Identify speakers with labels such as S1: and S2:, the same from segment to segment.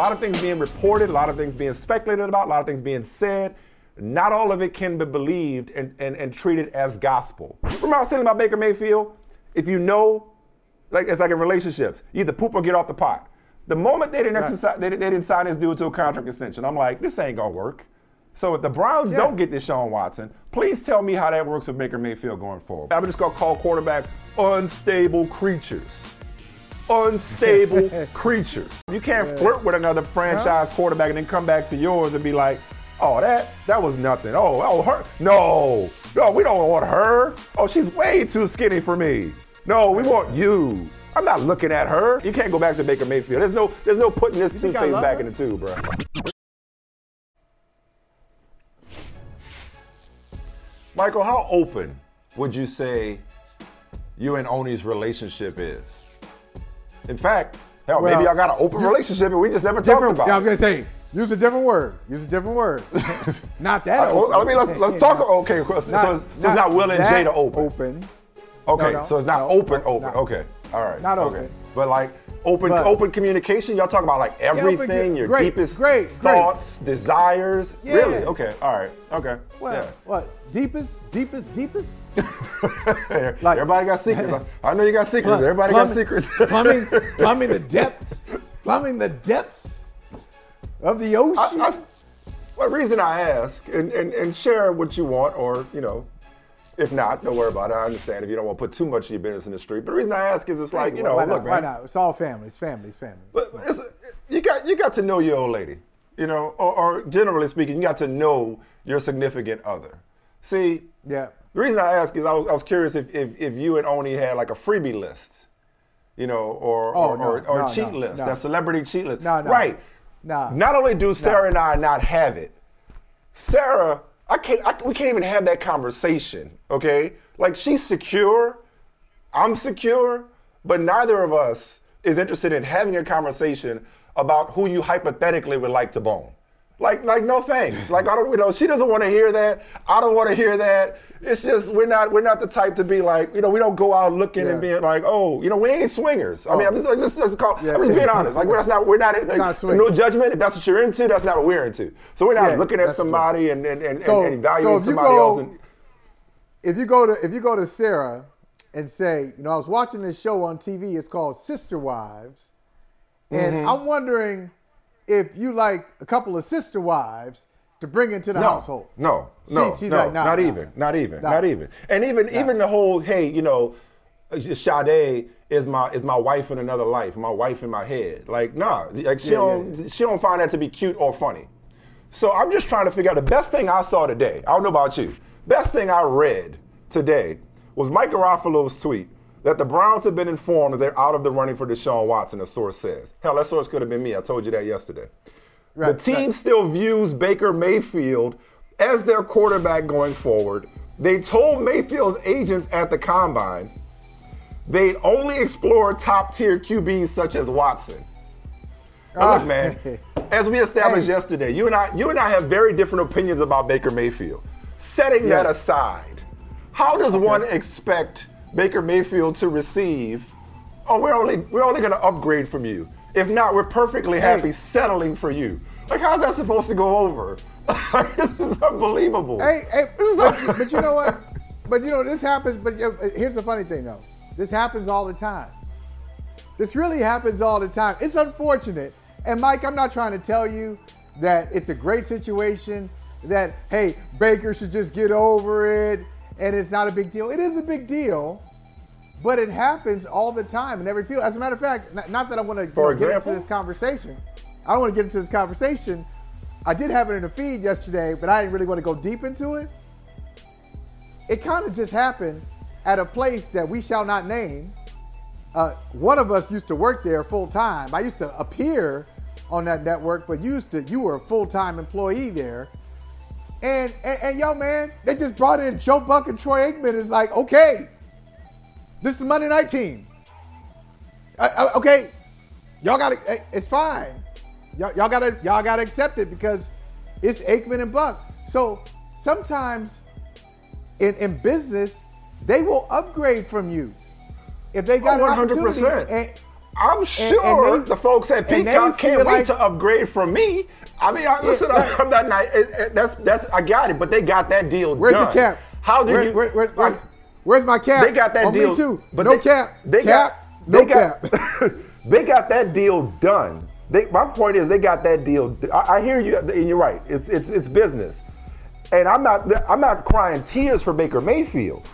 S1: Lot of things being reported, a lot of things being speculated about, a lot of things being said. Not all of it can be believed and, and, and treated as gospel. Remember I was telling about Baker Mayfield? If you know, like it's like in relationships, you either poop or get off the pot. The moment they didn't exercise, they, they didn't sign this dude to a contract extension, I'm like, this ain't gonna work. So if the Browns don't get this Sean Watson, please tell me how that works with Baker Mayfield going forward. I'm just gonna call quarterbacks unstable creatures unstable creatures. You can't flirt with another franchise quarterback and then come back to yours and be like, oh, that that was nothing. Oh, oh, her. No, no, we don't want her. Oh, she's way too skinny for me. No, we want you. I'm not looking at her. You can't go back to Baker Mayfield. There's no, there's no putting this
S2: I
S1: toothpaste back
S2: her?
S1: in the tube, bro. Michael, how open would you say you and Oni's relationship is? In fact, hell, maybe
S2: Well,
S1: y'all got an open relationship and we just never talked about
S2: Yeah, I was gonna say, use a different word. Use a different word. not that.
S1: Well,
S2: open.
S1: I mean, let's let's talk. Okay, it's- so it's, so it's not Will and
S2: that
S1: Jada open.
S2: Open.
S1: Okay,
S2: No, no,
S1: so it's not
S2: no,
S1: open, open. Okay, all right.
S2: Not
S1: okay.
S2: open.
S1: But like open,
S2: But-
S1: open communication. Y'all talk about like
S2: open
S1: everything,
S2: commu-
S1: your
S2: great,
S1: deepest
S2: great, great.
S1: thoughts, desires.
S2: Yeah.
S1: Really? Okay. All right. Okay.
S2: Well,
S1: yeah.
S2: what? Deepest, deepest, deepest.
S1: Everybody got secrets. I know you got secrets. Everybody got secrets.
S2: plumbing, plumbing the depths, plumbing the depths of the ocean.
S1: I, I, the reason I ask and, and, and share what you want, or you know, if not, don't worry about it. I understand if you don't want to put too much of your business in the street. But the reason I ask is it's like you know,
S2: why
S1: look,
S2: not? Why not? It's all family. It's family. It's family.
S1: But it's, you got you got to know your old lady, you know, or, or generally speaking, you got to know your significant other. See,
S2: Yeah.
S1: the reason I ask is I was, I was curious if, if, if you and Oni had like a freebie list, you know, or
S2: Oh,
S1: or,
S2: no,
S1: or, or
S2: no,
S1: cheat
S2: no,
S1: list, that celebrity cheat list.
S2: No, no.
S1: Right.
S2: No.
S1: Not only do Sarah and I not have it, Sarah, I can't. I, we can't even have that conversation. Okay, like she's secure, I'm secure, but neither of us is interested in having a conversation about who you hypothetically would like to bone. Like, like, no thanks. Like, I don't, you know, she doesn't want to hear that. I don't want to hear that. It's just we're not, we're not the type to be like, you know, we don't go out looking and being like, oh, you know, we ain't swingers. I mean, I'm just, like, just, let's call,
S2: Yeah.
S1: I'm just being honest. Like, that's not, we're not, like,
S2: Not
S1: no judgment. If that's what you're into, that's not what we're into. So we're not
S2: Yeah,
S1: looking at somebody and, and, and,
S2: So-
S1: and evaluating
S2: so
S1: somebody
S2: go-
S1: else. And,
S2: if you go to if you go to Sarah and say, you know, I was watching this show on TV. It's called Sister Wives, and
S1: Mm-hmm.
S2: I'm wondering if you like a couple of sister wives to bring into the
S1: no,
S2: household.
S1: No,
S2: She-
S1: no,
S2: she's
S1: no,
S2: like, nah,
S1: not
S2: nah.
S1: even, not even,
S2: Nah.
S1: not even. And even even the whole, hey, you know, Sade is my is my wife in another life, my wife in my head. Like, nah, like she
S2: Yeah,
S1: don't she don't find that to be cute or funny. So I'm just trying to figure out the best thing I saw today. I don't know about you. Best thing I read today was Mike Garafolo's tweet that the Browns have been informed that they're out of the running for Deshaun Watson, a source says. Hell, that source could have been me. I told you that yesterday.
S2: Right,
S1: the team
S2: right.
S1: still views Baker Mayfield as their quarterback going forward. They told Mayfield's agents at the combine they'd only explore top tier QBs such as Watson. Now,
S2: Ah.
S1: look, man, as we established
S2: Hey.
S1: yesterday, you and I, you and I have very different opinions about Baker Mayfield. Setting that aside, how does one expect Baker Mayfield to receive? Oh, we're only we're only going to upgrade from you. If not, we're perfectly
S2: Hey.
S1: happy settling for you. Like, how's that supposed to go over? this is unbelievable.
S2: Hey, hey,
S1: is
S2: but, but you know what? But you know this happens. But here's the funny thing, though. This happens all the time. This really happens all the time. It's unfortunate. And Mike, I'm not trying to tell you that it's a great situation. That hey, Baker should just get over it, and it's not a big deal. It is a big deal, but it happens all the time in every field. As a matter of fact, not, not that I want to get into this conversation. I don't want to get into this conversation. I did have it in the feed yesterday, but I didn't really want to go deep into it. It kind of just happened at a place that we shall not name. Uh, one of us used to work there full time. I used to appear on that network, but you used to you were a full time employee there. And, and and yo man, they just brought in Joe Buck and Troy Aikman. It's like okay, this is Monday Night Team. Uh, uh, okay, y'all got to. It's fine. Y'all, y'all gotta y'all gotta accept it because it's Aikman and Buck. So sometimes in, in business, they will upgrade from you if they got
S1: Oh,
S2: an
S1: 100%.
S2: opportunity. And,
S1: I'm sure
S2: they-
S1: the folks at
S2: and
S1: Peacock can't
S2: feel
S1: wait
S2: like-
S1: to upgrade from me. I mean, I, listen,
S2: right.
S1: I'm not. nice. It- That's that's. I got it, but they got that deal
S2: where's
S1: done.
S2: the cap?
S1: How do
S2: Where-
S1: you?
S2: where- where- where's, where's my cap?
S1: They got that
S2: On
S1: deal.
S2: Me too.
S1: But
S2: no
S1: they,
S2: cap.
S1: They
S2: cap.
S1: got,
S2: no
S1: they got,
S2: cap.
S1: they got that deal done. They, my point is, they got that deal. I, I hear you, and you're right. It's it's it's business, and I'm not I'm not crying tears for Baker Mayfield,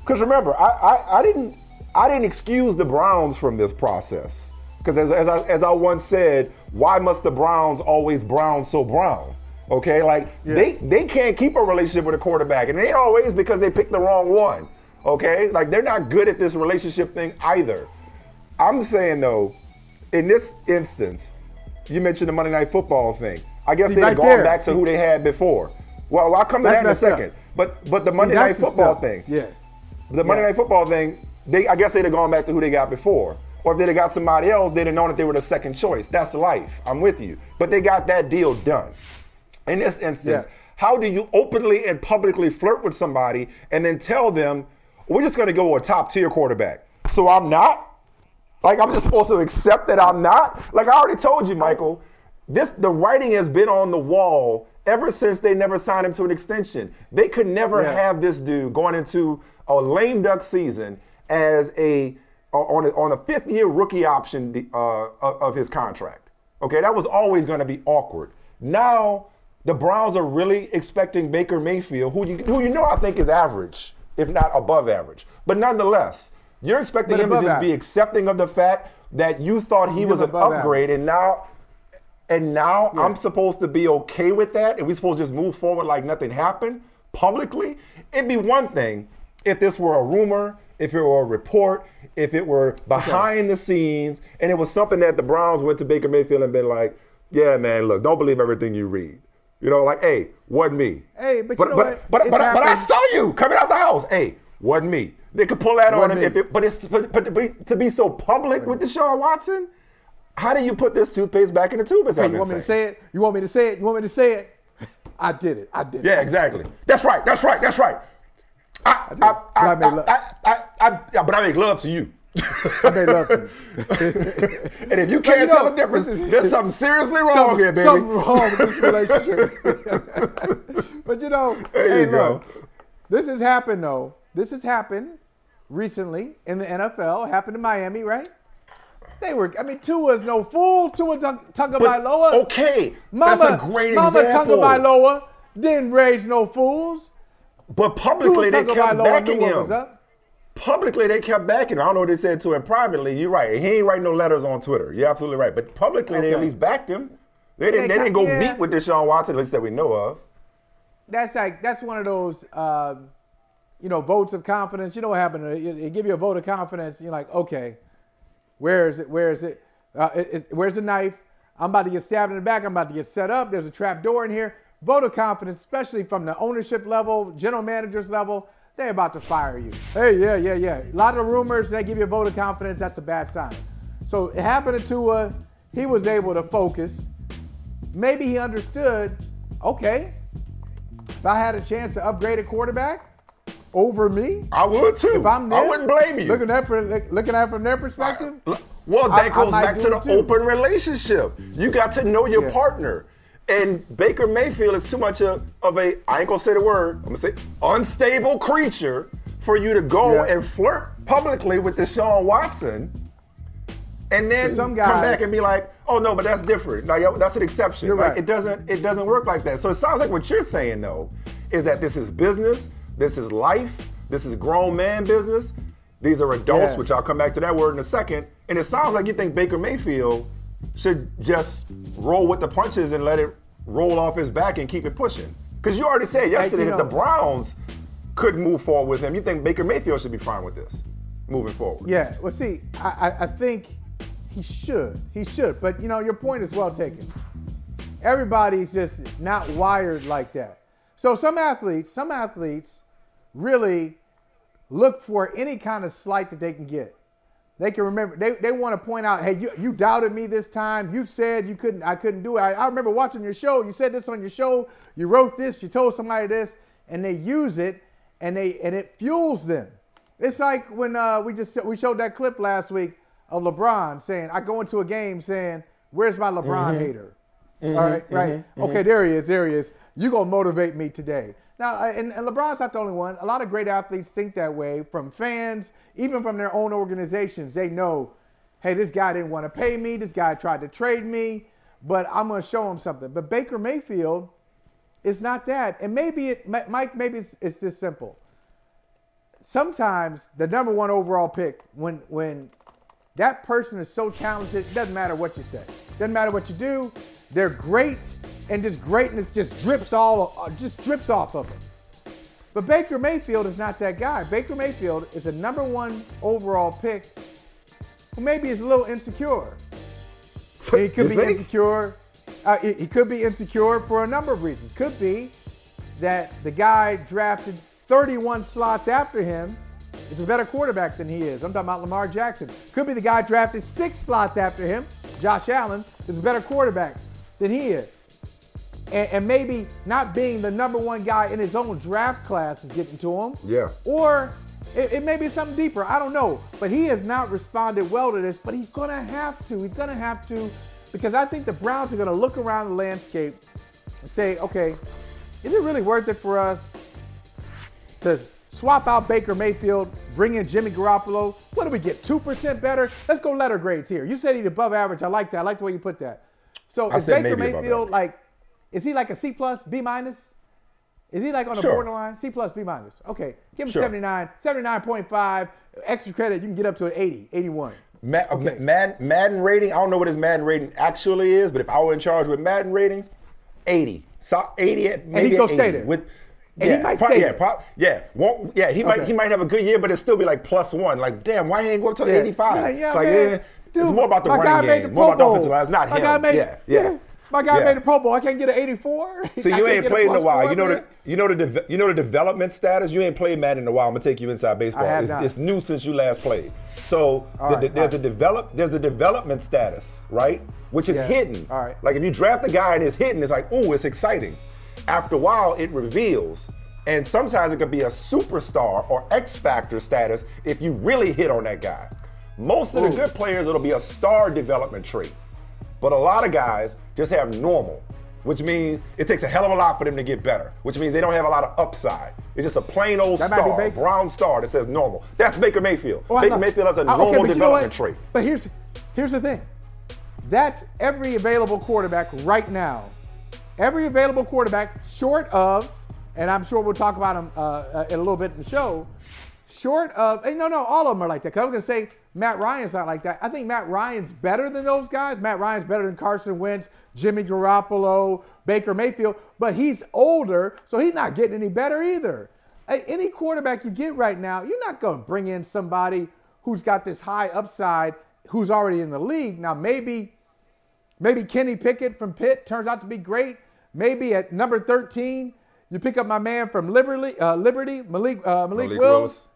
S1: because remember, I, I I didn't I didn't excuse the Browns from this process. Because as, as, I, as I once said, why must the Browns always brown so brown? Okay, like
S2: Yeah.
S1: they they can't keep a relationship with a quarterback, and it ain't always because they picked the wrong one. Okay, like they're not good at this relationship thing either. I'm saying though, in this instance, you mentioned the Monday Night Football thing. I guess they've
S2: right
S1: gone
S2: there.
S1: back to who they had before. Well, I'll come to
S2: That's
S1: that in a
S2: messed up.
S1: second. But but the
S2: See,
S1: Monday Night Football thing,
S2: Yeah.
S1: the Monday
S2: Yeah.
S1: Night Football thing, they I guess they'd have gone back to who they got before. Or if they'd have got somebody else, they'd have known that they were the second choice. That's life. I'm with you. But they got that deal done. In this instance,
S2: Yeah.
S1: how do you openly and publicly flirt with somebody and then tell them, we're just gonna go with a top tier quarterback? So I'm not? Like I'm just supposed to accept that I'm not? Like I already told you, Michael, this the writing has been on the wall ever since they never signed him to an extension. They could never
S2: Yeah.
S1: have this dude going into a lame duck season as a on a, on a fifth year rookie option uh, of his contract. Okay, that was always going to be awkward. Now the Browns are really expecting Baker Mayfield, who you who you know I think is average, if not above average, but nonetheless, you're expecting
S2: But
S1: him to just be accepting of the fact that you thought he
S2: Give
S1: was an upgrade, and now and now
S2: Yeah.
S1: I'm supposed to be okay with that, and we're supposed to just move forward like nothing happened publicly. It'd be one thing if this were a rumor, if it were a report, if it were behind the scenes, and it was something that the Browns went to Baker Mayfield and been like, "Yeah, man, look, don't believe everything you read." You know, like, "Hey, wasn't me."
S2: Hey, but you know
S1: but,
S2: what?
S1: but, but, I- but I saw you coming out the house. Hey, wasn't me. They could pull that on
S2: Wasn't
S1: him, it, but it's but, but to, be, to be so public with Deshaun Watson. How do you put this toothpaste back in the tube? is
S2: Hey, you want me to say it? You want me to say it? You want me to say it? I did it. I did it.
S1: Yeah, exactly. That's right. That's right. That's right. I,
S2: did.
S1: I,
S2: But I
S1: I,
S2: made love-
S1: I, I, I, yeah, but I make love to you.
S2: I made love to you.
S1: and if you can't
S2: you know,
S1: tell the difference, there's something seriously wrong
S2: Something,
S1: here, baby.
S2: something wrong with this relationship. but you know,
S1: There
S2: hey,
S1: you go.
S2: look, this has happened though. This has happened recently in the NFL. It happened in Miami, right? They were. I mean, Tua's no fool. Tua Tung- Tagovailoa.
S1: okay,
S2: Mama,
S1: that's a great
S2: Mama
S1: example.
S2: Tagovailoa didn't raise no fools.
S1: But publicly, they kept backing him. Publicly, they kept backing him. I don't know what they said to him privately. You're right. He ain't writing no letters on Twitter. You're absolutely right. But publicly, they at least backed him. They didn't.
S2: They
S1: They, didn't go
S2: yeah.
S1: meet with Deshaun Watson, at least that we know of.
S2: that's like that's one of those um, you know votes of confidence. You know what happened? It, it give you a vote of confidence. You're like, okay, where is it? Where is it? Uh, it- where's the knife? I'm about to get stabbed in the back. I'm about to get set up. There's a trap door in here. Vote of confidence, especially from the ownership level, general managers level. They're about to fire you. Hey, yeah, yeah, yeah. A lot of rumors. They give you a vote of confidence. That's a bad sign. So it happened to Tua. He was able to focus. Maybe he understood. Okay, if I had a chance to upgrade a quarterback, over me?
S1: I would too.
S2: If I'm there,
S1: I wouldn't blame you.
S2: Looking at looking at it from their perspective.
S1: Well, that
S2: I- I
S1: goes
S2: might
S1: back to the
S2: too.
S1: open relationship. You got to know your
S2: Yeah.
S1: partner. And Baker Mayfield is too much of, of a, I ain't gonna say the word, I'm gonna say unstable creature for you to go
S2: Yeah.
S1: and flirt publicly with Deshaun Watson and then
S2: some
S1: come back and be like, oh no, but that's different. Like, that's an exception. Like,
S2: right.
S1: It doesn't it doesn't work like that. So it sounds like what you're saying though is that this is business, this is life, this is grown man business. These are adults,
S2: Yeah.
S1: which I'll come back to that word in a second. And it sounds like you think Baker Mayfield should just roll with the punches and let it roll off his back and keep it pushing. Because you already said yesterday that the Browns couldn't move forward with him. You think Baker Mayfield should be fine with this moving forward?
S2: Yeah. Well, see, I, I, I think he should. He should. But you know, your point is well taken. Everybody's just not wired like that. So some athletes, some athletes really look for any kind of slight that they can get. They can remember. They, they want to point out, hey, you, you doubted me this time. You said you couldn't. I couldn't do it. I, I remember watching your show. You said this on your show. You wrote this. You told somebody this, and they use it, and they and it fuels them. It's like when uh, we just we showed that clip last week of LeBron saying, "I go into a game saying, where's my LeBron mm-hmm. hater?" Mm-hmm. All right, right. Mm-hmm. Okay, there he is. There he is. You gonna motivate me today? Now, and, and LeBron's not the only one. A lot of great athletes think that way. From fans, even from their own organizations, they know, hey, this guy didn't want to pay me. This guy tried to trade me, but I'm gonna show him something. But Baker Mayfield, it's not that. And maybe it, Mike, maybe it's, it's this simple. Sometimes the number one overall pick, when when that person is so talented, it doesn't matter what you say, doesn't matter what you do. They're great, and this greatness just drips all, uh, just drips off of him. But Baker Mayfield is not that guy. Baker Mayfield is a number one overall pick who maybe is a little insecure. He could be
S1: think?
S2: insecure. Uh, he he could be insecure for a number of reasons. Could be that the guy drafted 31 slots after him is a better quarterback than he is. I'm talking about Lamar Jackson. Could be the guy drafted six slots after him, Josh Allen, is a better quarterback than he is. And, and maybe not being the number one guy in his own draft class is getting to him.
S1: Yeah.
S2: Or it, it may be something deeper. I don't know. But he has not responded well to this, but he's going to have to. He's going to have to because I think the Browns are going to look around the landscape and say, okay, is it really worth it for us to swap out Baker Mayfield, bring in Jimmy Garoppolo? What do we get? 2% better? Let's go letter grades here. You said he's above average. I like that. I like the way you put that. So
S1: I
S2: is Baker Mayfield like, is he like a C plus, B minus? Is he like on the
S1: Sure.
S2: borderline? C plus, B minus. Okay. Give him
S1: Sure.
S2: 79, 79.5. Extra credit, you can get up to an 80, 81.
S1: Ma- uh,
S2: Okay.
S1: Madden, Madden rating, I don't know what his Madden rating actually is, but if I were in charge with Madden ratings, 80. So 80 at maybe
S2: he go stay there.
S1: With,
S2: And he might stay
S1: yeah,
S2: there.
S1: prob- yeah, won't, yeah. He might
S2: Okay.
S1: he might have a good year, but it'll still be like plus one. Like, damn, why he ain't go up to
S2: Yeah.
S1: 85?
S2: Like, yeah,
S1: it's like,
S2: man.
S1: yeah,
S2: Dude,
S1: it's more about the
S2: my guy
S1: running
S2: made
S1: game,
S2: the
S1: more
S2: Pro
S1: about the offensive line. It's not
S2: my
S1: him.
S2: Made,
S1: yeah, yeah.
S2: My guy
S1: Yeah.
S2: made the Pro Bowl. I can't get an 84.
S1: So you ain't played in a while. You know the you know the de- you know the development status. You ain't played Madden in a while. I'm gonna take you inside baseball. It's, it's new since you last played. So the-
S2: right,
S1: the- there's
S2: right.
S1: a develop there's a development status, right? Which is
S2: Yeah.
S1: hidden.
S2: All right.
S1: Like if you draft a guy and it's hidden, it's like, ooh, it's exciting. After a while, it reveals. And sometimes it could be a superstar or X Factor status if you really hit on that guy. Most of the good players, it'll be a star development trait. But a lot of guys just have normal, which means it takes a hell of a lot for them to get better, which means they don't have a lot of upside. It's just a plain old
S2: That
S1: star, brown star that says normal. That's Baker Mayfield.
S2: Oh,
S1: Baker. Mayfield has a
S2: Uh, okay,
S1: normal
S2: you know
S1: development trait.
S2: But here's here's the thing. That's every available quarterback right now. Every available quarterback, short of, and I'm sure we'll talk about him uh, uh, in a little bit in the show. Short of, and no, no, all of them are like that. Cause I was gonna say Matt Ryan's not like that. I think Matt Ryan's better than those guys. Matt Ryan's better than Carson Wentz, Jimmy Garoppolo, Baker Mayfield, but he's older, so he's not getting any better either. Any quarterback you get right now, you're not gonna bring in somebody who's got this high upside, who's already in the league. Now maybe Maybe Kenny Pickett from Pitt turns out to be great. Maybe at number 13, you pick up my man from Liberty, uh, Liberty Malik, uh, Malik,
S1: Malik
S2: Willis.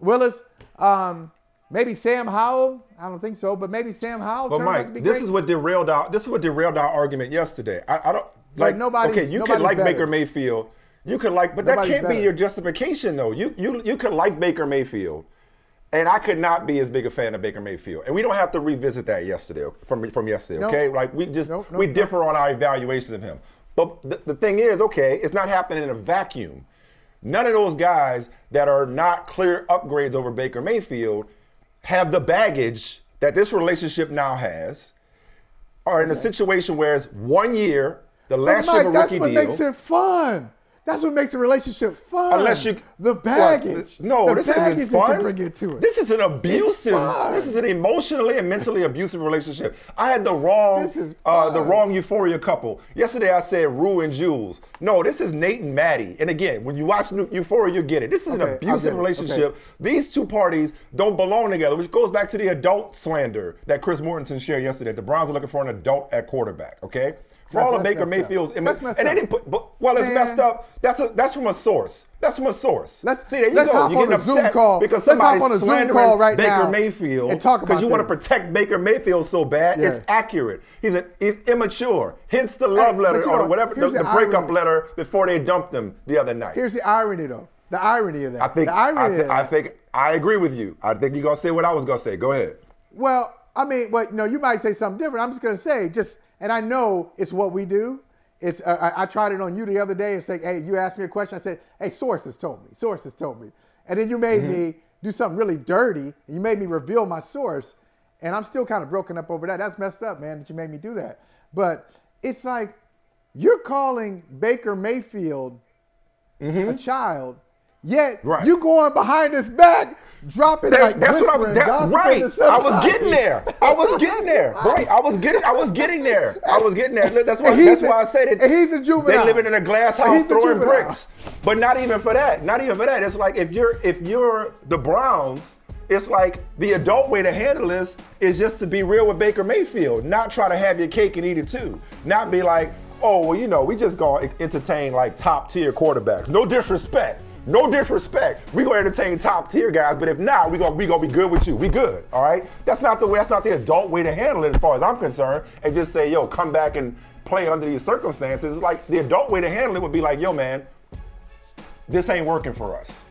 S1: Willis.
S2: Willis. Um, maybe Sam Howell. I don't think so, but maybe Sam Howell
S1: But
S2: turns out to
S1: Mike, this
S2: great.
S1: is what derailed our this is what derailed our argument yesterday. I, I don't
S2: Like,
S1: like
S2: nobody's-
S1: okay, you could like
S2: better.
S1: Baker Mayfield. You could like, but that can't be your justification though. You you you could like Baker Mayfield, and I could not be as big a fan of Baker Mayfield. And we don't have to revisit that yesterday from from yesterday.
S2: Nope.
S1: Okay, like we just
S2: Nope, nope,
S1: we differ on our evaluations of him. But the, the thing is, okay, it's not happening in a vacuum. None of those guys that are not clear upgrades over Baker Mayfield have the baggage that this relationship now has. Are in a situation where it's one year, the last year of a rookie deal.
S2: that's what
S1: deal.
S2: makes it fun. That's what makes a relationship fun.
S1: Unless you
S2: the baggage.
S1: No,
S2: the
S1: this
S2: baggage
S1: isn't fun.
S2: that you bring into it.
S1: This is an abusive. This is an emotionally and mentally abusive relationship. I had the wrong, uh, the wrong euphoria couple. Yesterday I said Rue and Jules. No, this is Nate and Maddie. And again, when you watch Euphoria, you get it. This is
S2: Okay,
S1: an abusive relationship.
S2: Okay.
S1: These two parties don't belong together, which goes back to the adult slander that Chris Mortensen shared yesterday. The Browns are looking for an adult at quarterback. Okay. For all of Baker
S2: up.
S1: Mayfield's
S2: That's messed
S1: and they
S2: up.
S1: didn't put, but, well, it's
S2: Man.
S1: messed up. That's a, that's from a source. That's from a source.
S2: Let's
S1: see there you
S2: let's
S1: go.
S2: hop
S1: You're
S2: on a Zoom call.
S1: because
S2: let's hop on a Zoom call right
S1: Baker
S2: now
S1: Mayfield
S2: and talk about because
S1: you want to protect Baker Mayfield so bad.
S2: Yeah.
S1: It's accurate. He's a, he's immature. Hence the love
S2: Hey,
S1: letter or
S2: know,
S1: whatever the, the
S2: the
S1: breakup letter before they dumped him the other night.
S2: Here's the irony, though. The irony of that.
S1: I think
S2: the irony
S1: I,
S2: of that.
S1: I think I agree with you. I think you're gonna say what I was gonna say. Go ahead.
S2: Well, I mean, but no, you might say something different. I'm just gonna say, just, and I know it's what we do. It's uh, I, I tried it on you the other day and say, hey, you asked me a question. I said, hey, sources told me. Sources told me, and then you made me do something really dirty. And you made me reveal my source, and I'm still kind of broken up over that. That's messed up, man. That you made me do that. But it's like you're calling Baker Mayfield a child. Yet.
S1: Right.
S2: you going behind his back, dropping
S1: That-
S2: like
S1: that's what I was. That, right. I was getting there. I was getting there. Right. I was getting. I was getting there. I was getting there. That's why. That's
S2: a-
S1: why I said it.
S2: and he's a juvenile.
S1: They living in a glass house
S2: a
S1: throwing
S2: juvenile.
S1: bricks. But not even for that. Not even for that. It's like if you're if you're the Browns. It's like the adult way to handle this is just to be real with Baker Mayfield, not try to have your cake and eat it too. Not be like, oh well, you know, we just gonna entertain like top tier quarterbacks. No disrespect. No disrespect. We gonna entertain top tier guys, but if not, we gonna we gonna be good with you. We good, all right? That's not the way. That's not the adult way to handle it, as far as I'm concerned. And just say, yo, come back and play under these circumstances. It's like the adult way to handle it would be like, yo, man, this ain't working for us.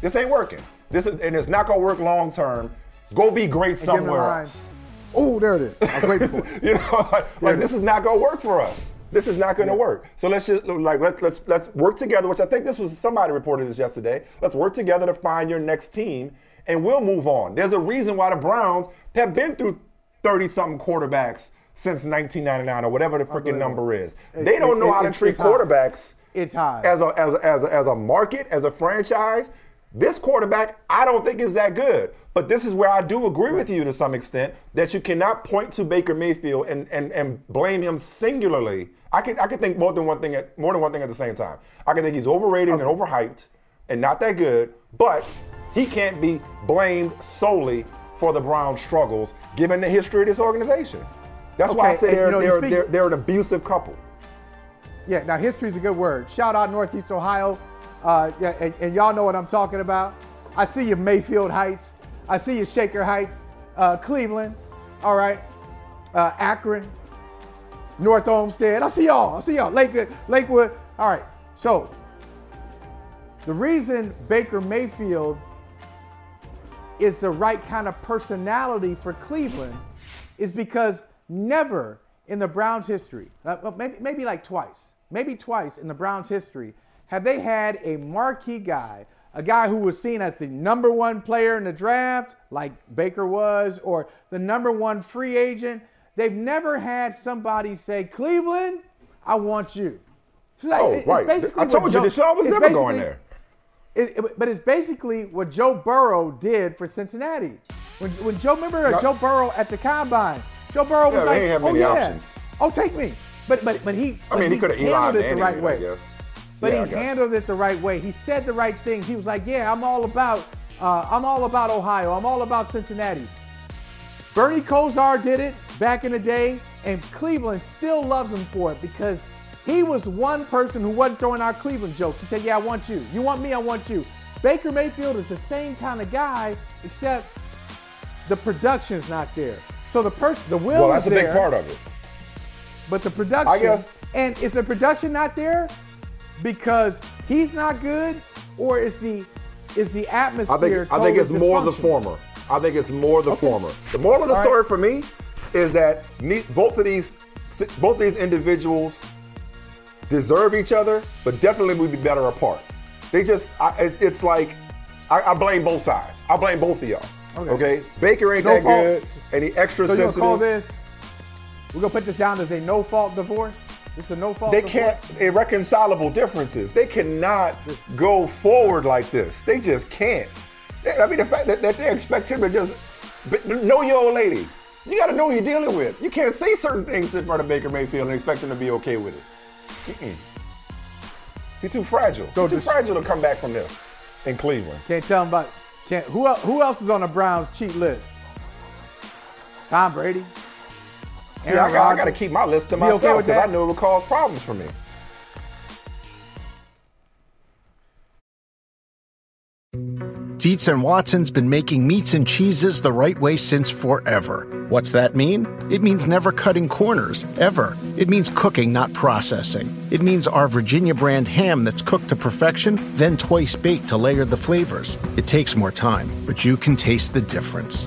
S1: This ain't working. This is, and it's not gonna work long term. Go be great somewhere else.
S2: Oh, there it is. I was waiting for it.
S1: you know, like, like this
S2: is.
S1: is not gonna work for us. This is not gonna work. So let's just like let's let's let's work together. Which I think this was somebody reported this yesterday. Let's work together to find your next team, and we'll move on. There's a reason why the Browns have been through thirty something quarterbacks since 1999 or whatever the freaking number is.
S2: It-
S1: They don't
S2: it-
S1: know how to treat
S2: it's high.
S1: quarterbacks
S2: It's high.
S1: as a, as a, as a, as a market, as a franchise, this quarterback, I don't think is that good. But this is where I do agree with you to some extent that you cannot point to Baker Mayfield and, and, and blame him singularly. I can I can think more than one thing at more than one thing at the same time. I can think he's overrated and overhyped and not that good, but he can't be blamed solely for the Browns' struggles given the history of this organization. That's why I
S2: Okay,
S1: say they're,
S2: you know,
S1: they're, they're, they're an abusive couple.
S2: Yeah, now history is a good word. Shout out Northeast Ohio. Uh, and, and y'all know what I'm talking about. I see you Mayfield Heights. I see you Shaker Heights, uh, Cleveland. All right, uh, Akron, North Olmsted. I see y'all. I see y'all. Lakewood. Lakewood. All right. So the reason Baker Mayfield is the right kind of personality for Cleveland is because never in the Browns' history, uh, maybe, maybe like twice, maybe twice in the Browns' history, have they had a marquee guy, a guy who was seen as the number one player in the draft, like Baker was, or the number one free agent. They've never had somebody say, Cleveland, I want you. It's like-
S1: Oh, right.
S2: basically
S1: I told you
S2: Joe-
S1: Deshaun was never going there.
S2: it, it- but it's basically what Joe Burrow did for Cincinnati. When, when Joe, remember uh,
S1: No.
S2: Joe Burrow at the combine? Joe Burrow was
S1: Yeah,
S2: like, "Oh yeah,
S1: options."
S2: oh take me." But but but he.
S1: I mean, he could have
S2: handled it the right way. But
S1: Yeah,
S2: he handled it the right way. He said the right things. He was like, "Yeah, I'm all about, uh, I'm all about Ohio. I'm all about Cincinnati." Bernie Kosar did it back in the day, and Cleveland still loves him for it because he was one person who wasn't throwing out Cleveland jokes. He said, "Yeah, I want you. You want me? I want you." Baker Mayfield is the same kind of guy, except the production's not there. So the person, the will
S1: Well, that's a big part of it.
S2: but the production.
S1: I guess-
S2: And is the production not there? Because he's not good, or is the is the atmosphere?
S1: I think I think it's more the former. I think it's more the okay. former. The moral of the All story right. for me is that both of these both these individuals deserve each other, but definitely would be better apart. They just I, it's, it's, like I, I, blame both sides. I blame both of y'all. Okay, okay? Baker ain't no that fault. good. Any extra
S2: so
S1: sensitive.
S2: you call this? We're gonna put this down as a no fault divorce. It's a no fault.
S1: They can't irreconcilable differences. They cannot go forward like this. They just can't. I mean, the fact that, that they expect him to just know your old lady. You got to know who you're dealing with. You can't say certain things in front of Baker Mayfield and expect him to be okay with it. Mm-mm. He's too fragile. So He's too fragile to come back from this in Cleveland.
S2: Can't tell him about. Can't. Who who else is on the Browns cheat list? Tom Brady.
S1: See, I got, I got, to keep my list to myself because okay I know it will cause problems for me.
S3: Dietz and Watson's been making meats and cheeses the right way since forever. What's that mean? It means never cutting corners, ever. It means cooking, not processing. It means our Virginia brand ham that's cooked to perfection, then twice baked to layer the flavors. It takes more time, but you can taste the difference.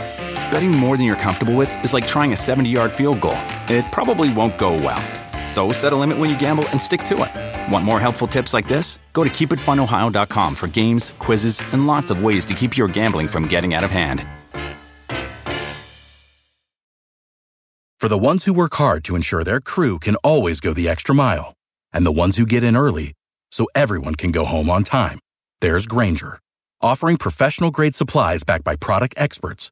S4: Betting more than you're comfortable with is like trying a 70 yard field goal, it probably won't go well. So set a limit when you gamble and stick to it. Want more helpful tips like this? Go to keepitfunohio.com for games, quizzes, and lots of ways to keep your gambling from getting out of hand.
S5: For the ones who work hard to ensure their crew can always go the extra mile, and the ones who get in early so everyone can go home on time, there's Grainger, offering professional grade supplies backed by product experts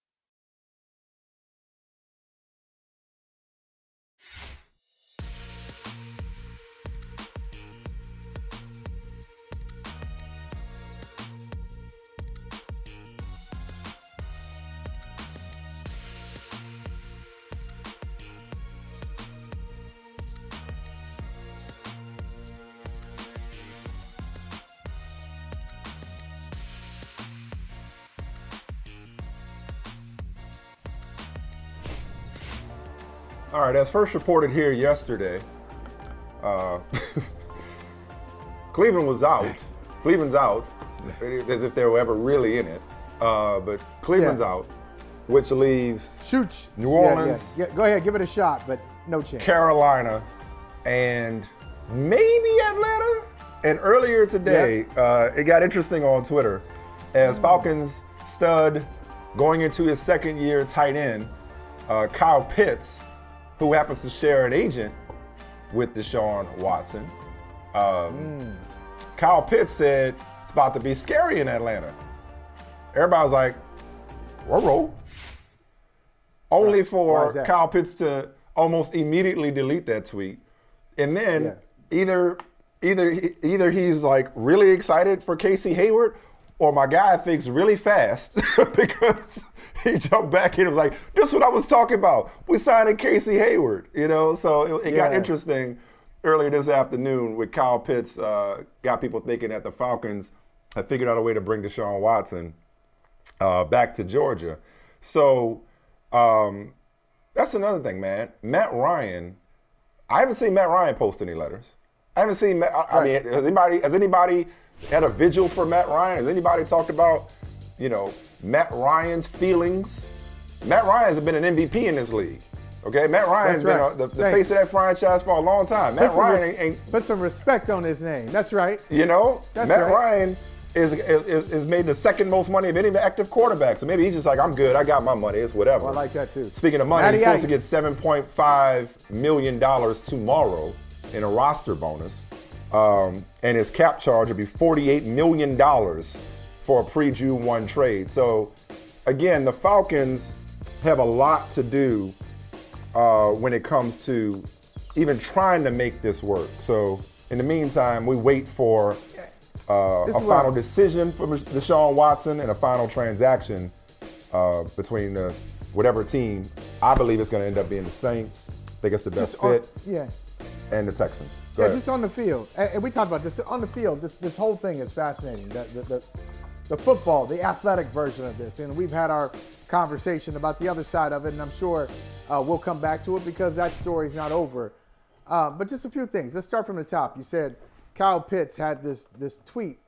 S1: All right, as first reported here yesterday, uh, Cleveland was out. Cleveland's out, as if they were ever really in it. Uh, but Cleveland's yeah. out, which leaves
S2: Shoot.
S1: New Orleans.
S2: Yeah, yeah. Go ahead, give it a shot, but no chance.
S1: Carolina, and maybe Atlanta. And earlier today, uh, it got interesting on Twitter as mm. Falcons stud going into his second year tight end, uh, Kyle Pitts who happens to share an agent with Deshaun Watson. Um, mm. Kyle Pitts said it's about to be scary in Atlanta. Everybody's like, roll. Only right. for Kyle Pitts to almost immediately delete that tweet. And then yeah. either either either he's like really excited for Casey Hayward or my guy thinks really fast because he jumped back in and was like, "This is what I was talking about. We signed Casey Hayward." You know, so it, it yeah. got interesting earlier this afternoon with Kyle Pitts. Uh, got people thinking that the Falcons had figured out a way to bring Deshaun Watson uh, back to Georgia. So um, that's another thing, man. Matt Ryan. I haven't seen Matt Ryan post any letters. I haven't seen. Matt, I, I mean, has anybody has anybody had a vigil for Matt Ryan? Has anybody talked about you know, Matt Ryan's feelings. Matt Ryan's been an MVP in this league. Okay, Matt Ryan's right. been a, the, the face of that franchise for a long time. Matt Ryan res- ain't,
S2: put some respect on his name. That's right.
S1: You know, That's Matt right. Ryan is, is, is made the second most money of any active quarterback. So maybe he's just like, I'm good. I got my money. It's whatever.
S2: Well, I like that too.
S1: Speaking of money, Matty he's supposed to get 7.5 million dollars tomorrow in a roster bonus, um, and his cap charge will be 48 million dollars for a pre-June one trade. So again, the Falcons have a lot to do uh, when it comes to even trying to make this work. So in the meantime, we wait for uh, a final decision for Deshaun Watson and a final transaction uh, between the whatever team. I believe it's going to end up being the Saints. I think it's the best
S2: Just
S1: fit.
S2: Yeah.
S1: And the Texans. Go
S2: yeah,
S1: ahead.
S2: just on the field, and, and, we talked about this on the field. This this whole thing is fascinating. The, the, the, the football, the athletic version of this, and we've had our conversation about the other side of it, and I'm sure uh, we'll come back to it because that story's not over. Uh, but just a few things. Let's start from the top. You said Kyle Pitts had this this tweet.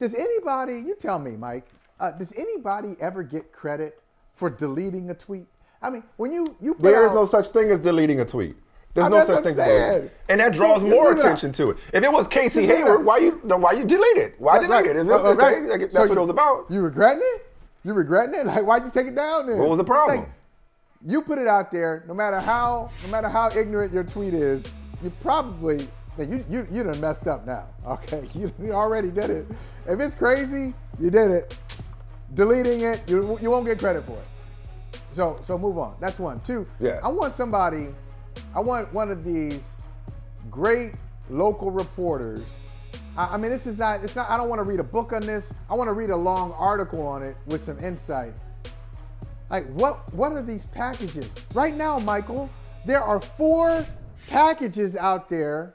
S2: Does anybody? You tell me, Mike. Uh, does anybody ever get credit for deleting a tweet? I mean, when you you put
S1: there is
S2: out,
S1: no such thing as deleting a tweet. There's
S2: I
S1: no such thing as
S2: I'm
S1: deleting.
S2: saying.
S1: And that draws
S2: Just
S1: more attention
S2: out.
S1: to it. If it was Casey Hayward, why you why you delete it? Why
S2: Right,
S1: delete it? If it's
S2: Uh, right.
S1: like, that's
S2: So
S1: what
S2: you-
S1: it was about.
S2: You regretting it? You regretting it? Like, why'd you take it down then?
S1: What was the problem?
S2: Like, you put it out there. No matter how, no matter how ignorant your tweet is, you probably you you you done messed up now. Okay, you, you already did it. If it's crazy, you did it. Deleting it, you you won't get credit for it. So so move on. That's one. Two.
S1: Yeah.
S2: I want somebody. I want one of these great local reporters. I, I mean, this is not. It's not. I don't want to read a book on this. I want to read a long article on it with some insight. Like what? What are these packages right now, Michael? There are four packages out there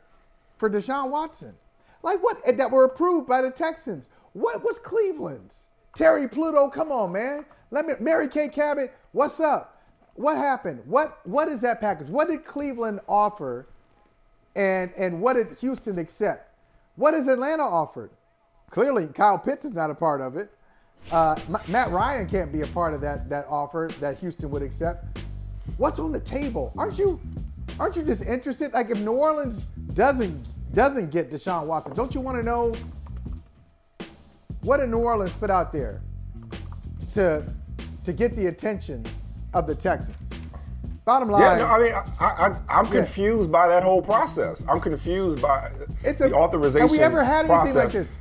S2: for Deshaun Watson. Like what? Eh, that were approved by the Texans. What was Cleveland's? Terry Pluto, come on, man. Let me. Mary Kay Cabot, what's up? What happened? What What is that package? What did Cleveland offer? And and what did Houston accept? What has Atlanta offered? Clearly, Kyle Pitts is not a part of it. Uh, Matt Ryan can't be a part of that that offer that Houston would accept. What's on the table? Aren't you aren't you just interested? Like if New Orleans doesn't doesn't get Deshaun Watson, don't you want to know what did New Orleans put out there to to get the attention of the Texans? Bottom line,
S1: Yeah, no, I mean, I, I, I'm
S2: Yeah.
S1: confused by that whole process. I'm confused by
S2: it's
S1: the
S2: a,
S1: authorization.
S2: Have we ever had anything like this?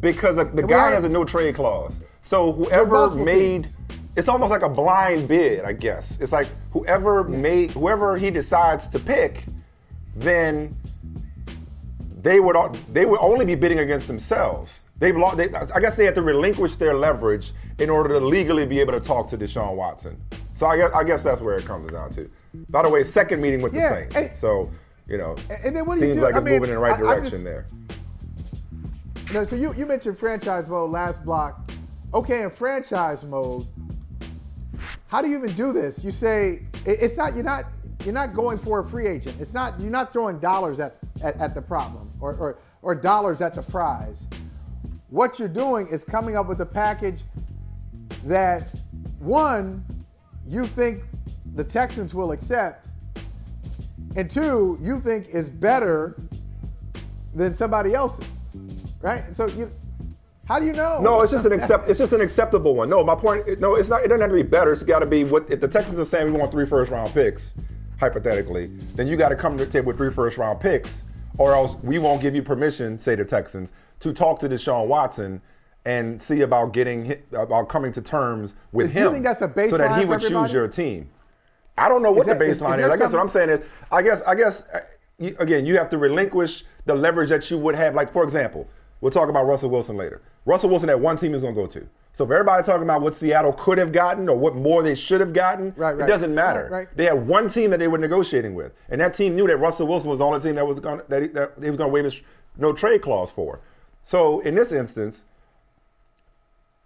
S1: because the, the
S2: we
S1: guy has a no trade clause. So whoever made,
S2: teams.
S1: it's almost like a blind bid, I guess. It's like whoever made, whoever he decides to pick, then they would they would only be bidding against themselves. They've lost. They, I guess they had to relinquish their leverage in order to legally be able to talk to Deshaun Watson. So I guess I guess that's where it comes down to. By the way, second meeting with the Saints.
S2: hey.
S1: so you know,
S2: And then what do you
S1: seems
S2: do?
S1: like
S2: I
S1: it's
S2: mean,
S1: moving in the right
S2: I-
S1: direction
S2: just-
S1: there.
S2: No, so you, you mentioned franchise mode last block. Okay, in franchise mode, how do you even do this? You say it- it's not you're not you're not going for a free agent. It's not you're not throwing dollars at, at, at the problem or, or or dollars at the prize. What you're doing is coming up with a package that one you think the Texans will accept, and two you think is better than somebody else's, right? So you, how do you know?
S1: No, it's just an accept. It's just an acceptable one. No, my point. No, it's not. It doesn't have to be better. It's got to be what if the Texans are saying we want three first round picks, hypothetically, then you got to come to the table with three first round picks, or else we won't give you permission, say the Texans, to talk to Deshaun Watson and see about getting about coming to terms with
S2: Do you
S1: him.
S2: think that's a
S1: so that he would choose your team. I don't know what
S2: that-
S1: the
S2: is- is
S1: baseline is. I guess what I'm saying is, I guess, I guess, uh, again, you have to relinquish the leverage that you would have. Like, for example, we'll talk about Russell Wilson later. Russell Wilson had one team he's going to go to. So if everybody's talking about what Seattle could have gotten or what more they should have gotten,
S2: Right, right.
S1: it doesn't matter.
S2: Right.
S1: They had one team that they were negotiating with, and that team knew that Russell Wilson was the only team that was going that he, that he was going to waive his no trade clause for. So in this instance,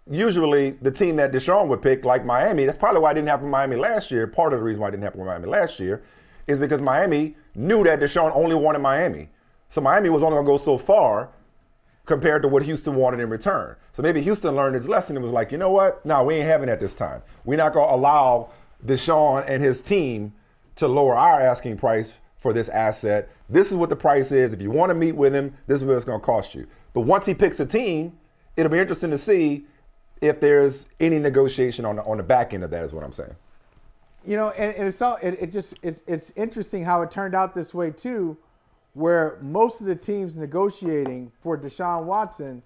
S1: usually the team that Deshaun would pick, like Miami, that's probably why it didn't happen in Miami last year. Part of the reason why it didn't happen in Miami last year is because Miami knew that Deshaun only wanted Miami. So Miami was only going to go so far compared to what Houston wanted in return. So maybe Houston learned his lesson and was like, you know what? No, we ain't having that this time. We're not going to allow Deshaun and his team to lower our asking price for this asset. This is what the price is. If you want to meet with him, this is what it's going to cost you. But once he picks a team, it'll be interesting to see if there's any negotiation on the, on the back end of that. Is what I'm saying.
S2: you know, and, and it's all it, it just it's it's interesting how it turned out this way too, where most of the teams negotiating for Deshaun Watson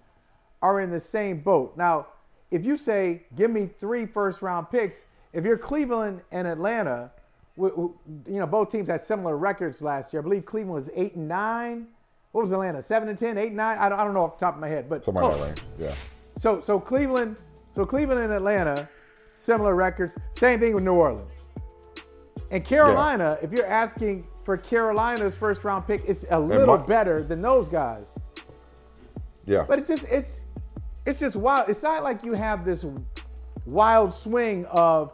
S2: are in the same boat. Now, if you say, give me three first round picks, if you're Cleveland and Atlanta, you know, both teams had similar records last year. I believe Cleveland was eight and nine. What was Atlanta? Seven and 10, 8 and nine? I don't, I don't know off the top of my head, but
S1: something like that range. Yeah.
S2: So so Cleveland, so Cleveland and Atlanta, similar records. Same thing with New Orleans. And Carolina, yeah. if you're asking for Carolina's first round pick, it's a little my, better than those guys.
S1: Yeah.
S2: But it's just it's it's just wild. It's not like you have this wild swing of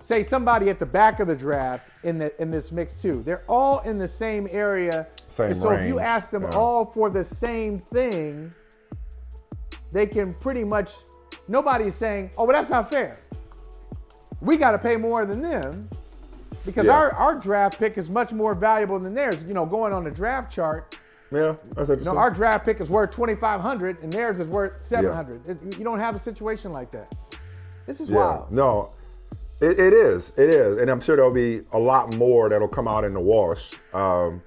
S2: say somebody at the back of the draft in the in this mix too. They're all in the same area.
S1: Same
S2: so if you ask them
S1: yeah.
S2: all for the same thing, they can pretty much nobody's saying, "Oh, well that's not fair." We got to pay more than them because
S1: Yeah.
S2: our, our draft pick is much more valuable than theirs. You know, going on the draft chart,
S1: Yeah, that's
S2: you know, our draft pick is worth 2500 and theirs is worth 700. It- you don't have a situation like that. This is
S1: Yeah,
S2: wild.
S1: no, it, it is, it is, and I'm sure there'll be a lot more that'll come out in the wash. Um,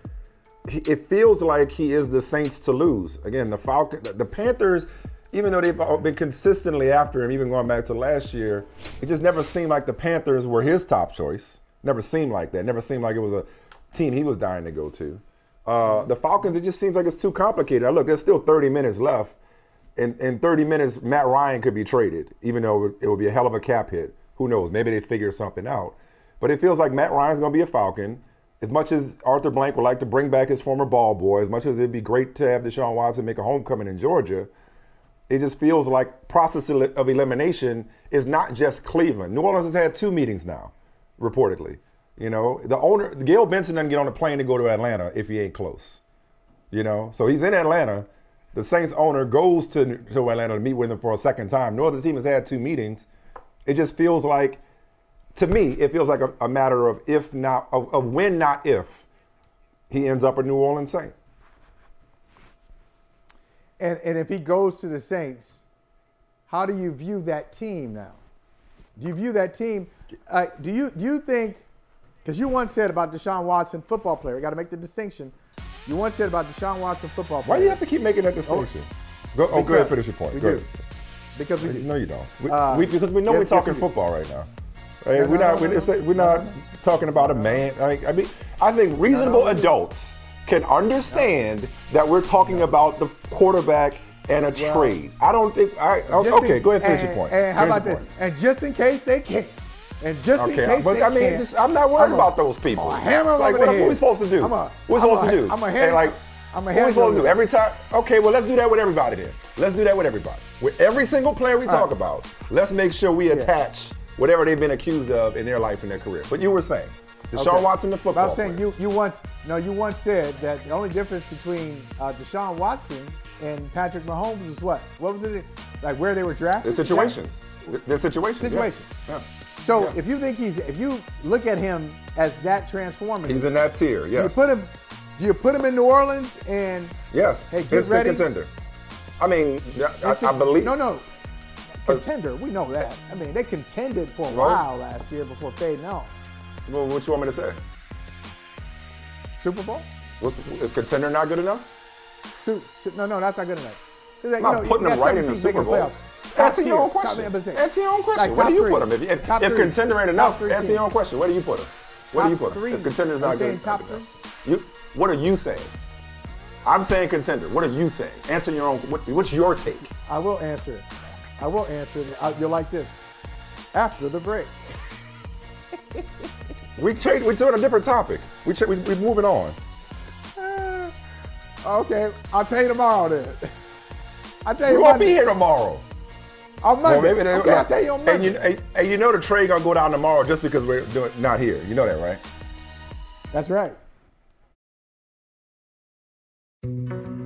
S1: it feels like he is the Saints to lose. Again, the Falcon, the, the Panthers, even though they've been consistently after him, even going back to last year, it just never seemed like the Panthers were his top choice. Never seemed like that. Never seemed like it was a team he was dying to go to. Uh, the Falcons, it just seems like it's too complicated. Now, look, there's still 30 minutes left. In, in 30 minutes, Matt Ryan could be traded, even though it would be a hell of a cap hit. Who knows? Maybe they figure something out. But it feels like Matt Ryan's going to be a Falcon. As much as Arthur Blank would like to bring back his former ball boy, as much as it'd be great to have Deshaun Watson make a homecoming in Georgia, it just feels like process of elimination is not just Cleveland. New Orleans has had two meetings now, reportedly. You know, the owner, Gayle Benson doesn't get on a plane to go to Atlanta if he ain't close. You know, so he's in Atlanta. The Saints owner goes to, to Atlanta to meet with him for a second time. No other team has had two meetings. It just feels like, to me, it feels like a, a matter of if not, of, of when, not if, he ends up a New Orleans Saint.
S2: And, and if he goes to the Saints, how do you view that team now? Do you view that team? Uh, do you do you think? Because you once said about Deshaun Watson, football player. You got to make the distinction. You once said about Deshaun Watson, football player.
S1: Why do you have to keep making that distinction? go, oh, go ahead, finish your point.
S2: We
S1: Go
S2: do.
S1: ahead.
S2: Because we do.
S1: No, you don't. We,
S2: Uh,
S1: we, because we know we're talking
S2: we
S1: football right now. We're not.
S2: no,
S1: we're, we're not talking about a man. Like, I mean, I think reasonable adults can understand that we're talking about the quarterback and a trade. I don't think. I okay.
S2: in-
S1: go ahead, finish your point.
S2: And how
S1: Finish
S2: about this?
S1: point.
S2: And just in case they can't, and just in case
S1: but I mean,
S2: can't,
S1: just, I'm not worried
S2: I'm a-
S1: about those people.
S2: I'm a hammer
S1: like,
S2: over
S1: what, are we supposed to do?
S2: I'm a-
S1: We're
S2: I'm
S1: supposed
S2: a-
S1: to do.
S2: I'm a
S1: And,
S2: hammer-
S1: like,
S2: I'm a
S1: what we supposed to do every time? Okay, well, let's do that with everybody then. Let's do that with everybody. With every single player we talk
S2: right.
S1: about, let's make sure we attach whatever they've been accused of in their life and their career. But you were saying, Deshaun
S2: Okay.
S1: Watson, the
S2: But
S1: football.
S2: I'm saying
S1: player.
S2: you you once no you once said that the only difference between uh, Deshaun Watson and Patrick Mahomes is what? What was it? Like where they were drafted?
S1: the situations. The- The situations. yeah.
S2: Situation.
S1: Yeah.
S2: So
S1: Yeah.
S2: if you think he's if you look at him as that transformative,
S1: He's in that tier. Yes.
S2: you put him you put him in New Orleans and
S1: yes.
S2: Hey, get
S1: Instant
S2: ready.
S1: contender. I mean, I,
S2: it's
S1: I
S2: a-
S1: believe.
S2: no no contender. We know that. I mean they contended for a while last year before fading out.
S1: Well, what you want me to say?
S2: Super Bowl?
S1: What's, is contender not good enough?
S2: Su- no no that's not good enough. Like,
S1: I'm not
S2: you know,
S1: putting them right in the Super Bowl.
S2: playoffs.
S1: Answer your own question. Answer your own question.
S2: like
S1: Where do you
S2: three.
S1: put them? If, if,
S2: Top
S1: if contender ain't enough,
S2: three
S1: answer your own question. Where do you put them? Where do you put them?
S2: three.
S1: If contender's not good
S2: top
S1: enough. You, what are you saying? I'm saying contender. What are you saying? Answer your own. What, what's your take?
S2: I will answer it. I will answer it. I- You're like this. After the break.
S1: We change. We're doing a different topic. We ch- we we're moving on.
S2: Uh, okay, I'll tell you tomorrow then. I'll tell
S1: We
S2: you
S1: won't be here tomorrow.
S2: On
S1: Well, maybe they,
S2: okay, I'll tell you on
S1: And you, and, and you know the trade gonna go down tomorrow just because we're doing, not here. You know that, right?
S2: That's right.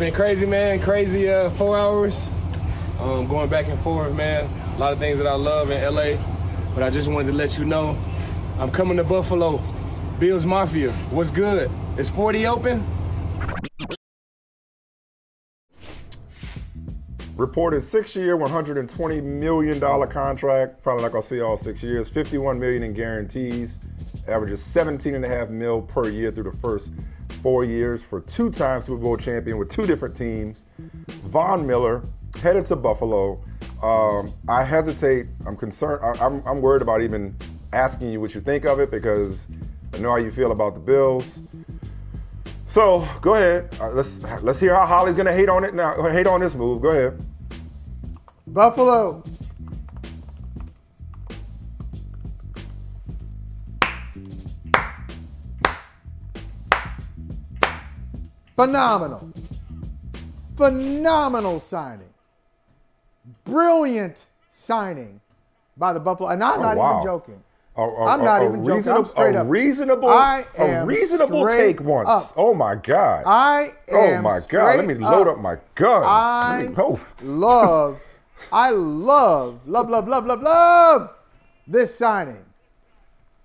S6: Been crazy, man. Crazy uh, four hours. Um, going back and forth, man. A lot of things that I love in LA, but I just wanted to let you know I'm coming to Buffalo. Bills Mafia, what's good? Is 40 open?
S1: Reported six-year, 120 million dollar contract. Probably not gonna see all six years. 51 million in guarantees. Averages 17 and a half mil per year through the first four years for two-time Super Bowl champion with two different teams. Von Miller headed to Buffalo. Um, I hesitate. I'm concerned. I, I'm, I'm worried about even asking you what you think of it because I know how you feel about the Bills. So go ahead. Uh, let's let's hear how Holly's gonna hate on it now. Hate on this move. Go ahead.
S2: Buffalo. Phenomenal. Phenomenal signing. Brilliant signing by the Buffalo. And I'm
S1: Oh,
S2: not
S1: wow.
S2: even joking.
S1: A- a-
S2: I'm not
S1: a- a
S2: even joking. I'm
S1: reasonable-
S2: straight
S1: a
S2: up.
S1: reasonable,
S2: I
S1: a
S2: am
S1: reasonable
S2: straight
S1: take once.
S2: up.
S1: Oh my God.
S2: I am.
S1: oh my God. Let me load
S2: up.
S1: up my guns.
S2: I
S1: oh.
S2: love, I love, love, love, love, love, love this signing.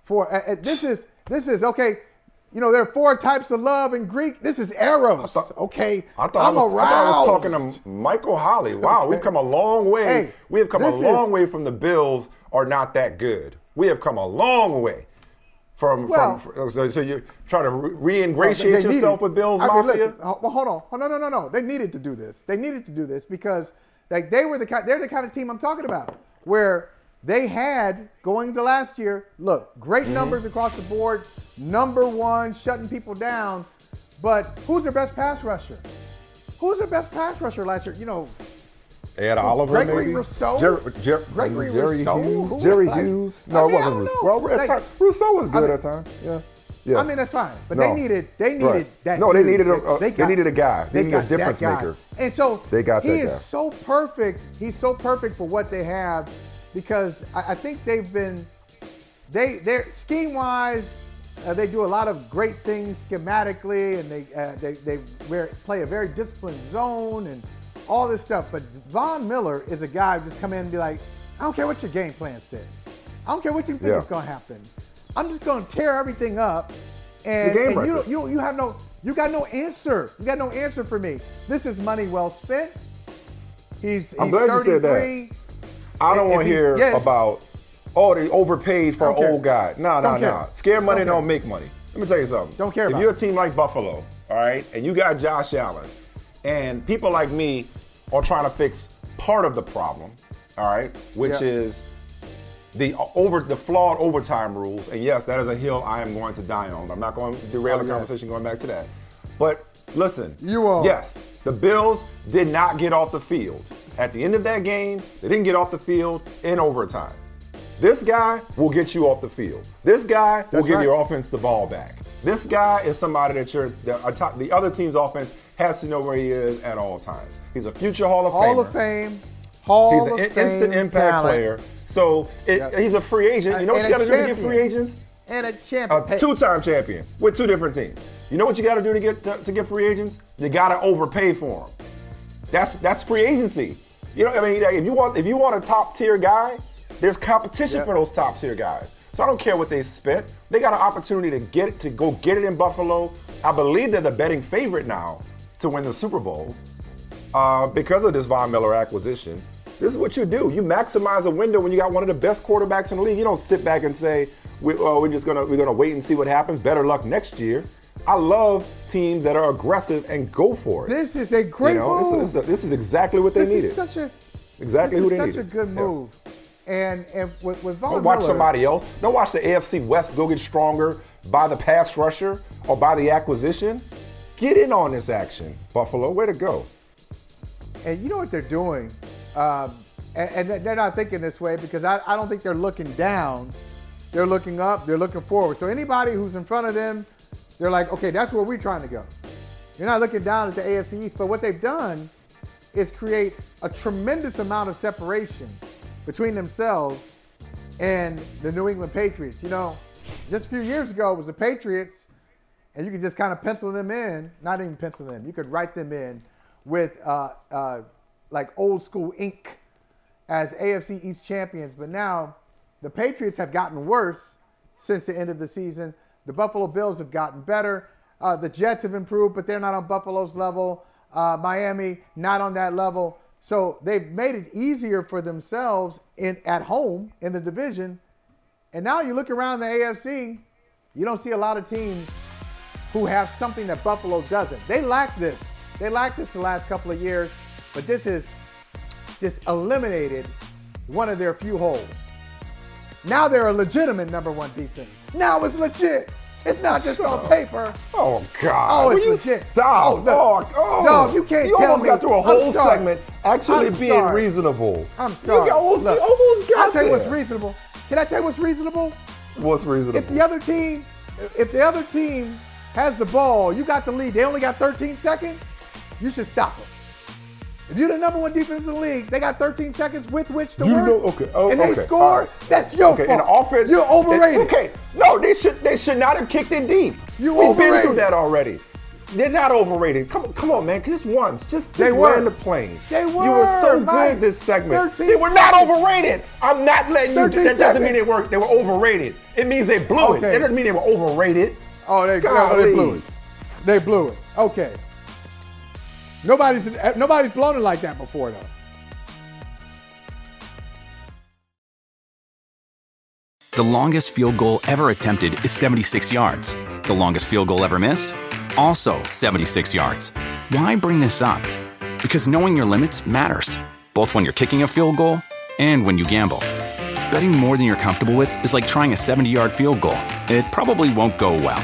S2: For uh, uh, this is this is okay. You know there are four types of love in Greek. This is eros. okay,
S1: I thought,
S2: I'm
S1: I, was, I thought I was talking to Michael Holly. Wow,
S2: Okay.
S1: we've come a long way.
S2: Hey,
S1: we have come a long
S2: is-
S1: way from the Bills are not that good. We have come a long way from.
S2: Well-
S1: from so, so you're trying to re-ingratiate yourself
S2: needed-
S1: with Bills
S2: I mean,
S1: Mafia?
S2: listen, well, hold on. Oh, no, no, no, no. They needed to do this. They needed to do this because like they were the kind. They're the kind of team I'm talking about, where they had going to last year. Look, great
S1: Mm-hmm.
S2: numbers across the board. Number one, shutting people down. But who's their best pass rusher? Who's their best pass rusher last year? You know,
S1: Ed Oliver,
S2: Gregory
S1: maybe?
S2: Rousseau?
S1: Jer- Jer-
S2: Gregory
S1: Jerry
S2: Rousseau?
S1: Hughes? Jerry
S2: like-
S1: Hughes?
S2: I
S1: No,
S2: mean,
S1: it wasn't Rousseau. Well,
S2: Like-
S1: time- Rousseau was good
S2: I mean-
S1: at time. Yeah. Yeah.
S2: I mean that's fine, but
S1: No.
S2: they needed they needed
S1: Right.
S2: that.
S1: No, they
S2: dude.
S1: needed a- they
S2: got-
S1: needed a guy. They needed a difference maker.
S2: And so
S1: They got
S2: he is
S1: guy.
S2: so perfect. He's so perfect for what they have because I, I think they've been they they're scheme wise. Uh, they do a lot of great things schematically, and they uh, they they wear, play a very disciplined zone and all this stuff. But Von Miller is a guy who just come in and be like, I don't care what your game plan says. I don't care what you think
S1: Yeah.
S2: is going to happen. I'm just going to tear everything up, and, and you, don't- you you have no you got no answer. You got no answer for me. This is money well spent. He's
S1: I'm
S2: he's
S1: glad you said that.
S2: 33.
S1: I don't want to hear
S2: yes.
S1: about, oh, they overpaid for an
S2: care.
S1: old guy. No, no, no. Scare money
S2: Don't
S1: don't, make money. Let me tell you something.
S2: Don't care
S1: If
S2: about
S1: you're
S2: it.
S1: a team like Buffalo, all right, and you got Josh Allen, and people like me are trying to fix part of the problem, all right, which
S2: Yeah.
S1: is the uh, over the flawed overtime rules. And yes, that is a hill I am going to die on. I'm not going to derail
S2: Oh,
S1: the
S2: yeah.
S1: conversation going back to that. But listen,
S2: You won't.
S1: Yes, the Bills did not get off the field. At the end of that game, they didn't get off the field in overtime. This guy will get you off the field. This guy will give
S2: right.
S1: your offense the ball back. This guy is somebody that you're the, the other team's offense has to know where he is at all times. He's a future Hall of Fame.
S2: Hall
S1: Famer.
S2: of Fame. Hall
S1: He's
S2: of
S1: an
S2: Fame
S1: instant impact
S2: talent.
S1: player. So it,
S2: Yep.
S1: he's a free agent. You know what
S2: And
S1: you got to do to get free agents?
S2: And a champion.
S1: A two-time champion with two different teams. You know what you got to do to get to, to get free agents? You got to overpay for them. That's that's free agency. You know, I mean, if you want if you want a top tier guy, there's competition
S2: Yep.
S1: for those top tier guys. So I don't care what they spent. They got an opportunity to get it to go get it in Buffalo. I believe they're the betting favorite now to win the Super Bowl uh, because of this Von Miller acquisition. This is what you do. You maximize a window when you got one of the best quarterbacks in the league. You don't sit back and say, we, oh, "We're just gonna we're gonna wait and see what happens. Better luck next year." I love teams that are aggressive and go for it.
S2: This is a great
S1: you know,
S2: move.
S1: This, is, this is- exactly what they
S2: this
S1: needed.
S2: is such a
S1: exactly
S2: this
S1: who
S2: is
S1: they
S2: such
S1: needed.
S2: a good
S1: Yeah.
S2: move. And and with, with Von
S1: Don't watch
S2: Miller,
S1: somebody else. Don't watch the AFC West go get stronger by the pass rusher or by the acquisition. Get in on this action, Buffalo. Way to go.
S2: And you know what they're doing? Um, and, and they're not thinking this way because I, I don't think they're looking down. They're looking up, they're looking forward. So anybody who's in front of them, they're like, okay, that's where we're trying to go. You're not looking down at the AFC East, but what they've done is create a tremendous amount of separation between themselves and the New England Patriots. You know, just a few years ago, it was the Patriots, and you could just kind of pencil them in, not even pencil them, you could write them in with uh, uh, like old school ink as AFC East champions. But now the Patriots have gotten worse since the end of the season. The Buffalo Bills have gotten better. Uh, the Jets have improved, but they're not on Buffalo's level. Uh, Miami, not on that level. So they've made it easier for themselves in at home in the division. And now you look around the AFC, you don't see a lot of teams who have something that Buffalo doesn't. They lack this. They lack this the last couple of years, but this has just eliminated one of their few holes. Now they're a legitimate number one defense. Now it's legit. It's not just on paper.
S1: Oh God!
S2: Oh, it's
S1: you
S2: legit.
S1: Stop!
S2: Oh, look.
S1: Oh, oh.
S2: No, you can't
S1: you
S2: tell
S1: almost
S2: me.
S1: got through a whole segment actually
S2: I'm
S1: being
S2: sorry.
S1: reasonable.
S2: I'm sorry.
S1: You almost,
S2: Look,
S1: you almost got
S2: I'll tell you what's reasonable. Can I tell you what's reasonable?
S1: What's reasonable?
S2: If the other team, if the other team has the ball, you got the lead. They only got 13 seconds. You should stop them. If you're the number one defense in the league, they got 13 seconds with which to
S1: You
S2: work.
S1: know- okay, oh,
S2: and they
S1: okay,
S2: score.
S1: right.
S2: That's your
S1: okay,
S2: fault.
S1: in the offense,
S2: You're overrated.
S1: Okay, no, they should they should not have kicked it deep.
S2: You
S1: We've been through that already. They're not overrated. Come, come on, man. Just once. Just, just
S2: They were.
S1: land the plane.
S2: They were.
S1: You were so
S2: Mike.
S1: good this segment. They were not overrated. I'm not letting you.
S2: 13
S1: That doesn't
S2: seconds.
S1: mean they were. They were overrated. It means they blew it.
S2: Okay.
S1: That doesn't mean they were overrated.
S2: Oh, they,
S1: Golly.
S2: they blew it. They blew it. Okay. Nobody's eh, nobody's blown it like that before though.
S4: The longest field goal ever attempted is 76 yards. The longest field goal ever missed? Also 76 yards. Why bring this up? Because knowing your limits matters, both when you're kicking a field goal and when you gamble. Betting more than you're comfortable with is like trying a 70 yard field goal. It probably won't go well.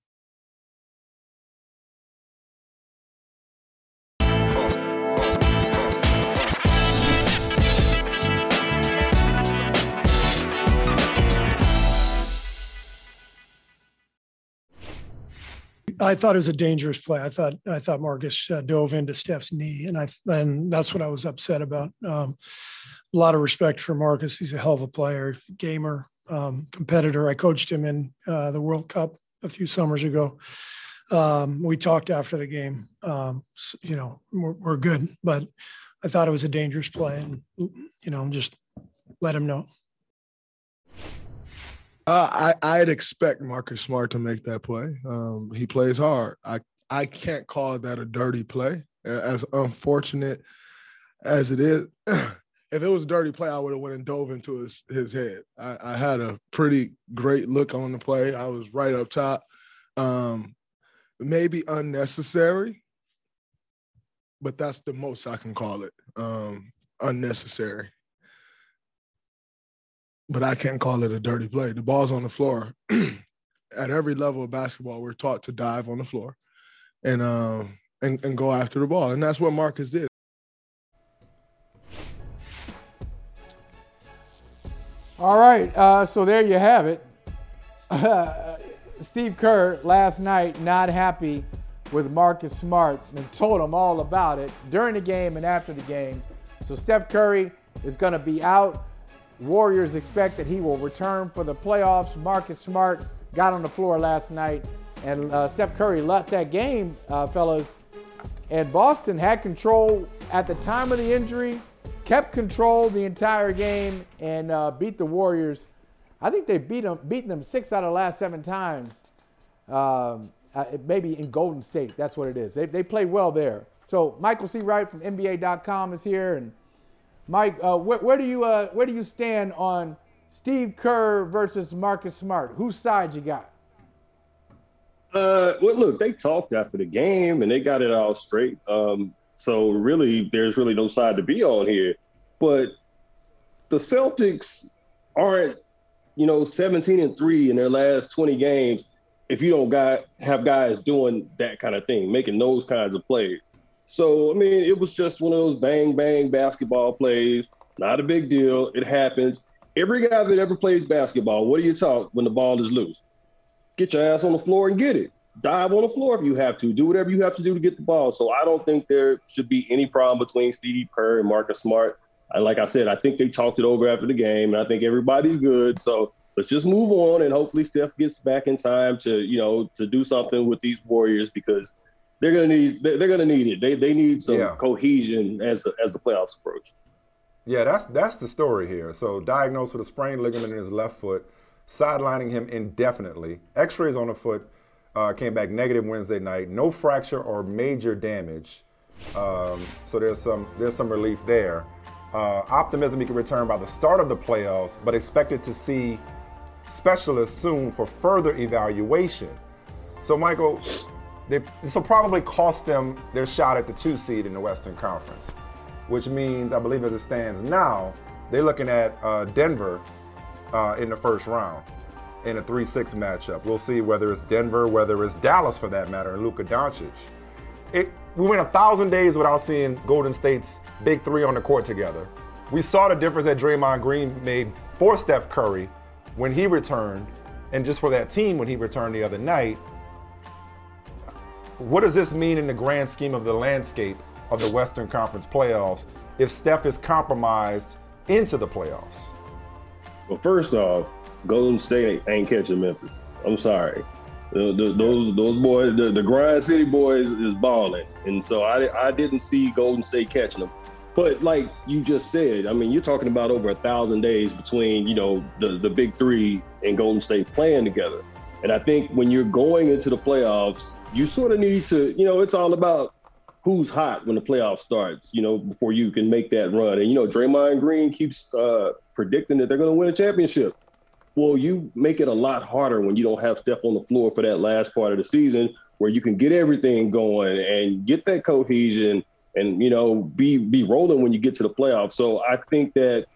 S7: I thought it was a dangerous play. I thought I thought Marcus uh, dove into Steph's knee, and I and that's what I was upset about. Um, a lot of respect for Marcus. He's a hell of a player, gamer, um, competitor. I coached him in uh, the World Cup a few summers ago. Um, we talked after the game. Um, s- you know, we're, we're good, but I thought it was a dangerous play, and you know, just let him know.
S8: Uh, I I'd expect Marcus Smart to make that play. Um, he plays hard. I I can't call that a dirty play. As unfortunate as it is. if it was a dirty play, I would have went and dove into his his head. I, I, had a pretty great look on the play. I was right up top. Um, maybe unnecessary, but that's the most I can call it. Um, unnecessary. But I can't call it a dirty play. The ball's on the floor. At every level of basketball, we're taught to dive on the floor and um and, and go after the ball. And that's what Marcus did.
S2: All right, uh, so there you have it. Uh, Steve Kerr last night not happy with Marcus Smart and told him all about it during the game and after the game. So Steph Curry is going to be out. Warriors expect that he will return for the playoffs. Marcus Smart got on the floor last night, and uh, Steph Curry left that game, uh, fellas. And Boston had control at the time of the injury kept control the entire game and uh, beat the Warriors. I think they beat them, beaten them six out of the last seven times. Um, maybe in Golden State, that's what it is. They, they played well there. So Michael C. Wright from NBA.com is here, and Mike, uh, where, where, do you uh, where do you stand on Steve Kerr versus Marcus Smart? Whose side you got?
S9: Uh, well, look, they talked after the game and they got it all straight. Um, so really, there's really no side to be on here. But the Celtics aren't, you know, 17 and three in their last 20 games. If you don't got have guys doing that kind of thing, making those kinds of plays. So I mean, it was just one of those bang bang basketball plays. Not a big deal. It happens. Every guy that ever plays basketball, what do you talk when the ball is loose? Get your ass on the floor and get it dive on the floor if you have to. Do whatever you have to do to get the ball. So I don't think there should be any problem between Steve Kerr and Marcus Smart. And like I said, I think they talked it over after the game, and I think everybody's good. So let's just move on, and hopefully Steph gets back in time to you know to do something with these Warriors because they're gonna need they're gonna need it. They they need some yeah. cohesion as the as the playoffs approach.
S1: Yeah, that's that's the story here. So diagnosed with a sprained ligament in his left foot, sidelining him indefinitely. X-rays on the foot uh, came back negative Wednesday night. No fracture or major damage. Um, so there's some there's some relief there. Uh, optimism he can return by the start of the playoffs, but expected to see specialists soon for further evaluation. So Michael, this will probably cost them their shot at the two seed in the Western Conference, which means I believe as it stands now, they're looking at uh, Denver uh, in the first round in a 3-6 matchup. We'll see whether it's Denver, whether it's Dallas for that matter, and Luka Doncic. It, we went a thousand days without seeing Golden State's big three on the court together. We saw the difference that Draymond Green made for Steph Curry when he returned, and just for that team when he returned the other night. What does this mean in the grand scheme of the landscape of the Western Conference playoffs if Steph is compromised into the playoffs?
S9: Well, first off, Golden State ain't catching Memphis. I'm sorry. Uh, the, the, those those boys, the, the Grind City boys is balling, and so I I didn't see Golden State catching them. But like you just said, I mean, you're talking about over a thousand days between you know the the big three and Golden State playing together, and I think when you're going into the playoffs, you sort of need to you know it's all about who's hot when the playoffs starts, you know, before you can make that run. And you know, Draymond Green keeps uh, predicting that they're going to win a championship. Well, you make it a lot harder when you don't have Steph on the floor for that last part of the season where you can get everything going and get that cohesion and you know be be rolling when you get to the playoffs. So I think that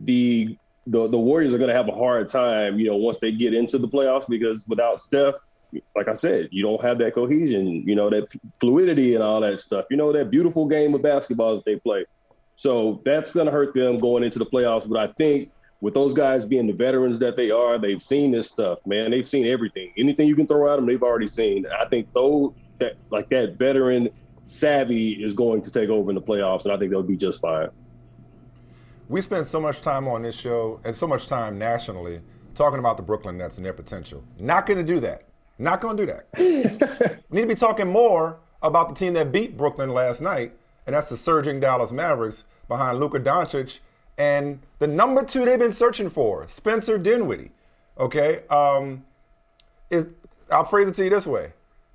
S9: the the, the Warriors are going to have a hard time, you know, once they get into the playoffs because without Steph, like I said, you don't have that cohesion, you know, that fluidity and all that stuff. You know, that beautiful game of basketball that they play. So that's going to hurt them going into the playoffs. But I think with those guys being the veterans that they are, they've seen this stuff, man. They've seen everything. Anything you can throw at them, they've already seen. I think though that like that veteran savvy is going to take over in the playoffs, and I think they'll be just fine.
S1: We spend so much time on this show and so much time nationally talking about the Brooklyn Nets and their potential. Not going to do that. Not going to do that. we need to be talking more about the team that beat Brooklyn last night, and that's the surging Dallas Mavericks behind Luka Doncic and the number two they've been searching for, Spencer Dinwiddie, okay, um, is I'll phrase it to you this way: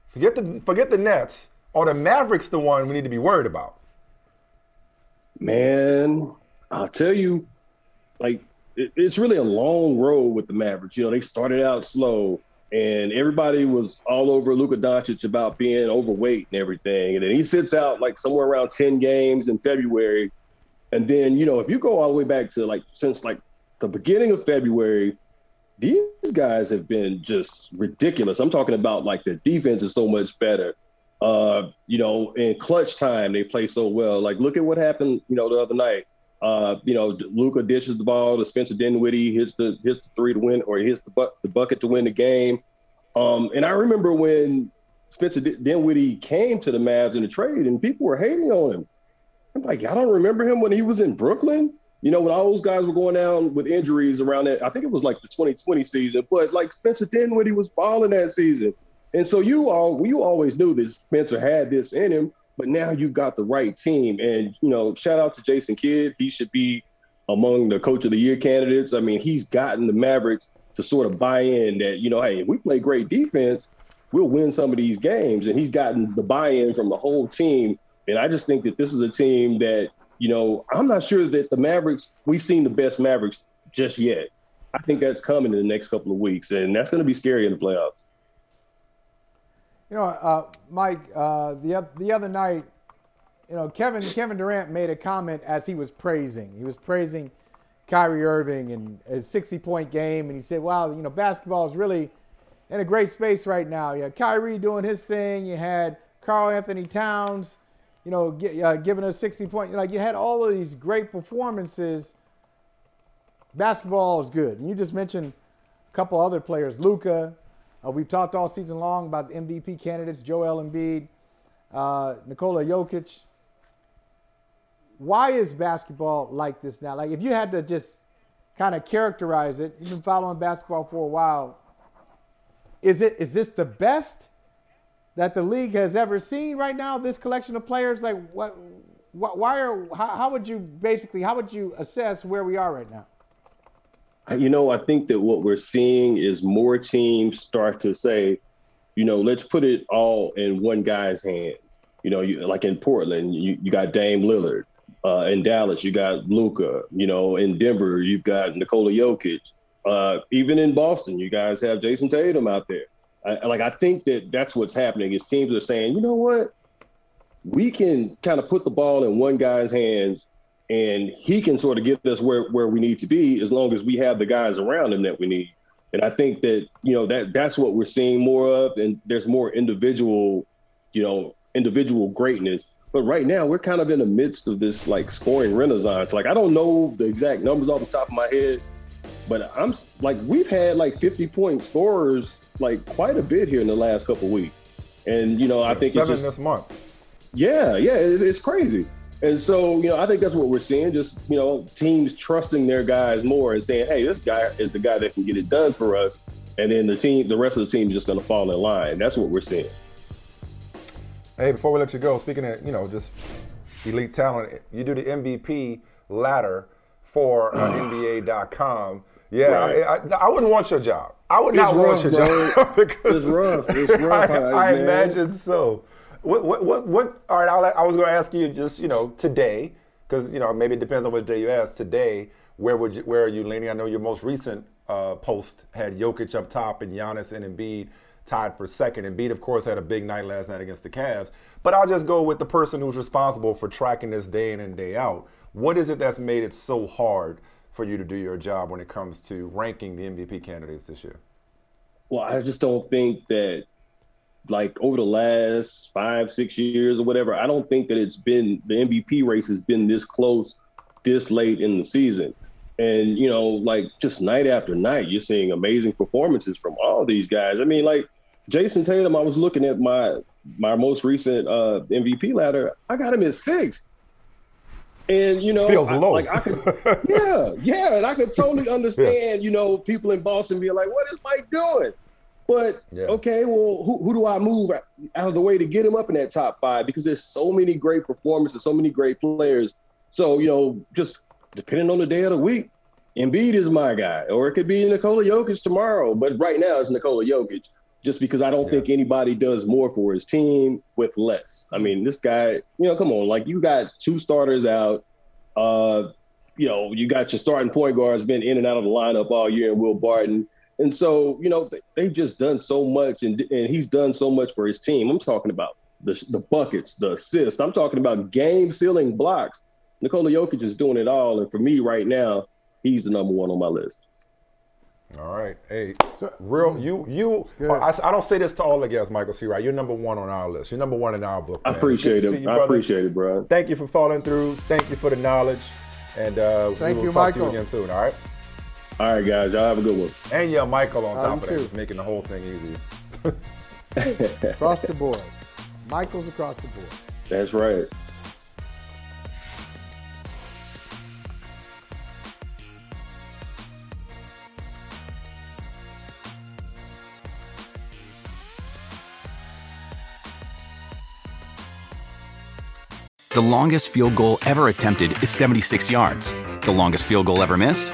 S1: forget the forget the Nets, or the Mavericks the one we need to be worried about?
S9: Man, I'll tell you, like it, it's really a long road with the Mavericks. You know, they started out slow, and everybody was all over Luka Doncic about being overweight and everything. And then he sits out like somewhere around ten games in February, and then you know if you go all the way back to like since like the beginning of February, these guys have been just ridiculous. I'm talking about like the defense is so much better. Uh, you know, in clutch time, they play so well. Like, look at what happened, you know, the other night. Uh, you know, Luka dishes the ball to Spencer Dinwiddie, hits the hits the three to win, or hits the, bu- the bucket to win the game. Um, and I remember when Spencer Dinwiddie came to the Mavs in the trade, and people were hating on him. I'm like, I don't remember him when he was in Brooklyn. You know, when all those guys were going down with injuries around that, I think it was like the 2020 season, but like Spencer Dinwiddie was balling that season. And so you all you always knew that Spencer had this in him, but now you've got the right team. And you know, shout out to Jason Kidd. He should be among the coach of the year candidates. I mean, he's gotten the Mavericks to sort of buy in that, you know, hey, if we play great defense, we'll win some of these games. And he's gotten the buy-in from the whole team. And I just think that this is a team that, you know, I'm not sure that the Mavericks, we've seen the best Mavericks just yet. I think that's coming in the next couple of weeks, and that's going to be scary in the playoffs.
S2: You know, uh, Mike, uh, the the other night, you know, Kevin Kevin Durant made a comment as he was praising. He was praising Kyrie Irving and a 60-point game, and he said, "Wow, you know, basketball is really in a great space right now. You Kyrie doing his thing. You had Karl-Anthony Towns, you know, uh, giving us 60 points. Like you had all of these great performances. Basketball is good. And you just mentioned a couple other players, Luka, uh, we've talked all season long about the MVP candidates, Joel Embiid, uh, Nikola Jokic. Why is basketball like this now? Like, if you had to just kind of characterize it, you've been following basketball for a while. Is it is this the best that the league has ever seen right now? This collection of players, like what, what why are how, how would you basically how would you assess where we are right now?
S9: You know, I think that what we're seeing is more teams start to say, you know, let's put it all in one guy's hands. You know, you, like in Portland, you, you got Dame Lillard. Uh, in Dallas, you got Luka. You know, in Denver, you've got Nikola Jokic. Uh, even in Boston, you guys have Jayson Tatum out there. I, like, I think that that's what's happening. Is teams are saying, you know what, we can kind of put the ball in one guy's hands and he can sort of get us where where we need to be as long as we have the guys around him that we need. And I think that you know that that's what we're seeing more of, and there's more individual, you know, individual greatness. But right now, we're kind of in the midst of this like scoring renaissance. Like I don't know the exact numbers off the top of my head, but I'm like we've had like 50 point scorers like quite a bit here in the last couple weeks, and you know I think
S1: seven
S9: it's just
S1: this month.
S9: Yeah, yeah, it, it's crazy. And so, you know, I think that's what we're seeing. Just, you know, teams trusting their guys more and saying, hey, this guy is the guy that can get it done for us. And then the team, the rest of the team is just going to fall in line. That's what we're seeing.
S1: Hey, before we let you go, speaking of, you know, just elite talent, you do the MVP ladder for uh, NBA.com. Yeah,
S9: Right.
S1: I, I, I wouldn't want your job. I would not
S9: It's
S1: want your
S9: bro.
S1: job because
S9: It's rough. It's rough,
S1: I, I imagine so. What, what, what, what? All right, I'll, I was going to ask you just, you know, today, because you know maybe it depends on which day you ask. Today, where would you, where are you leaning? I know your most recent uh, post had Jokic up top and Giannis and Embiid tied for second. Embiid, of course, had a big night last night against the Cavs. But I'll just go with the person who's responsible for tracking this day in and day out. What is it that's made it so hard for you to do your job when it comes to ranking the MVP candidates this year?
S9: Well, I just don't think that, like, over the last five, six years or whatever, I don't think that it's been the MVP race has been this close this late in the season. And, you know, like, just night after night, you're seeing amazing performances from all these guys. I mean, like, Jayson Tatum, I was looking at my my most recent uh, MVP ladder. I got him at sixth. And you know,
S1: Feels
S9: I-
S1: low.
S9: like I could, yeah, yeah, and I could totally understand, you know, people in Boston being like, "What is Mike doing?" But
S1: Yeah.
S9: okay, well, who, who do I move out of the way to get him up in that top five? Because there's so many great performances, so many great players. So you know, just depending on the day of the week, Embiid is my guy, or it could be Nikola Jokic tomorrow. But right now, it's Nikola Jokic, just because I don't
S1: Yeah.
S9: think anybody does more for his team with less. I mean, this guy, you know, come on, like you got two starters out. Uh, you know, you got your starting point guards been in and out of the lineup all year, and Will Barton. And so, you know, they've just done so much, and, and he's done so much for his team. I'm talking about the, the buckets, the assists. I'm talking about game sealing blocks. Nikola Jokic is doing it all. And for me right now, he's the number one on my list.
S1: All right. Hey, so, real you you. I, I, don't say this to all the guests, Michael C. Wright, you're number one on our list. You're number one in our book.
S9: Man. I appreciate it. You, I appreciate it, bro.
S1: Thank you for following through. Thank you for the knowledge, and uh,
S2: thank
S1: we will
S2: you,
S1: talk
S2: Michael.
S1: To you again soon. All right.
S9: All right, guys. Y'all have a good one.
S1: And yeah, Michael on uh, top of that, just making the whole thing easy.
S2: across the board, Michael's across the board.
S9: That's right.
S4: The longest field goal ever attempted is 76 yards. The longest field goal ever missed?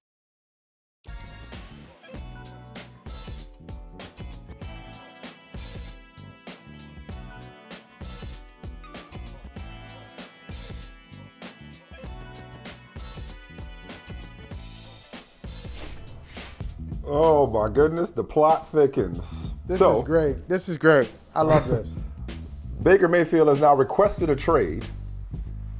S1: Oh my goodness, the plot thickens.
S2: This
S1: so,
S2: is great. This is great. I love this.
S1: Baker Mayfield has now requested a trade.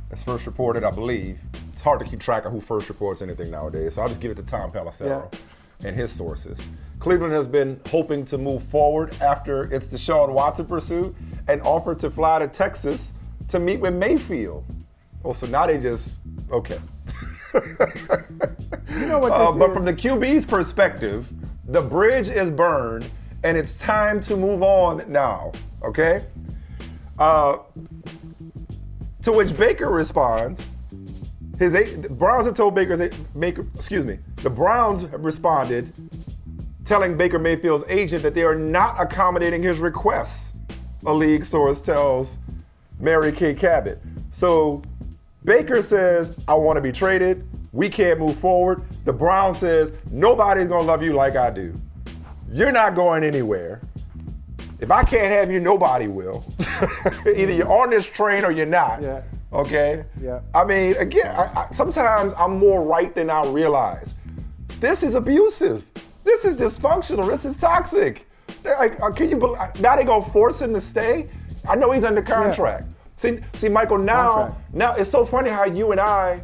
S1: That's first reported, I believe. It's hard to keep track of who first reports anything nowadays, so I'll just give it to Tom Pelissero yeah. and his sources. Cleveland has been hoping to move forward after its Deshaun Watson pursuit and offered to fly to Texas to meet with Mayfield. Oh, so now they just okay.
S2: you know what uh,
S1: But from the QB's perspective, the bridge is burned and it's time to move on now. Okay. Uh, to which Baker responds, his the Browns have told Baker, Baker, excuse me, the Browns have responded, telling Baker Mayfield's agent that they are not accommodating his requests. A league source tells Mary Kay Cabot. So Baker says, I want to be traded. We can't move forward. The Brown says, nobody's going to love you like I do. You're not going anywhere. If I can't have you, nobody will. Either you're on this train or you're not.
S2: Yeah.
S1: Okay?
S2: Yeah.
S1: I mean, again, I, I, sometimes I'm more right than I realize. This is abusive. This is dysfunctional. This is toxic. Like, uh, can you believe, now they gonna force him to stay? I know he's under contract. Yeah. See, see, Michael. Now, Contract. now it's so funny how you and I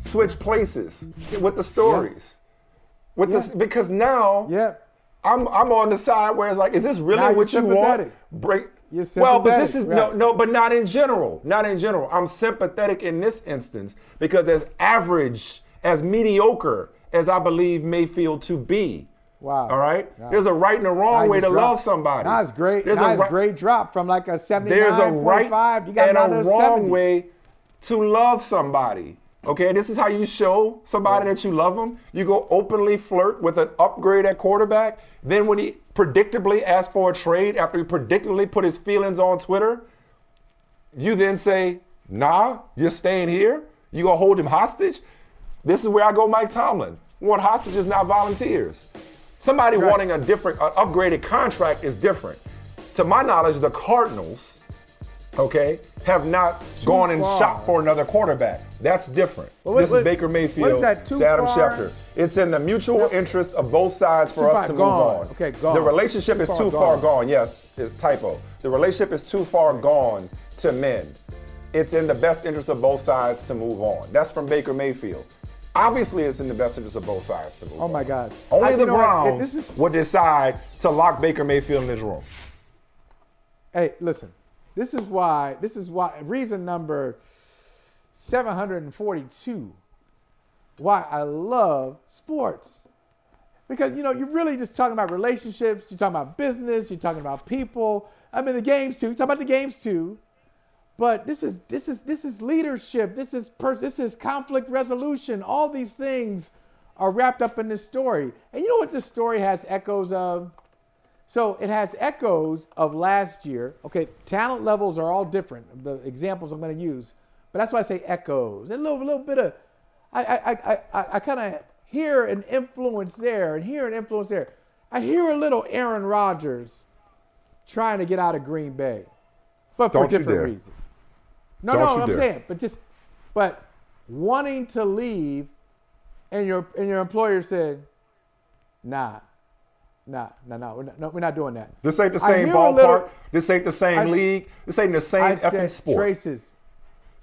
S1: switch places with the stories. Yeah. With yeah. this, because now,
S2: yeah,
S1: I'm I'm on the side where it's like, is this really what you want? Break. well, but this is right. no, no, but not in general. Not in general. I'm sympathetic in this instance because as average, as mediocre as I believe Mayfield to be,
S2: Wow.
S1: All right. There's a right and a wrong way to dropped. love somebody.
S2: Nice, great. There's a great drop from like a 79. There's a right you got
S1: and
S2: another
S1: a wrong
S2: 70.
S1: way to love somebody. Okay, this is how you show somebody yeah. that you love them. You go openly flirt with an upgrade at quarterback. Then when he predictably asks for a trade after he predictably put his feelings on Twitter, you then say, "Nah, you're staying here. You gonna hold him hostage." This is where I go, Mike Tomlin. Want hostages, not volunteers. Somebody right. wanting a different, an upgraded contract is different. To my knowledge, the Cardinals, okay, have not too gone and far. shot for another quarterback. That's different. Well, this is Baker Mayfield what is that, too to Adam far? Schefter. It's in the mutual interest of both sides for us to move
S2: gone.
S1: on.
S2: Okay, gone.
S1: The relationship too is too far gone. gone. Yes, typo. The relationship is too far gone to mend. It's in the best interest of both sides to move on. That's from Baker Mayfield. Obviously, it's in the best interest of both sides to move.
S2: Oh my God.
S1: Only
S2: I-
S1: the
S2: you know?
S1: Browns
S2: This is
S1: would decide to lock Baker Mayfield in his room.
S2: Hey, listen. This is why. This is why. Reason number 742. Why I love sports. Because you know you're really just talking about relationships. You're talking about business. You're talking about people. I mean the games too. You're talking about the games too. But this is this is this is leadership. This is this is conflict resolution. All these things are wrapped up in this story. And you know what this story has echoes of? So it has echoes of last year. Okay, talent levels are all different. The examples I'm going to use, but that's why I say echoes. A little, little bit of, I, I, I, I, I kind of hear an influence there and hear an influence there. I hear a little Aaron Rodgers trying to get out of Green Bay, but for
S1: Don't
S2: different reasons. No,
S1: Don't
S2: no, I'm
S1: dare.
S2: saying, but just, but wanting to leave, and your and your employer said, nah. Nah, nah, nah, we're not, no, we're not doing that.
S1: This ain't the same ballpark.
S2: little-
S1: this ain't the same
S2: I-
S1: league. This ain't the same
S2: I
S1: effing sport.
S2: traces.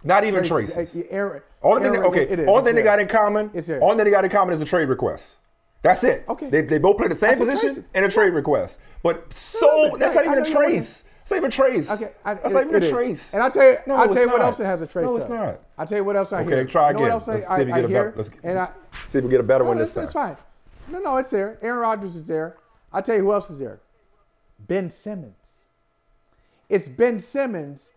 S1: Not even
S2: Traces.
S1: traces. Only thing,
S2: Aaron-
S1: okay,
S2: it is.
S1: only thing they
S2: there.
S1: got in common,
S2: It's there.
S1: only thing they got in common is a trade request. That's it.
S2: Okay.
S1: They, they both play the same position
S2: traces.
S1: and a trade request. But so
S2: no,
S1: that's
S2: no,
S1: not even a trace. It's not even a trace.
S2: Okay, I,
S1: that's
S2: it-
S1: not even a
S2: is.
S1: trace.
S2: And I'll tell you,
S1: No,
S2: I'll tell you what else it has a trace
S1: No, it's
S2: of.
S1: not.
S2: I'll tell you what else I
S1: Okay,
S2: hear.
S1: Okay, try
S2: you know
S1: again.
S2: what else I,
S1: Let's see if we get a
S2: hear?
S1: better- let's get-
S2: and I,
S1: See if we get a better
S2: no,
S1: one
S2: that's,
S1: this
S2: that's
S1: time.
S2: fine. No, no, it's there. Aaron Rodgers is there. I'll tell you who else is there. Ben Simmons. It's Ben Simmons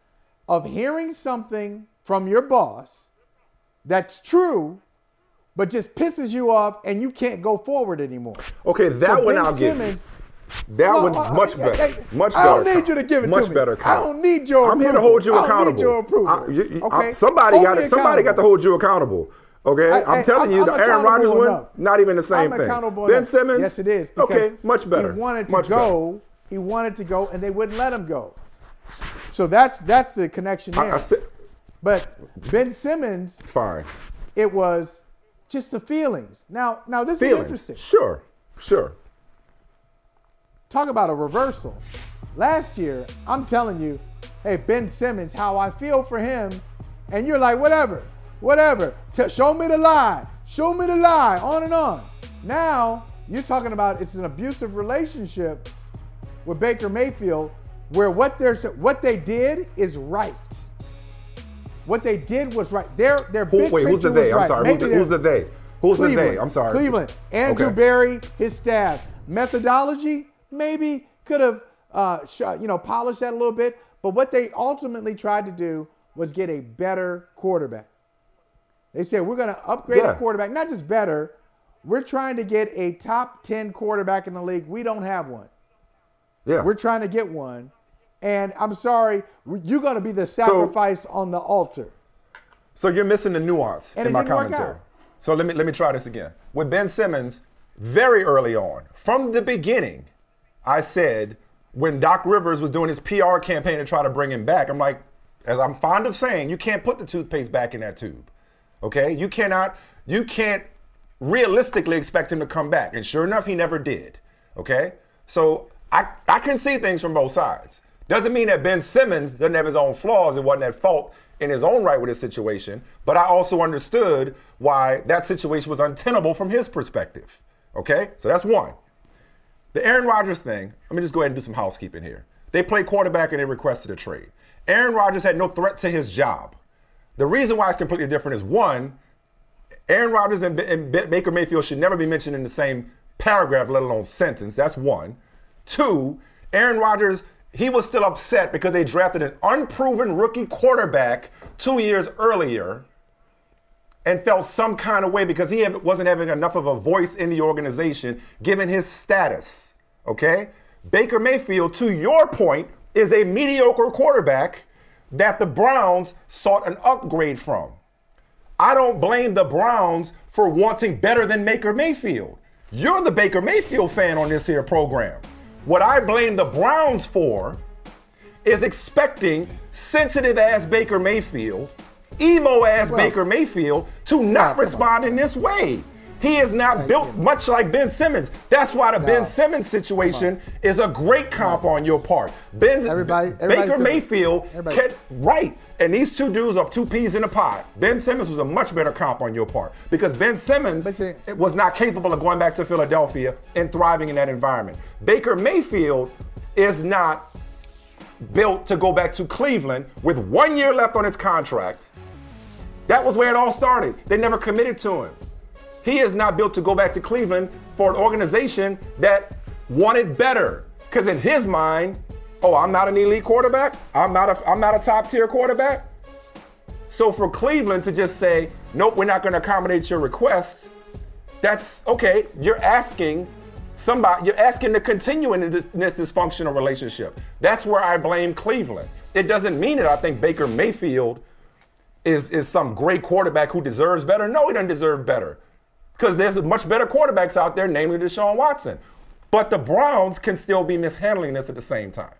S2: of hearing something from your boss that's true, but just pisses you off and you can't go forward anymore.
S1: Okay, that
S2: So
S1: one
S2: Ben
S1: I'll.
S2: Simmons,
S1: That
S2: No,
S1: one's
S2: uh,
S1: much
S2: uh,
S1: better.
S2: hey,
S1: much
S2: I don't
S1: better.
S2: need you to give it
S1: much
S2: to me.
S1: better.
S2: I don't need your
S1: I'm here to hold you accountable.
S2: I don't need your approval.
S1: I- you- you-
S2: Okay?
S1: I- somebody
S2: Hold
S1: got to, somebody got to hold you accountable. Okay,
S2: I-
S1: I'm
S2: I-
S1: telling
S2: I'm-
S1: you,
S2: I'm
S1: the Aaron Rodgers one,
S2: enough.
S1: not even the same
S2: I'm
S1: thing.
S2: accountable
S1: ben. Simmons,
S2: Yes, it is.
S1: Okay, much better.
S2: He wanted to
S1: much
S2: go.
S1: Better.
S2: He wanted to go, and they wouldn't let him go. So that's that's the connection there.
S1: I said,
S2: but Ben Simmons,
S1: fine.
S2: it was just the feelings. Now, now this is interesting.
S1: Sure, sure.
S2: Talk about a reversal. Last year, I'm telling you, hey, Ben Simmons, how I feel for him, and you're like, whatever, whatever. T- show me the lie. Show me the lie. On and on. Now you're talking about it's an abusive relationship with Baker Mayfield, where what they're what they did is right. What they did was right. Their their
S1: Who,
S2: big
S1: wait, who's the they? I'm
S2: right.
S1: sorry.
S2: Maybe
S1: Who's the, who's the they? Who's the they? I'm sorry.
S2: Cleveland. Andrew
S1: Okay.
S2: Berry, his staff. Methodology, maybe could have uh, you know polished that a little bit, but what they ultimately tried to do was get a better quarterback. They said we're going to upgrade
S1: Yeah.
S2: a quarterback, not just better. We're trying to get a top 10 quarterback in the league. We don't have one.
S1: Yeah.
S2: We're trying to get one. And I'm sorry, you're going to be the sacrifice on the altar.
S1: So you're missing the nuance
S2: And
S1: in my commentary. So let me let me try this again. With Ben Simmons, very early on, from the beginning, I said when Doc Rivers was doing his PR campaign to try to bring him back, I'm like, as I'm fond of saying, you can't put the toothpaste back in that tube. Okay? You cannot, you can't realistically expect him to come back. And sure enough, he never did. Okay? So I, I can see things from both sides. Doesn't mean that Ben Simmons doesn't have his own flaws and wasn't at fault in his own right with his situation, but I also understood why that situation was untenable from his perspective. Okay? So that's one. The Aaron Rodgers thing, let me just go ahead and do some housekeeping here. They played quarterback and they requested a trade. Aaron Rodgers had no threat to his job. The reason why it's completely different is one, Aaron Rodgers and, and Ba- Baker Mayfield should never be mentioned in the same paragraph, let alone sentence. That's one. Two, Aaron Rodgers, he was still upset because they drafted an unproven rookie quarterback two years earlier and felt some kind of way because he wasn't having enough of a voice in the organization given his status. Okay? Baker Mayfield, to your point, is a mediocre quarterback that the Browns sought an upgrade from. I don't blame the Browns for wanting better than Baker Mayfield. You're the Baker Mayfield fan on this here program. What I blame the Browns for is expecting sensitive ass Baker Mayfield, emo ass
S2: Well-
S1: Baker Mayfield to not respond in this way. He is not built much like Ben Simmons. That's why the
S2: No.
S1: Ben Simmons situation is a great comp on your part. Ben
S2: Everybody-
S1: Baker. Mayfield can, right. And these two dudes are two peas in a pod. Ben Simmons was a much better comp on your part because Ben Simmons
S2: you-
S1: was not capable of going back to Philadelphia and thriving in that environment. Baker Mayfield is not built to go back to Cleveland with one year left on his contract. That was where it all started. They never committed to him. He is not built to go back to Cleveland for an organization that wanted better. Because in his mind, oh, I'm not an elite quarterback. I'm not a I'm not a top tier quarterback. So for Cleveland to just say, nope, we're not going to accommodate your requests, that's okay. You're asking somebody, you're asking to continue in this, this dysfunctional relationship. That's where I blame Cleveland. It doesn't mean that I think Baker Mayfield is, is some great quarterback who deserves better. No, he doesn't deserve better. Because there's much better quarterbacks out there, namely Deshaun Watson. But the Browns can still be mishandling this at the same time.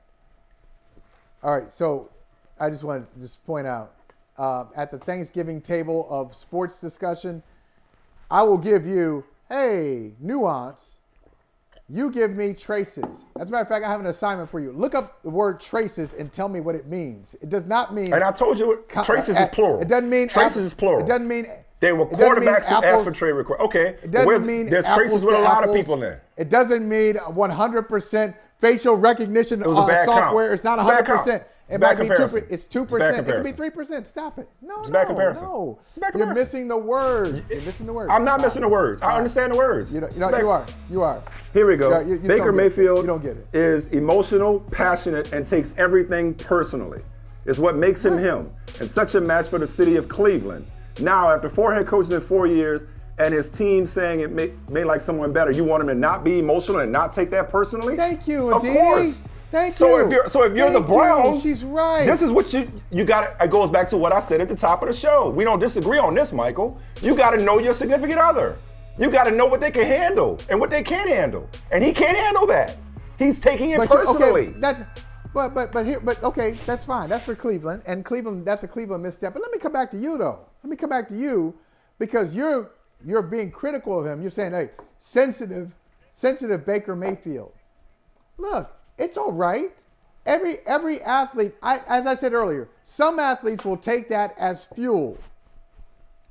S2: All right, so I just want to just point out uh, at the Thanksgiving table of sports discussion, I will give you, hey, nuance. You give me traces. As a matter of fact, I have an assignment for you. Look up the word traces and tell me what it means. It does not mean.
S1: And I told you,
S2: co-
S1: traces is plural.
S2: It doesn't mean
S1: traces is plural.
S2: It doesn't mean
S1: They were quarterbacks who asked for trade requests. Okay,
S2: It doesn't mean
S1: there's traces with a lot
S2: apples.
S1: of people there.
S2: It doesn't mean 100% facial recognition
S1: It was a
S2: uh,
S1: bad count.
S2: software. It's not
S1: It's a bad
S2: 100%. It might be two. It's two percent. It could be three percent. Stop it. No,
S1: It's
S2: no,
S1: bad comparison.
S2: no.
S1: It's bad
S2: You're missing the word. You're missing the word.
S1: I'm not missing the words. I understand the words.
S2: You know, you know, you are. You are.
S1: Here we go.
S2: You you-
S1: Baker. Mayfield
S2: You don't get it.
S1: is emotional, passionate, and takes everything personally. It's what makes him him. And such a match for the city of Cleveland. Now, after four head coaches in four years, and his team saying it may, may like someone better, you want him to not be emotional and not take that personally?
S2: Thank you,
S1: Of course.
S2: Thank
S1: so
S2: you.
S1: If you're, so if you're the
S2: Thank you.
S1: Browns,
S2: She's right.
S1: This is what you you got. It goes back to what I said at the top of the show. We don't disagree on this, Michael. You got to know your significant other. You got to know what they can handle and what they can't handle, and he can't handle that. He's taking it
S2: But you-
S1: personally.
S2: okay, that's but but but here but okay, that's fine. That's for Cleveland, and Cleveland that's a Cleveland misstep. But let me come back to you though. Let me come back to you because you're you're being critical of him. You're saying, hey, sensitive, sensitive Baker Mayfield. Look, it's all right. Every every athlete, I, as I said earlier, some athletes will take that as fuel.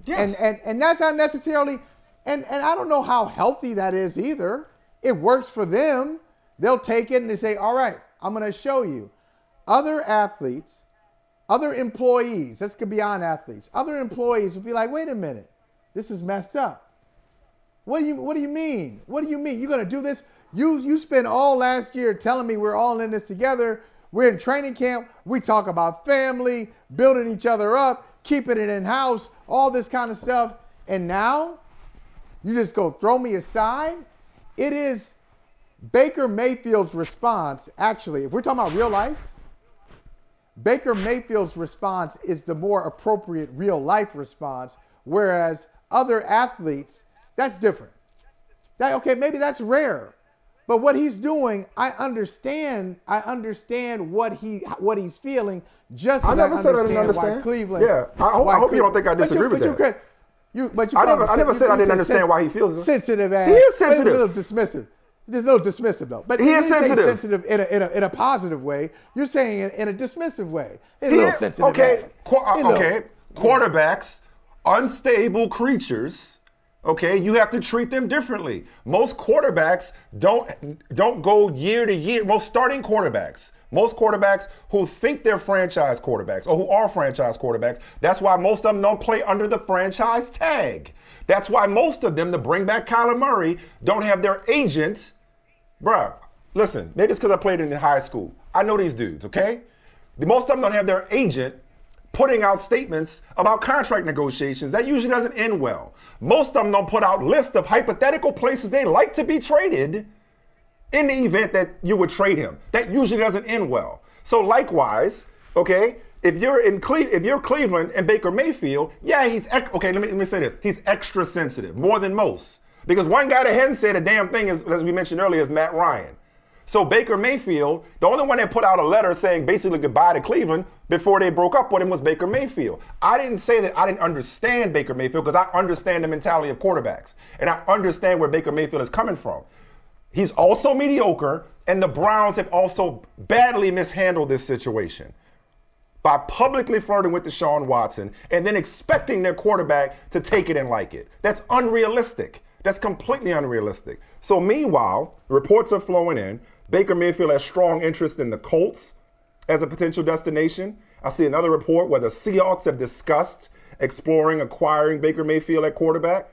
S2: And, and and that's not necessarily, and, and I don't know how healthy that is either. It works for them. They'll take it and they say, all right, I'm going to show you. Other athletes, other employees, let's go beyond athletes, other employees will be like, wait a minute, this is messed up. What do you what do you mean? What do you mean? You're gonna do this? You you spent all last year telling me we're all in this together. We're in training camp. We talk about family, building each other up, keeping it in house, all this kind of stuff. And now you just go throw me aside. It is Baker Mayfield's response. Actually, if we're talking about real life, Baker Mayfield's response is the more appropriate real life response, whereas other athletes, that's different. That okay, maybe that's rare. But what he's doing, I understand. I understand what he what he's feeling. Just
S1: I
S2: as
S1: never
S2: I
S1: said I
S2: understand,
S1: didn't understand why.
S2: Cleveland.
S1: Yeah, I hope- I hope you don't think I
S2: but
S1: disagree with
S2: but
S1: that.
S2: You, you, but you
S1: I never- I never said I didn't understand why he feels it.
S2: sensitive. Ass.
S1: He is
S2: it's
S1: sensitive.
S2: A little dismissive. There's no dismissive though. But
S1: He is sensitive.
S2: sensitive in a, in, a, in a positive way. You're saying it in a dismissive way. It's a little
S1: is-
S2: sensitive.
S1: Okay, qu- uh,
S2: You
S1: okay. Quarterbacks, unstable creatures. Okay, you have to treat them differently. Most quarterbacks don't don't go year to year. Most starting quarterbacks, most quarterbacks who think they're franchise quarterbacks or who are franchise quarterbacks. That's why most of them don't play under the franchise tag. That's why most of them, to bring back Kyler Murray, don't have their agent Bruh, listen, maybe it's because I played in high school. I know these dudes, okay? Most of them don't have their agent putting out statements about contract negotiations. That usually doesn't end well. Most of them don't put out lists of hypothetical places they like to be traded in the event that you would trade him. That usually doesn't end well. So likewise, okay, if you're in Cle- if you're Cleveland and Baker Mayfield, yeah, he's ec- okay. Let me let me say this: he's extra sensitive, more than most. Because one guy that hadn't said a damn thing, is, as we mentioned earlier, is Matt Ryan. So Baker Mayfield, the only one that put out a letter saying basically goodbye to Cleveland before they broke up with him was Baker Mayfield. I didn't say that I didn't understand Baker Mayfield because I understand the mentality of quarterbacks and I understand where Baker Mayfield is coming from. He's also mediocre, and the Browns have also badly mishandled this situation by publicly flirting with Deshaun Watson and then expecting their quarterback to take it and like it. That's unrealistic. That's completely unrealistic. So, meanwhile, reports are flowing in. Baker Mayfield has strong interest in the Colts as a potential destination. I see another report where the Seahawks have discussed exploring acquiring Baker Mayfield at quarterback.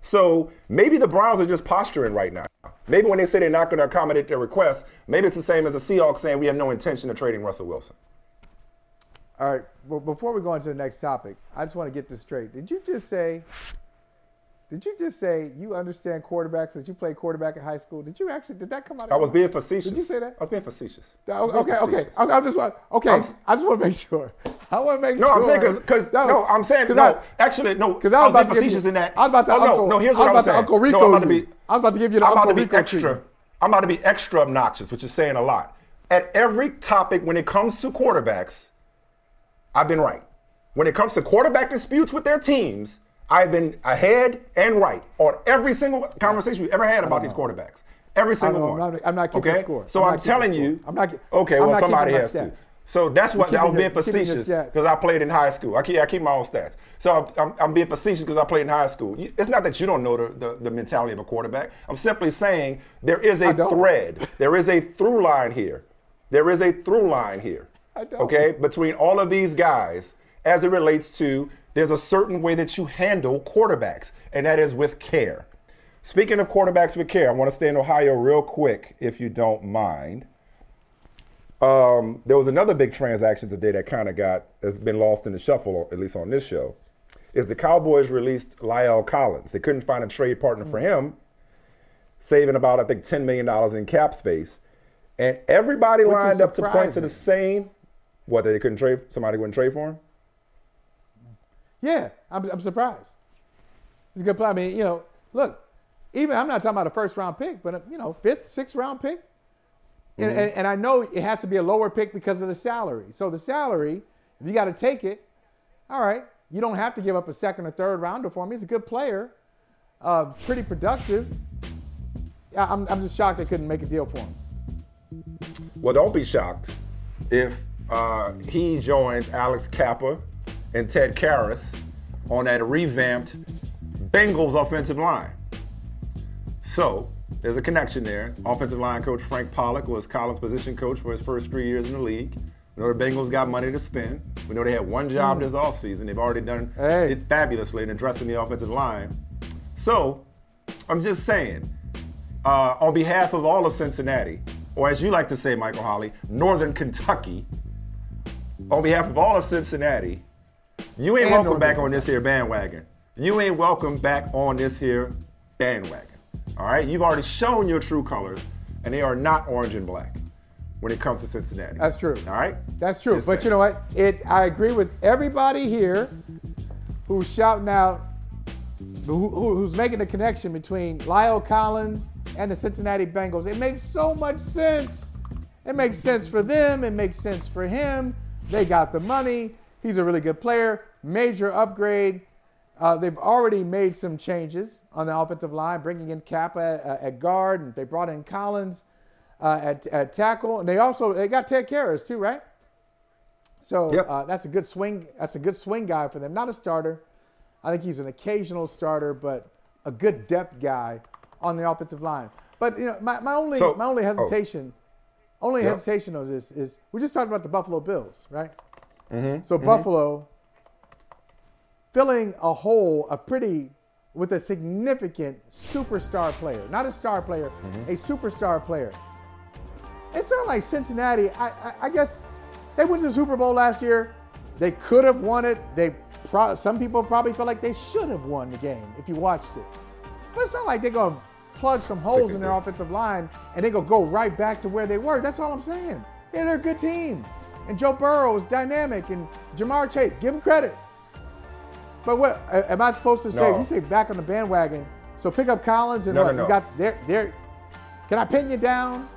S1: So maybe the Browns are just posturing right now. Maybe when they say they're not going to accommodate their request, maybe it's the same as the Seahawks saying we have no intention of trading Russell Wilson.
S2: All right. Well, before we go on to the next topic, I just want to get this straight. Did you just say did you just say you understand quarterbacks that you played quarterback in high school? Did you actually? Did that come out?
S1: Of I was being facetious.
S2: Did you say that?
S1: I was being facetious.
S2: Okay, okay. okay. I, I just want. Okay, I'm, I just want to make sure. I want to make
S1: no,
S2: sure.
S1: No, I'm saying because no, no, I'm saying no. I, actually, no.
S2: Because I was, about to facetious
S1: you, in that.
S2: I was about to.
S1: Oh,
S2: uncle,
S1: no, no. Here's what
S2: I was
S1: I'm saying.
S2: Uncle Rico.
S1: No, I'm about to be.
S2: I was about to give you the
S1: I'm
S2: Uncle
S1: about to be
S2: Rico
S1: extra.
S2: Treatment.
S1: I'm about to be extra obnoxious, which is saying a lot. At every topic when it comes to quarterbacks, I've been right. When it comes to quarterback disputes with their teams, I've been ahead and right on every single conversation we've ever had about these quarterbacks. Every single
S2: know,
S1: one.
S2: I'm not, I'm not keeping
S1: okay?
S2: score.
S1: So
S2: I'm,
S1: I'm telling you.
S2: I'm not.
S1: Okay,
S2: I'm
S1: well
S2: not
S1: somebody has to. So that's what I was being facetious because I played in high school. I keep, I keep my own stats. So I'm, I'm being facetious because I played in high school. It's not that you don't know the, the, the mentality of a quarterback. I'm simply saying there is a thread. There is a through line here. There is a through line here. Okay, between all of these guys as it relates to there's a certain way that you handle quarterbacks, and that is with care. Speaking of quarterbacks with care, I want to stay in Ohio real quick, if you don't mind. Um, there was another big transaction today that kind of got has been lost in the shuffle, at least on this show. Is the Cowboys released La'el Collins? They couldn't find a trade partner for him, saving about I think ten million dollars in cap space, and everybody
S2: Which
S1: lined up to point to the same. What they couldn't trade? Somebody wouldn't trade for him.
S2: Yeah, I'm, I'm surprised. It's a good play. I mean, you know, look, even I'm not talking about a first round pick, but a, you know, fifth, sixth round pick. And,
S1: Mm-hmm.
S2: and, and I know it has to be a lower pick because of the salary. So the salary, if you got to take it, all right, you don't have to give up a second or third rounder for him. He's a good player, uh, pretty productive. Yeah, I'm, I'm just shocked they couldn't make a deal for him.
S1: Well, don't be shocked if uh, he joins Alex Cappa and Ted Karras on that revamped Bengals offensive line. So there's a connection there. Offensive line coach Frank Pollack was Collins' position coach for his first three years in the league. We know the Bengals got money to spend. We know they had one job this offseason. They've already done
S2: Hey.
S1: it fabulously in addressing the offensive line. So I'm just saying, uh, on behalf of all of Cincinnati, or as you like to say, Michael Holley, Northern Kentucky, on behalf of all of Cincinnati, you ain't welcome back on this here bandwagon. You ain't welcome back on this here bandwagon. All right? You've already shown your true colors, and they are not orange and black when it comes to Cincinnati.
S2: That's true.
S1: All right?
S2: That's true.
S1: Just
S2: but
S1: saying.
S2: you know what? It I agree with everybody here who's shouting out, who, who- who's making the connection between La'el Collins and the Cincinnati Bengals. It makes so much sense. It makes sense for them. It makes sense for him. They got the money. He's a really good player. Major upgrade. Uh, they've already made some changes on the offensive line, bringing in Cappa at, at guard, and they brought in Collins uh, at, at tackle, and they also they got Ted Karras too, right? So
S1: Yep.
S2: uh, that's a good swing. That's a good swing guy for them. Not a starter. I think he's an occasional starter, but a good depth guy on the offensive line. But you know, my, my only
S1: So-
S2: my only
S1: oh.
S2: hesitation, only
S1: Yep.
S2: hesitation of this is we just talked about the Buffalo Bills, right?
S1: Mm-hmm.
S2: So Buffalo filling a hole, a pretty with a significant superstar player, not a star player,
S1: Mm-hmm.
S2: a superstar player. It's not like Cincinnati. I, I, I guess they went to the Super Bowl last year. They could have won it. They pro- some people probably feel like they should have won the game if you watched it. But it's not like they're gonna plug some holes in their offensive line and they're gonna go right back to where they were. That's all I'm saying. Yeah, they're a good team. And Joe Burrow is dynamic and Ja'Marr Chase, give him credit. But what am I supposed to say?
S1: No.
S2: You say back on the bandwagon. So pick up Collins and
S1: No,
S2: what?
S1: no.
S2: You got there there. Can I pin you down?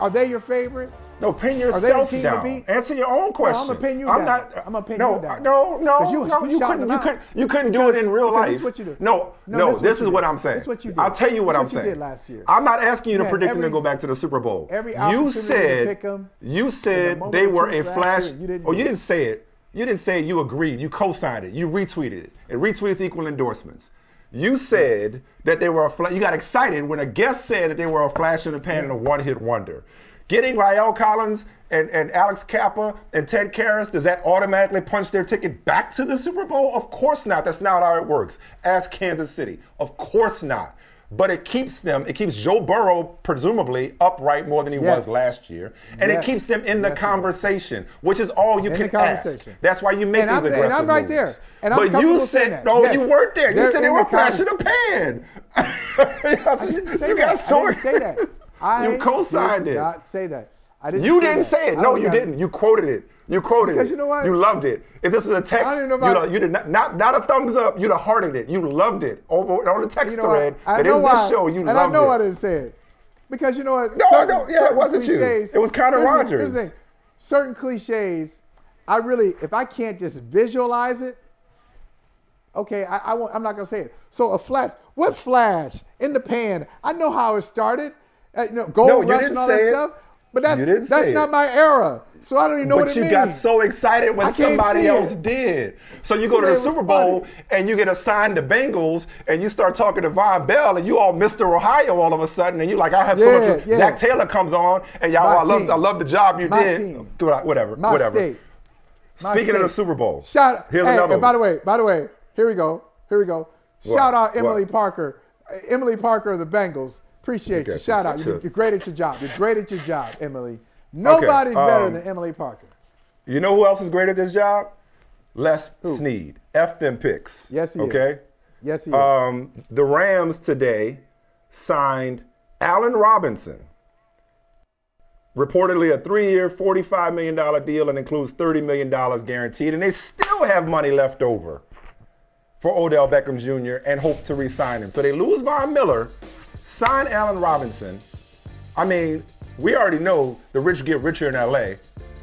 S2: Are they your favorite?
S1: No, pin
S2: the
S1: yourself
S2: to
S1: down. Answer your own question.
S2: I'm gonna pin you
S1: I'm
S2: down.
S1: Not, uh,
S2: I'm gonna pin
S1: no,
S2: you uh, down.
S1: No, no,
S2: you-
S1: no.
S2: you
S1: You couldn't. You couldn't. You couldn't do it in real life.
S2: this is what you do.
S1: No,
S2: No,
S1: no.
S2: this is
S1: This
S2: what
S1: is
S2: you
S1: what. I'm saying.
S2: This is what you did.
S1: I'll tell you what
S2: This
S1: I'm
S2: what you did last year.
S1: I'm not asking you to
S2: You had
S1: predict them to go back to the Super Bowl.
S2: every
S1: you
S2: to
S1: said.
S2: pick 'em.
S1: You said
S2: moment
S1: they were a flash.
S2: year, you didn't
S1: oh, you didn't say it. You didn't say it. You agreed. You co-signed it. You retweeted it. And retweets equal endorsements. You said that they were a flash. You got excited when a guest said that they were a flash in the pan and a one-hit wonder. Getting La'el Collins and, and Alex Cappa and Ted Karras, does that automatically punch their ticket back to the Super Bowl? Of course not. That's not how it works. Ask Kansas City. Of course not. But it keeps them, it keeps Joe Burrow presumably upright more than he
S2: Yes.
S1: was last year. And
S2: Yes.
S1: it keeps them in the
S2: Yes,
S1: conversation, which is all you
S2: In
S1: can ask. That's why you make
S2: And
S1: these
S2: I'm- and I'm right there. And I'm
S1: but you said,
S2: that.
S1: Oh, no,
S2: Yes.
S1: you weren't there. You
S2: They're
S1: said they were
S2: the
S1: the pan.
S2: I didn't say
S1: you got
S2: I didn't say that. I
S1: You co-signed
S2: did
S1: it.
S2: Not say that. I didn't.
S1: You
S2: say
S1: didn't
S2: that.
S1: say it.
S2: I
S1: No,
S2: don't
S1: you didn't. You quoted it. You quoted
S2: Because
S1: it.
S2: you know what?
S1: You loved it. If this was a text,
S2: I don't know about-
S1: have, you'd have not, not not a thumbs up. You'd have hearted it. You loved it over on the text
S2: You know
S1: thread.
S2: what? I
S1: that
S2: know
S1: is
S2: why.
S1: this show. You
S2: and
S1: loved
S2: I know
S1: it.
S2: I didn't say it because you know what?
S1: No,
S2: certain,
S1: no, yeah, it wasn't you. It was Connor
S2: here's the-
S1: Rogers.
S2: here's the thing. Certain cliches, I really, if I can't just visualize it, okay, I, I won't, I'm not gonna say it. So a flash, what flash in the pan? I know how it started. Uh, know, gold
S1: No,
S2: rush and all that
S1: it.
S2: stuff. But that's that's not
S1: it.
S2: my era. So I don't even know
S1: but
S2: what it
S1: you
S2: means.
S1: got so excited when somebody else
S2: it.
S1: did. So you go to the Super Bowl
S2: funny.
S1: and you get assigned to Bengals and you start talking to Vonn Bell and you all Mr. Ohio all of a sudden and you're like I have so
S2: Yeah,
S1: much.
S2: yeah.
S1: Zac Taylor comes on and y'all, I love. I love the job you
S2: My
S1: did.
S2: team.
S1: Whatever,
S2: My
S1: whatever.
S2: state.
S1: Speaking of the. Super Bowl,
S2: Shout
S1: here's
S2: hey,
S1: another
S2: and by the way, by the way, here we go. Here we go.
S1: What?
S2: Shout out Emily
S1: What?
S2: Parker. Uh, Emily Parker of the Bengals. Appreciate you.
S1: Okay,
S2: Shout out. You're, you're great at your job. You're great at your job, Emily. Nobody's better
S1: um,
S2: than Emily Parker.
S1: You know who else is great at this job? Les Snead. F them picks.
S2: Yes, he is.
S1: okay?
S2: Yes, he is.
S1: Um, the Rams today signed Allen Robinson. Reportedly a three-year, $45 million deal and includes $30 million guaranteed. And they still have money left over for Odell Beckham Jr. and hope to re-sign him. So they lose Von Miller, sign Allen Robinson. I mean, we already know the rich get richer in LA.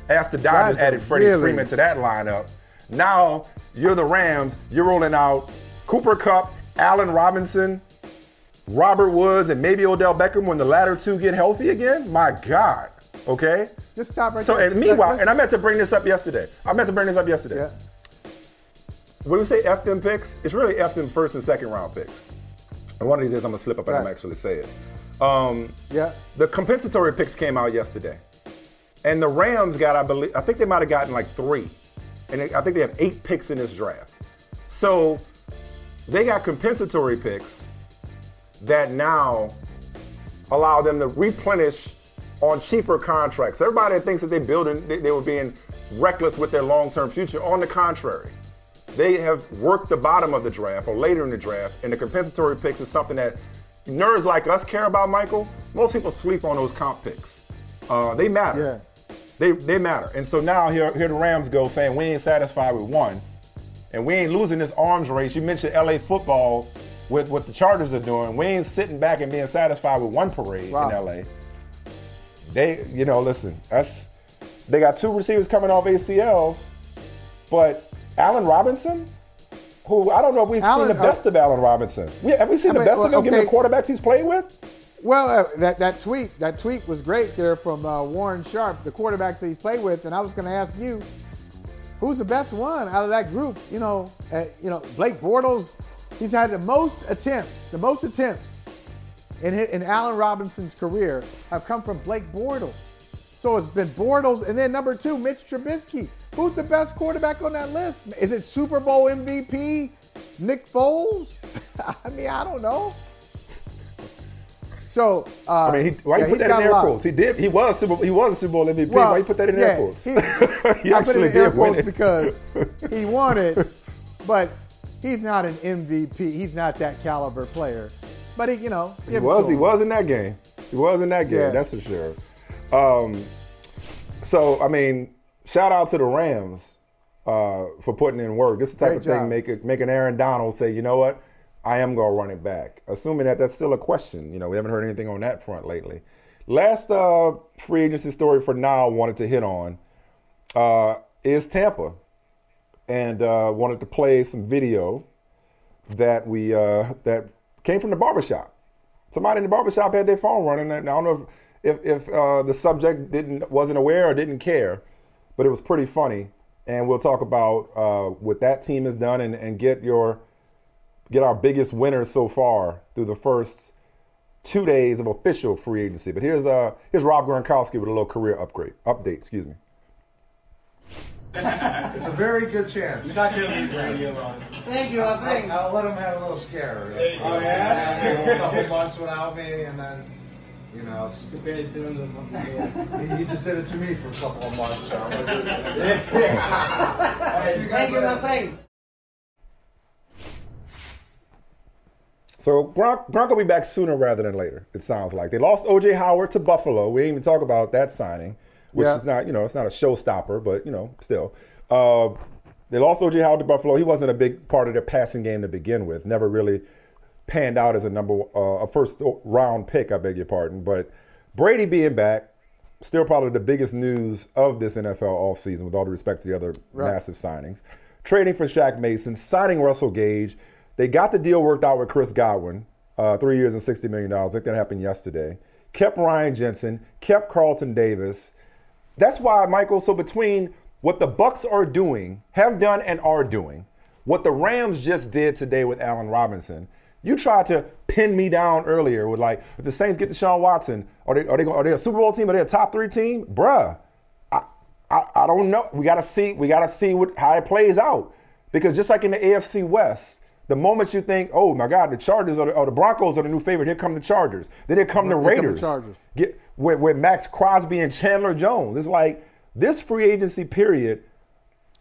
S1: After the Dodgers
S2: Guys
S1: added Freddie
S2: really-
S1: Freeman to that lineup. Now you're the Rams. You're rolling out Cooper Kupp, Allen Robinson, Robert Woods, and maybe Odell Beckham when the latter two get healthy again. My God. Okay.
S2: Just stop right
S1: So
S2: there.
S1: and meanwhile,
S2: Let's-
S1: and I meant to bring this up yesterday. I meant to bring this up yesterday.
S2: yeah.
S1: When we say F them picks, it's really F them first and second round picks. And one of these days I'm gonna slip up and I'm actually say it. Um,
S2: Yeah.
S1: the compensatory picks came out yesterday, and the Rams got, I believe, I think they might have gotten like three, and they, I think they have eight picks in this draft. So they got compensatory picks that now allow them to replenish on cheaper contracts. Everybody thinks that they're building, they, they were being reckless with their long-term future. On the contrary, they have worked the bottom of the draft or later in the draft, and the compensatory picks is something that nerds like us care about, Michael. Most people sleep on those comp picks. Uh, they matter.
S2: Yeah.
S1: They, they matter. And so now here, here the Rams go saying we ain't satisfied with one. And we ain't losing this arms race. You mentioned LA football with what the Chargers are doing. We ain't sitting back and being satisfied with one parade
S2: Wow.
S1: in LA. They, you know, listen, that's they got two receivers coming off ACLs, but Allen Robinson, who I don't know if we've
S2: Allen-
S1: seen the best of Allen Robinson. We, have we seen
S2: I
S1: the
S2: mean,
S1: best
S2: well,
S1: of him given the quarterbacks he's played with?
S2: Well, uh, that, that tweet that tweet was great there from uh, Warren Sharp, the quarterbacks that he's played with, and I was going to ask you, who's the best one out of that group? You know, uh, you know, Blake Bortles, he's had the most attempts, the most attempts in hi- in Allen Robinson's career have come from Blake Bortles. So it's been Bortles, and then number two, Mitch Trubisky. Who's the best quarterback on that list? Is it Super Bowl MVP Nick Foles? I mean, I don't know. So uh,
S1: I mean, he, why
S2: yeah,
S1: you put that in air quotes? He did. He was Super. He was a Super Bowl MVP.
S2: Well,
S1: why you put that in
S2: yeah,
S1: air quotes?
S2: he-
S1: he
S2: I put it in air quotes because he won it, but he's not an MVP. He's not that caliber player. But he, you know,
S1: He was. He was in that game. He was in that game.
S2: Yeah.
S1: That's for sure. Um, so I mean, shout out to the Rams uh, for putting in work. This is the type
S2: Great
S1: of thing
S2: job.
S1: make it make an Aaron Donald say, you know what, I am gonna run it back. Assuming that that's still a question. You know, we haven't heard anything on that front lately. Last uh, free agency story for now, I wanted to hit on uh, is Tampa, and uh, wanted to play some video that we uh, that came from the barbershop. Somebody in the barbershop had their phone running. And I don't know if if, if uh, the subject didn't wasn't aware or didn't care, but it was pretty funny. And we'll talk about uh, what that team has done and, and get your get our biggest winners so far through the first two days of official free agency. But here's uh here's Rob Gronkowski with a little career upgrade update. Excuse me.
S10: it's a very good chance.
S11: You're not going to need radio on.
S10: Thank you. I think I'll let him have a little scare.
S11: Oh, yeah?
S10: a couple months without me, and then, you know, it's- he, he just did it to me for a couple of months. So I'm gonna do it. Thank you. Thank you.
S1: So Gronk, Gronk will be back sooner rather than later. It sounds like they lost OJ Howard to Buffalo. We didn't even talk about that signing, which
S2: Yeah.
S1: is not you know it's not a showstopper, but you know still. Uh, they lost OJ Howard to Buffalo. He wasn't a big part of their passing game to begin with. Never really panned out as a number uh, a first round pick. I beg your pardon, but Brady being back, still probably the biggest news of this NFL offseason, with all due respect to the other
S2: Right.
S1: massive signings. Trading for Shaq Mason, signing Russell Gage. They got the deal worked out with Chris Godwin, uh, three years and $60 million. I think that happened yesterday. Kept Ryan Jensen, kept Carlton Davis. That's why, Michael, so between what the Bucs are doing, have done and are doing, what the Rams just did today with Allen Robinson, you tried to pin me down earlier with like, if the Saints get to Deshaun Watson, are they are they, are they a Super Bowl team? Are they a top three team? Bruh, I, I, I don't know. We gotta see. We gotta see what how it plays out. Because just like in the AFC West, the moment you think, oh my God, the Chargers or the, or the Broncos are the new favorite, here come the Chargers. Then here come the
S2: Here come the
S1: Raiders.
S2: Chargers.
S1: Get with, with Maxx Crosby and Chandler Jones. It's like this free agency period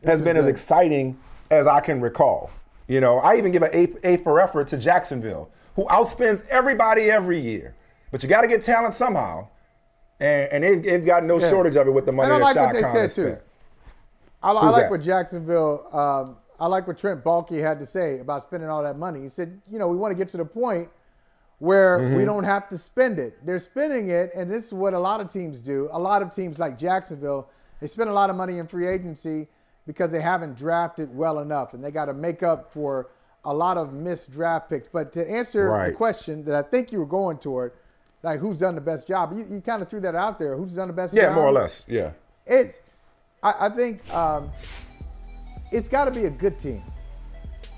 S1: has been as exciting as I can recall. You know, I even give an A, a for effort to Jacksonville, who outspends everybody every year. But you got to get talent somehow, and, and they've, they've got no
S2: Yeah.
S1: shortage of it with the money
S2: And I like what they said too.
S1: spent.
S2: I, I like
S1: that?
S2: what Jacksonville. Um, I like what Trent Baalke had to say about spending all that money. He said, you know, we want to get to the point where
S1: Mm-hmm.
S2: we don't have to spend it. They're spending it, and this is what a lot of teams do. A lot of teams like Jacksonville, they spend a lot of money in free agency because they haven't drafted well enough, and they got to make up for a lot of missed draft picks. But to answer the question that I think you were going toward, like who's done the best job, you, you kind of threw that out there. Who's done the best job?
S1: Yeah,
S2: job?
S1: more or less. Yeah.
S2: It's, I, I think um, it's got to be a good team.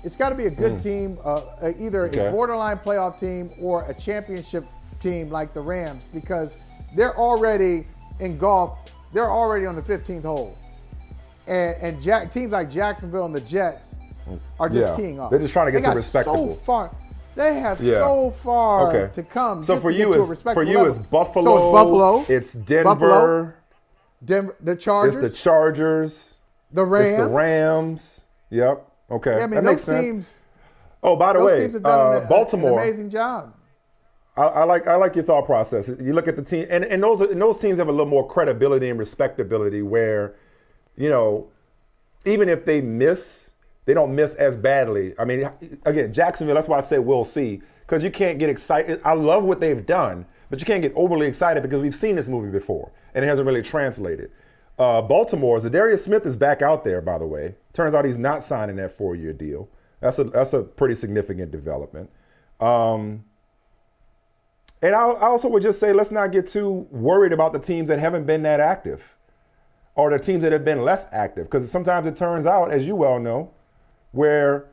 S2: It's got to be a good team, uh, uh, either
S1: Okay.
S2: a borderline playoff team or a championship team like the Rams, because they're already engulfed. They're already on the 15th hole, and and Jack, teams like Jacksonville and the Jets are just
S1: Yeah.
S2: teeing off.
S1: They're just trying to
S2: They
S1: get to
S2: got
S1: respectable.
S2: So far, they have
S1: Yeah.
S2: so far
S1: Okay.
S2: to come.
S1: So for you,
S2: to
S1: it's for you, it's Buffalo.
S2: So it's Buffalo.
S1: It's Denver.
S2: Buffalo, Denver, the Chargers,
S1: It's the Chargers.
S2: the Rams.
S1: The Rams. Yep. Okay.
S2: Yeah, I mean,
S1: that
S2: those
S1: makes sense.
S2: teams.
S1: Oh, by the way,
S2: teams have done
S1: uh,
S2: an,
S1: Baltimore.
S2: an amazing job.
S1: I, I like I like your thought process. You look at the team, and, and those and those teams have a little more credibility and respectability. Where, you know, even if they miss, they don't miss as badly. I mean, again, Jacksonville. That's why I say we'll see because you can't get excited. I love what they've done, but you can't get overly excited because we've seen this movie before and it hasn't really translated. Uh, Baltimore, Za'Darius Smith is back out there. By the way, turns out he's not signing that four-year deal. That's a that's a pretty significant development. Um, and I, I also would just say let's not get too worried about the teams that haven't been that active or the teams that have been less active. Because sometimes it turns out, as you well know, where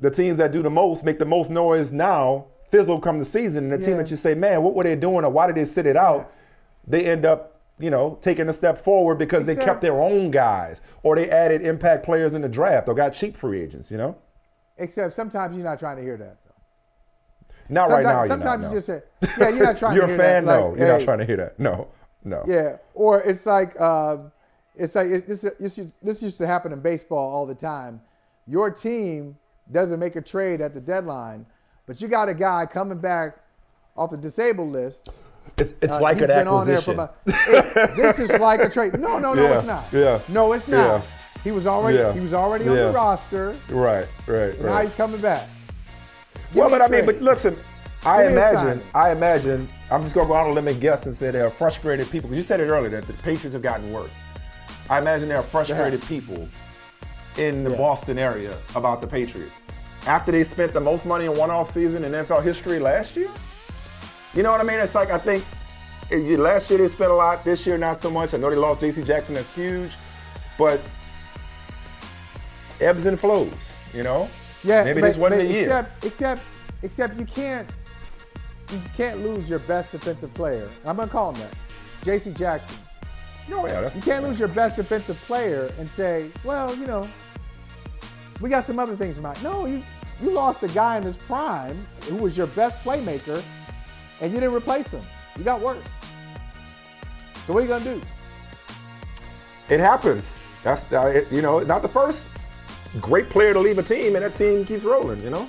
S1: the teams that do the most make the most noise now fizzle come the season. And the team that you say, man, what were they doing or why did they sit it out? They end up, you know, taking a step forward because they kept their own guys or they added impact players in the draft or got cheap free agents, you know?
S2: Except sometimes you're not trying to hear that. Though.
S1: Not
S2: Sometimes,
S1: right now.
S2: sometimes
S1: you're
S2: you
S1: not,
S2: just say, yeah, you're not trying
S1: You're
S2: to hear that.
S1: You're a fan?
S2: that.
S1: no,
S2: Like,
S1: you're not trying to hear that. No, no.
S2: Yeah, or it's like um, it's like it, this, this used- this used to happen in baseball all the time. Your team doesn't make a trade at the deadline, but you got a guy coming back off the disabled list.
S1: It's, it's
S2: Uh,
S1: like
S2: he's
S1: an
S2: been on there
S1: acquisition.
S2: for about, it- this is like a trade. No, no, no,
S1: Yeah,
S2: it's not.
S1: yeah,
S2: No, it's not.
S1: yeah.
S2: He was already
S1: Yeah,
S2: he was already on the roster.
S1: right, right,
S2: and Now
S1: right.
S2: he's coming back. Give
S1: Well, but I mean, but listen, I imagine. I imagine, I'm just gonna go out on a limb and guess and say there are frustrated people. Because you said it earlier that the Patriots have gotten worse. I imagine there are frustrated people in the
S2: Yeah.
S1: Boston area about the Patriots. After they spent the most money in one off season in NFL history last year? You know what I mean? It's like I think eh, last year they spent a lot, this year not so much. I know they lost JC Jackson, that's huge. But ebbs and flows, you know?
S2: Yeah,
S1: Maybe
S2: but,
S1: this wasn't the year.
S2: Except, except, except you can't, you can't lose your best defensive player. I'm gonna call him that, J.C. Jackson.
S1: Oh, yeah,
S2: You can't lose your best defensive player and say, well, you know, we got some other things in mind. No, you you lost a guy in his prime who was your best playmaker, and you didn't replace him. You got worse. So what are you gonna do?
S1: It happens. That's uh, it, you know not the first great player to leave a team, and that team keeps rolling. You know.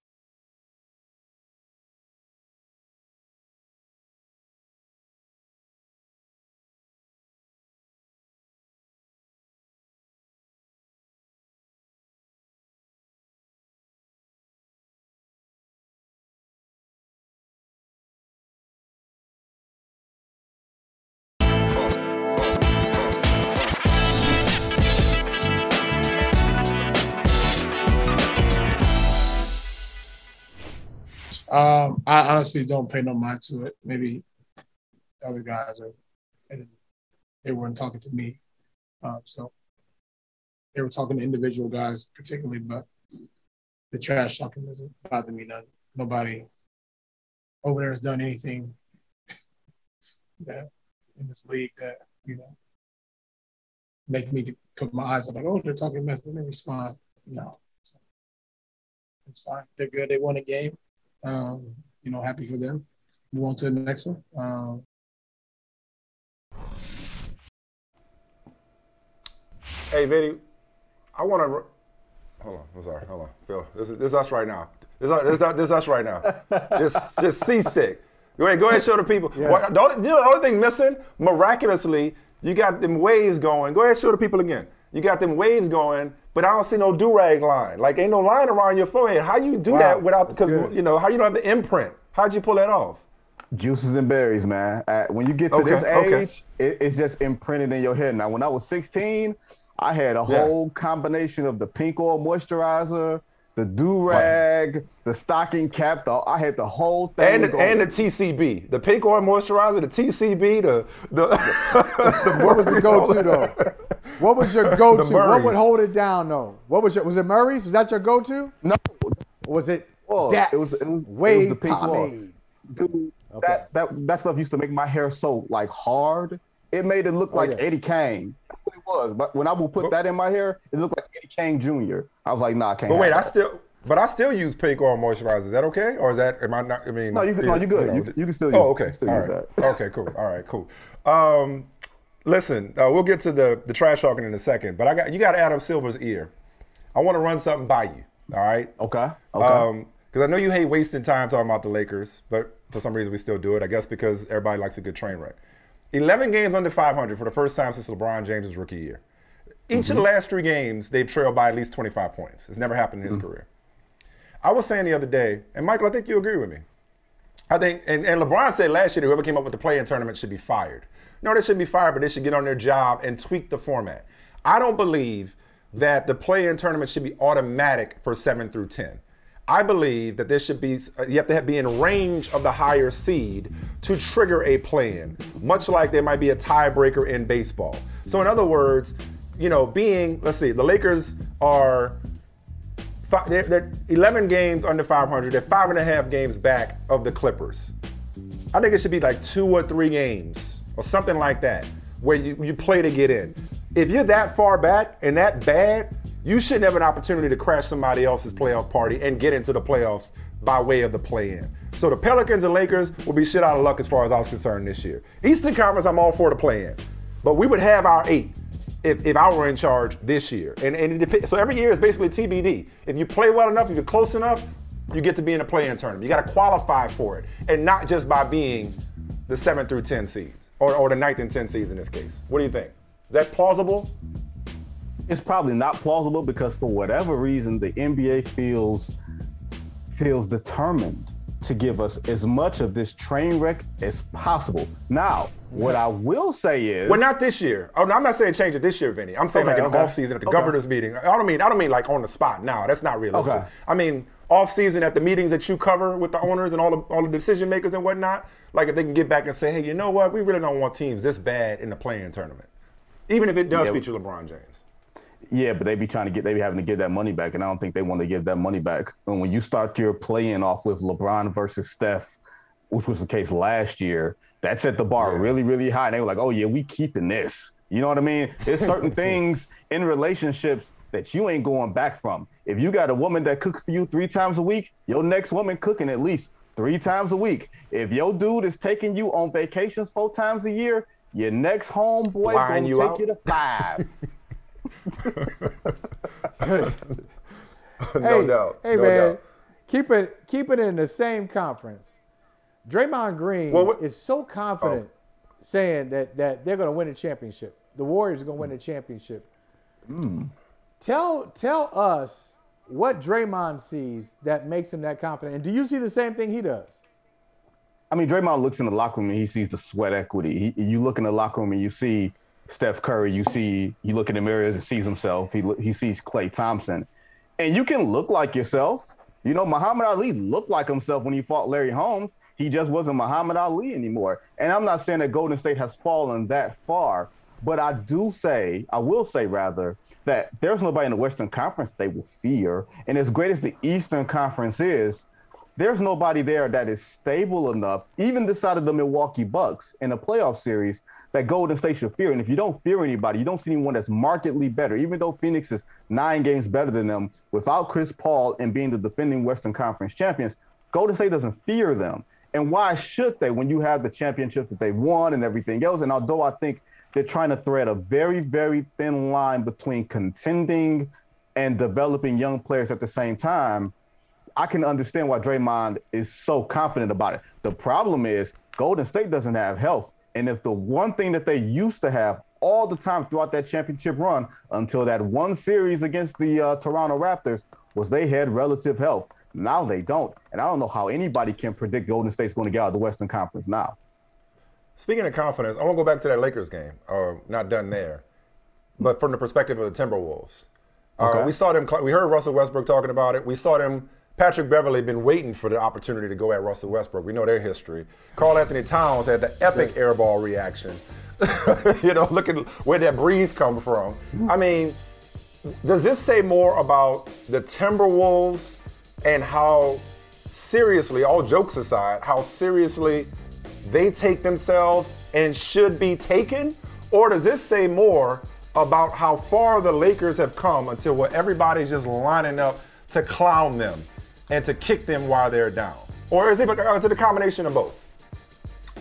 S12: Um, I honestly don't pay no mind to it. Maybe other guys are, they weren't talking to me. Um, so they were talking to individual guys particularly, but the trash talking doesn't bother me none. Nobody over there has done anything that in this league that, you know, make me put my eyes up like, oh, they're talking mess. Let me respond. No. So, it's fine. They're good. They won a game. Um, you know, happy for them. Move on to the next one. Um,
S1: Hey, Vinny, I want to. Hold on, I'm sorry. Hold on, Phil. This is this is us right now. This is, this, is, this is us right now. just just seasick. Go ahead, go ahead, show the people.
S2: Yeah.
S1: What, the, only, you know, the only thing missing, miraculously, you got them waves going. Go ahead, show the people again. You got them waves going, but I don't see no do rag line. Like ain't no line around your forehead. How you do
S2: Wow,
S1: that without?
S2: that's
S1: Because you know how you don't have the imprint. How'd you pull that off?
S13: Juices and berries, man. Uh, when you get to
S1: Okay,
S13: this
S1: okay.
S13: age, it, it's just imprinted in your head. Now, when I was 16, I had a
S1: Yeah.
S13: whole combination of the pink oil moisturizer, the do rag, the stocking cap. The, I had the whole thing.
S1: And the,
S13: going.
S1: and the TCB, the pink oil moisturizer, the TCB, the the.
S2: What was the go-to though? What was your go-to? What would hold it down though? What was your? Was it Murray's? Was that your go-to?
S13: no,
S2: Or was it
S13: oil.
S2: Dax?
S13: it was it was, it was the pink oil.
S2: pomade.
S13: Dude,
S2: Okay.
S13: that, that that stuff used to make my hair so like hard. It made it look
S2: Oh,
S13: like
S2: yeah.
S13: Eddie Kane. That's what it was. But when I would put that in my hair, it looked like Eddie Kane Jr. I was like, nah, I can't.
S1: But wait, I still, but I still use pink oil moisturizer. Is that okay, or is that am I not? I mean,
S13: No, you can- no, you good. You can- you can still use-
S1: Oh, okay,
S13: can still
S1: all
S13: use
S1: right.
S13: that.
S1: okay, cool. All right, cool. Um, listen, uh, we'll get to the the trash talking in a second, but I got you got Adam Silver's ear. I want to run something by you. All right.
S13: Okay. Okay.
S1: Um, because I know you hate wasting time talking about the Lakers, but for some reason we still do it. I guess because everybody likes a good train wreck. 11 games under 500 for the first time since LeBron James' rookie year. Each of the last three games, they've trailed by at least 25 points. It's never happened in his career. I was saying the other day, and Michael, I think you agree with me. I think, and, and LeBron said last year that whoever came up with the play-in tournament should be fired. No, they shouldn't be fired, but they should get on their job and tweak the format. I don't believe that the play-in tournament should be automatic for seven through ten. I believe that there should be uh, you have to be in range of the higher seed to trigger a play-in, much like there might be a tiebreaker in baseball. So in other words, you know, being let's see, the Lakers are they're, they're 11 games under 500. They're five and a half games back of the Clippers. I think it should be like two or three games or something like that where you, you play to get in. If you're that far back and that bad, you shouldn't have an opportunity to crash somebody else's playoff party and get into the playoffs by way of the play in. So the Pelicans and Lakers will be shit out of luck as far as I was concerned this year. Eastern Conference, I'm all for the play in. But we would have our eight if, if I were in charge this year. And, and. So every year is basically TBD. If you play well enough, if you're close enough, you get to be in a play-in tournament. You got to qualify for it, and not just by being the seven through ten seeds or, or the ninth and 10th seeds in this case. What do you think? Is that plausible?
S13: It's probably not plausible because for whatever reason the NBA feels feels determined to give us as much of this train wreck as possible. Now, what I will say is
S1: Well, not this year. Oh, no, I'm not saying change it this year, Vinny. I'm saying
S13: Okay,
S1: like in
S13: okay.
S1: off season at the
S13: Okay.
S1: governor's meeting. I don't mean I don't mean like on the spot. Now that's not realistic.
S13: Okay.
S1: I mean off season at the meetings that you cover with the owners and all the all the decision makers and whatnot. Like if they can get back and say, hey, you know what? We really don't want teams this bad in the play-in tournament, even if it does
S13: Yeah.
S1: feature LeBron James.
S13: Yeah, but they be trying to get, they be having to give that money back, and I don't think they want to give that money back. And when you start your play-in off with LeBron versus Steph, which was the case last year, that set the bar really, really high. And they were like, "Oh yeah, we keeping this." You know what I mean? There's certain things in relationships that you ain't going back from. If you got a woman that cooks for you three times a week, your next woman cooking at least three times a week. If your dude is taking you on vacations four times a year, your next homeboy
S1: Flying
S13: gonna
S1: you
S13: take
S1: out?
S13: you to five.
S1: no doubt.
S2: Hey
S1: no
S2: man,
S1: doubt.
S2: keep it keep it in the same conference. Draymond Green
S1: Well, what-
S2: is so confident oh. saying that that they're going to win a championship. The Warriors are going to win the championship. Hmm. Tell tell us what Draymond sees that makes him that confident. And do you see the same thing he does?
S13: I mean, Draymond looks in the locker room and he sees the sweat equity. He, you look in the locker room and you see Steph Curry. You see, you look in the mirrors and sees himself. He he sees Klay Thompson, and you can look like yourself. You know, Muhammad Ali looked like himself when he fought Larry Holmes. He just wasn't Muhammad Ali anymore. And I'm not saying that Golden State has fallen that far, but I do say, I will say rather, that there's nobody in the Western Conference they will fear. And as great as the Eastern Conference is, there's nobody there that is stable enough, even this side of the Milwaukee Bucks in a playoff series, that Golden State should fear. And if you don't fear anybody, you don't see anyone that's markedly better, even though Phoenix is nine games better than them, without Chris Paul and being the defending Western Conference champions, Golden State doesn't fear them. And why should they when you have the championship that they won and everything else? And although I think they're trying to thread a very, very thin line between contending and developing young players at the same time, I can understand why Draymond is so confident about it. The problem is Golden State doesn't have health. And if the one thing that they used to have all the time throughout that championship run until that one series against the uh, Toronto Raptors was they had relative health. Now they don't. And I don't know how anybody can predict Golden State's going to get out of the Western Conference now.
S1: Speaking of confidence, I want to go back to that Lakers game. Or not done there, but from the perspective of the Timberwolves, uh, we saw them. We heard Russell Westbrook talking about it. We saw them. Patrick Beverley been waiting for the opportunity to go at Russell Westbrook. We know their history. Karl Anthony Towns had the epic airball reaction. you know, look at where that breeze come from. I mean, does this say more about the Timberwolves and how seriously, all jokes aside, how seriously they take themselves and should be taken? Or does this say more about how far the Lakers have come until where everybody's just lining up to clown them and to kick them while they're down? Or is it, or uh, it a combination of both?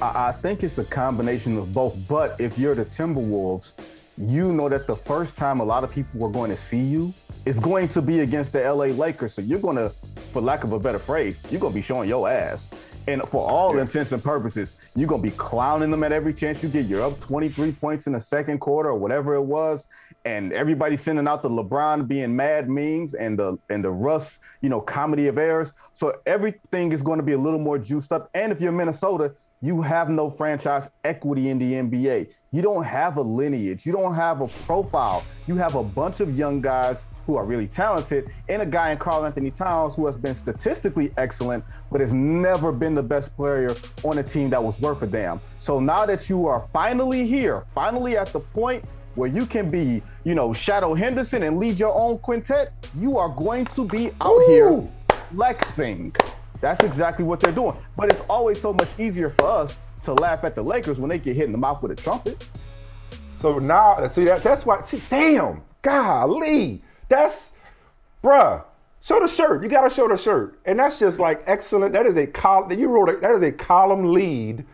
S13: I, I think it's a combination of both. But if you're the Timberwolves, you know that the first time a lot of people are going to see you is going to be against the LA Lakers. So you're going to, for lack of a better phrase, you're going to be showing your ass. And for all intents and purposes, you're gonna be clowning them at every chance you get. You're up 23 points in the second quarter or whatever it was, and everybody's sending out the LeBron being mad memes and the and the Russ, you know, comedy of errors. So everything is going to be a little more juiced up. And if you're Minnesota, you have no franchise equity in the NBA. You don't have a lineage. You don't have a profile. You have a bunch of young guys who are really talented, and a guy in Karl Anthony Towns who has been statistically excellent, but has never been the best player on a team that was worth a damn. So now that you are finally here, finally at the point where you can be, you know, Shadow Henderson and lead your own quintet, you are going to be out Ooh. here flexing. That's exactly what they're doing. But it's always so much easier for us to laugh at the Lakers when they get hit in the mouth with a trumpet.
S1: So now, see that that's why. See, damn, golly, that's, bruh. Show the shirt. You gotta show the shirt, and that's just like excellent. That is a column. You wrote it. That is a column lead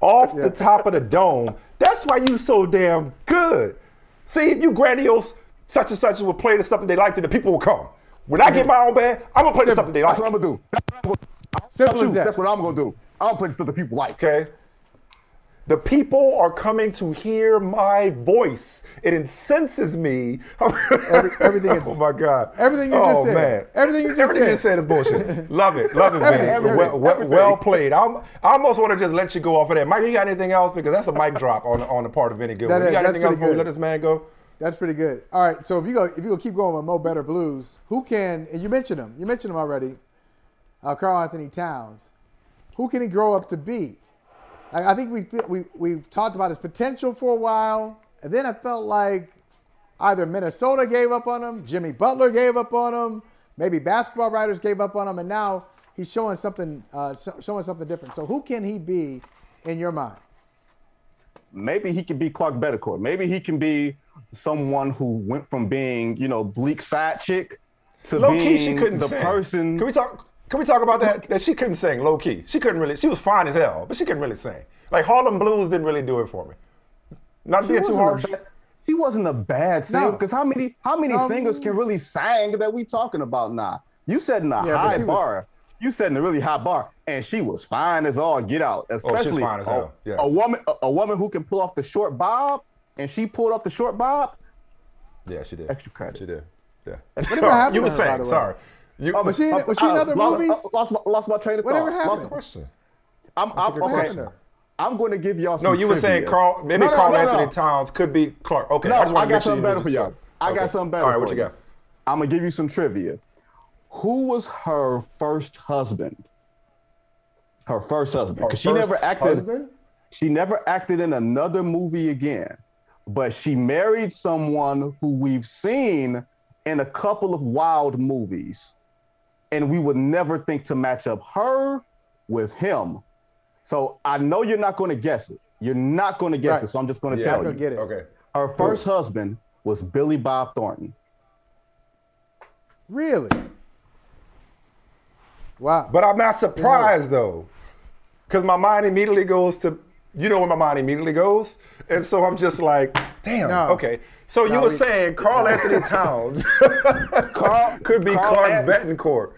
S1: off yeah. the top of the dome. That's why you so damn good. See, if you grandiose, such and such will play the stuff that they like, then the people will come. When I get my own band, I'm gonna play Simple. the stuff that they like.
S13: That's what I'm gonna do. Simple as that. That's what I'm gonna do. I'm gonna play the stuff that people like.
S1: Okay. The people are coming to hear my voice. It incenses me.
S2: Every, everything.
S1: oh my God.
S2: Everything you just oh, said. Man. Everything you just
S1: everything
S2: said.
S1: you said is bullshit. Love it. Love it, man. Well, well, well, played. I'm, I almost want to just let you go off of that. Mike, you got anything else? Because that's a mic drop on, on the part of any good. That, you got anything else before we let this man go?
S2: That's pretty good. All right, so if you go if you go keep going with Mo Better Blues, who can and you mentioned him, you mentioned him already, uh, Karl Anthony Towns. Who can he grow up to be? I, I think we we we've talked about his potential for a while, and then I felt like either Minnesota gave up on him, Jimmy Butler gave up on him, maybe basketball writers gave up on him, and now he's showing something uh, showing something different. So who can he be in your mind?
S13: Maybe he can be Clarke Betancourt. Maybe he can be someone who went from being, you know, bleak fat chick to
S1: low
S13: being
S1: key, she couldn't
S13: the
S1: sing.
S13: person.
S1: Can we talk? Can we talk about that? That she couldn't sing low key. She couldn't really. She was fine as hell, but she couldn't really sing. Like Harlem Blues didn't really do it for me. Not she being too harsh.
S13: Bad, she wasn't a bad singer because no. how many how many um, singers can really sing that we talking about now? You said in a yeah, high bar. Was, you said in a really high bar, and she was fine as all get out. Especially
S1: oh, a, yeah.
S13: a, woman, a, a woman who can pull off the short bob, and she pulled off the short bob
S1: yeah, she did.
S13: Extra credit.
S1: She did. Yeah.
S2: Whatever happened
S1: you were
S2: her,
S1: saying, sorry. You,
S2: oh, was she, was she in other
S13: lost,
S2: movies?
S13: Lost my, lost my train of
S2: Whatever
S13: thought.
S2: happened?
S13: Lost
S1: question.
S13: I'm, I'm, okay. I'm going to give y'all
S1: No, you were saying Karl, maybe no, no, Karl no, Anthony Towns could be Clarke. Okay,
S13: no,
S1: I, I
S13: got something better for y'all. I got something better
S1: All right, what you got?
S13: I'm going to give you some trivia. Who was her first husband? Her first husband. Because she never acted.
S1: Husband?
S13: She never acted in another movie again but she married someone who we've seen in a couple of wild movies. And we would never think to match up her with him. So I know you're not going to guess it. You're not going to guess right. it. So I'm just going to
S1: yeah,
S13: tell you.
S2: Get it.
S1: Okay.
S13: Her first cool. husband was Billy Bob Thornton.
S2: Really? Wow.
S1: But I'm not surprised though, because my mind immediately goes to you know where my mind immediately goes. And so I'm just like, damn, no. okay. So no, you were we, saying Karl Anthony Towns Karl, could be Karl Clarke An- Betancourt.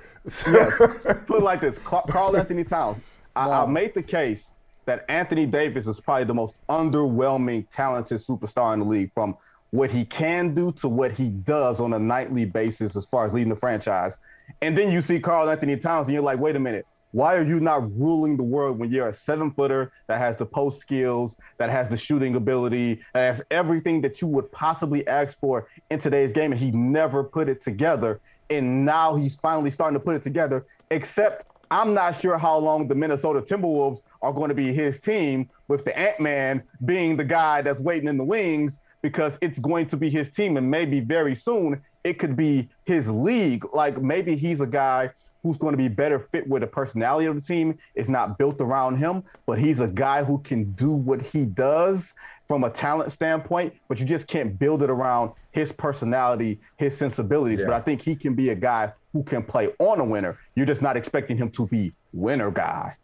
S13: Yes. Put it like this Karl Anthony Towns. I, I made the case that Anthony Davis is probably the most underwhelming, talented superstar in the league from what he can do to what he does on a nightly basis as far as leading the franchise. And then you see Karl Anthony Towns and you're like, wait a minute, why are you not ruling the world when you're a seven footer that has the post skills, that has the shooting ability, that has everything that you would possibly ask for in today's game? And he never put it together. And now he's finally starting to put it together, except I'm not sure how long the Minnesota Timberwolves are going to be his team, with the Ant Man being the guy that's waiting in the wings, because it's going to be his team. And maybe very soon it could be his league. Like maybe he's a guy who's going to be better fit with the personality of the team It's not built around him, but he's a guy who can do what he does from a talent standpoint, but you just can't build it around his personality, his sensibilities. Yeah. But I think he can be a guy who can play on a winner. You're just not expecting him to be winner guy.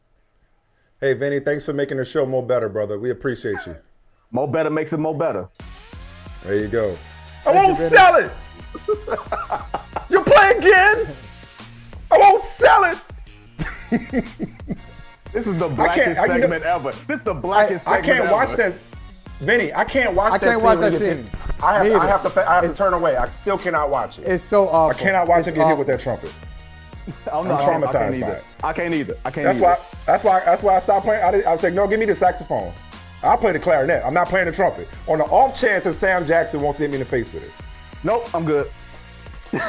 S1: Hey, Vinny, thanks for making the show more better, brother. We appreciate you.
S13: More better makes it more better.
S1: There you go. I won't sell it. you play again. I won't sell it.
S13: This is the blackest
S1: can't- I- you know-
S13: segment ever. This is the blackest
S1: I
S13: segment
S1: can't watch
S13: ever.
S1: that. Vinny, I can't watch
S2: I
S1: that
S2: can't
S1: scene
S2: watch that scene.
S1: I have, to, I have to. I have to turn away. I still cannot watch it.
S2: It's so awful.
S1: I cannot watch
S2: It's
S1: him get hit with that trumpet.
S13: Oh, I'm,
S1: I'm
S13: not, I
S1: traumatized
S13: can't
S1: by
S13: either.
S1: it.
S13: I can't either. I can't
S1: That's
S13: either.
S1: why. That's why. That's why I stopped playing. I, did, I was like, no, give me the saxophone. I'll play the clarinet. I'm not playing the trumpet. On the off chance that Sam Jackson wants to hit me in the face with it.
S13: Nope, I'm good.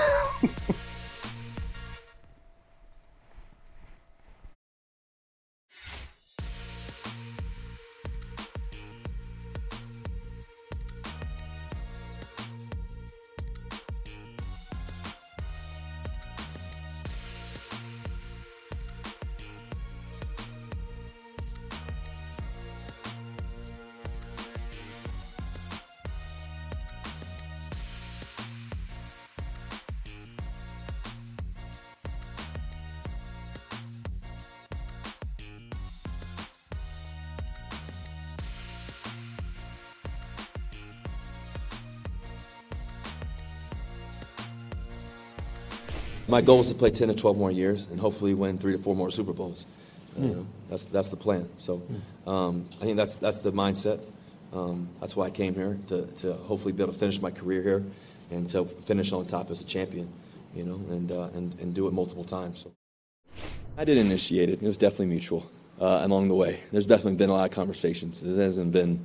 S14: My goal is to play 10 to 12 more years and hopefully win three to four more Super Bowls. Uh, You know, that's that's the plan. So um, I think that's that's the mindset. Um, that's why I came here to, to hopefully be able to finish my career here and to finish on top as a champion. You know, and uh, and and do it multiple times. So I didn't initiate it. It was definitely mutual uh, along the way. There's definitely been a lot of conversations. It hasn't been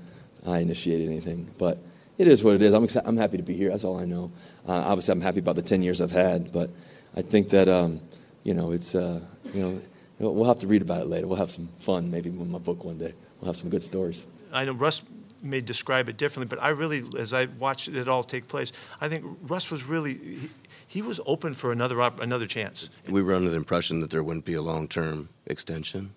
S14: I initiated anything, but it is what it is. I'm exci- I'm happy to be here. That's all I know. Uh, obviously, I'm happy about the 10 years I've had, but I think that um, you know it's uh, you know we'll have to read about it later. We'll have some fun maybe with my book one day. We'll have some good stories.
S15: I know Russ may describe it differently, but I really, as I watched it all take place, I think Russ was really, he, he was open for another op- another chance.
S16: We were under the impression that there wouldn't be a long term extension.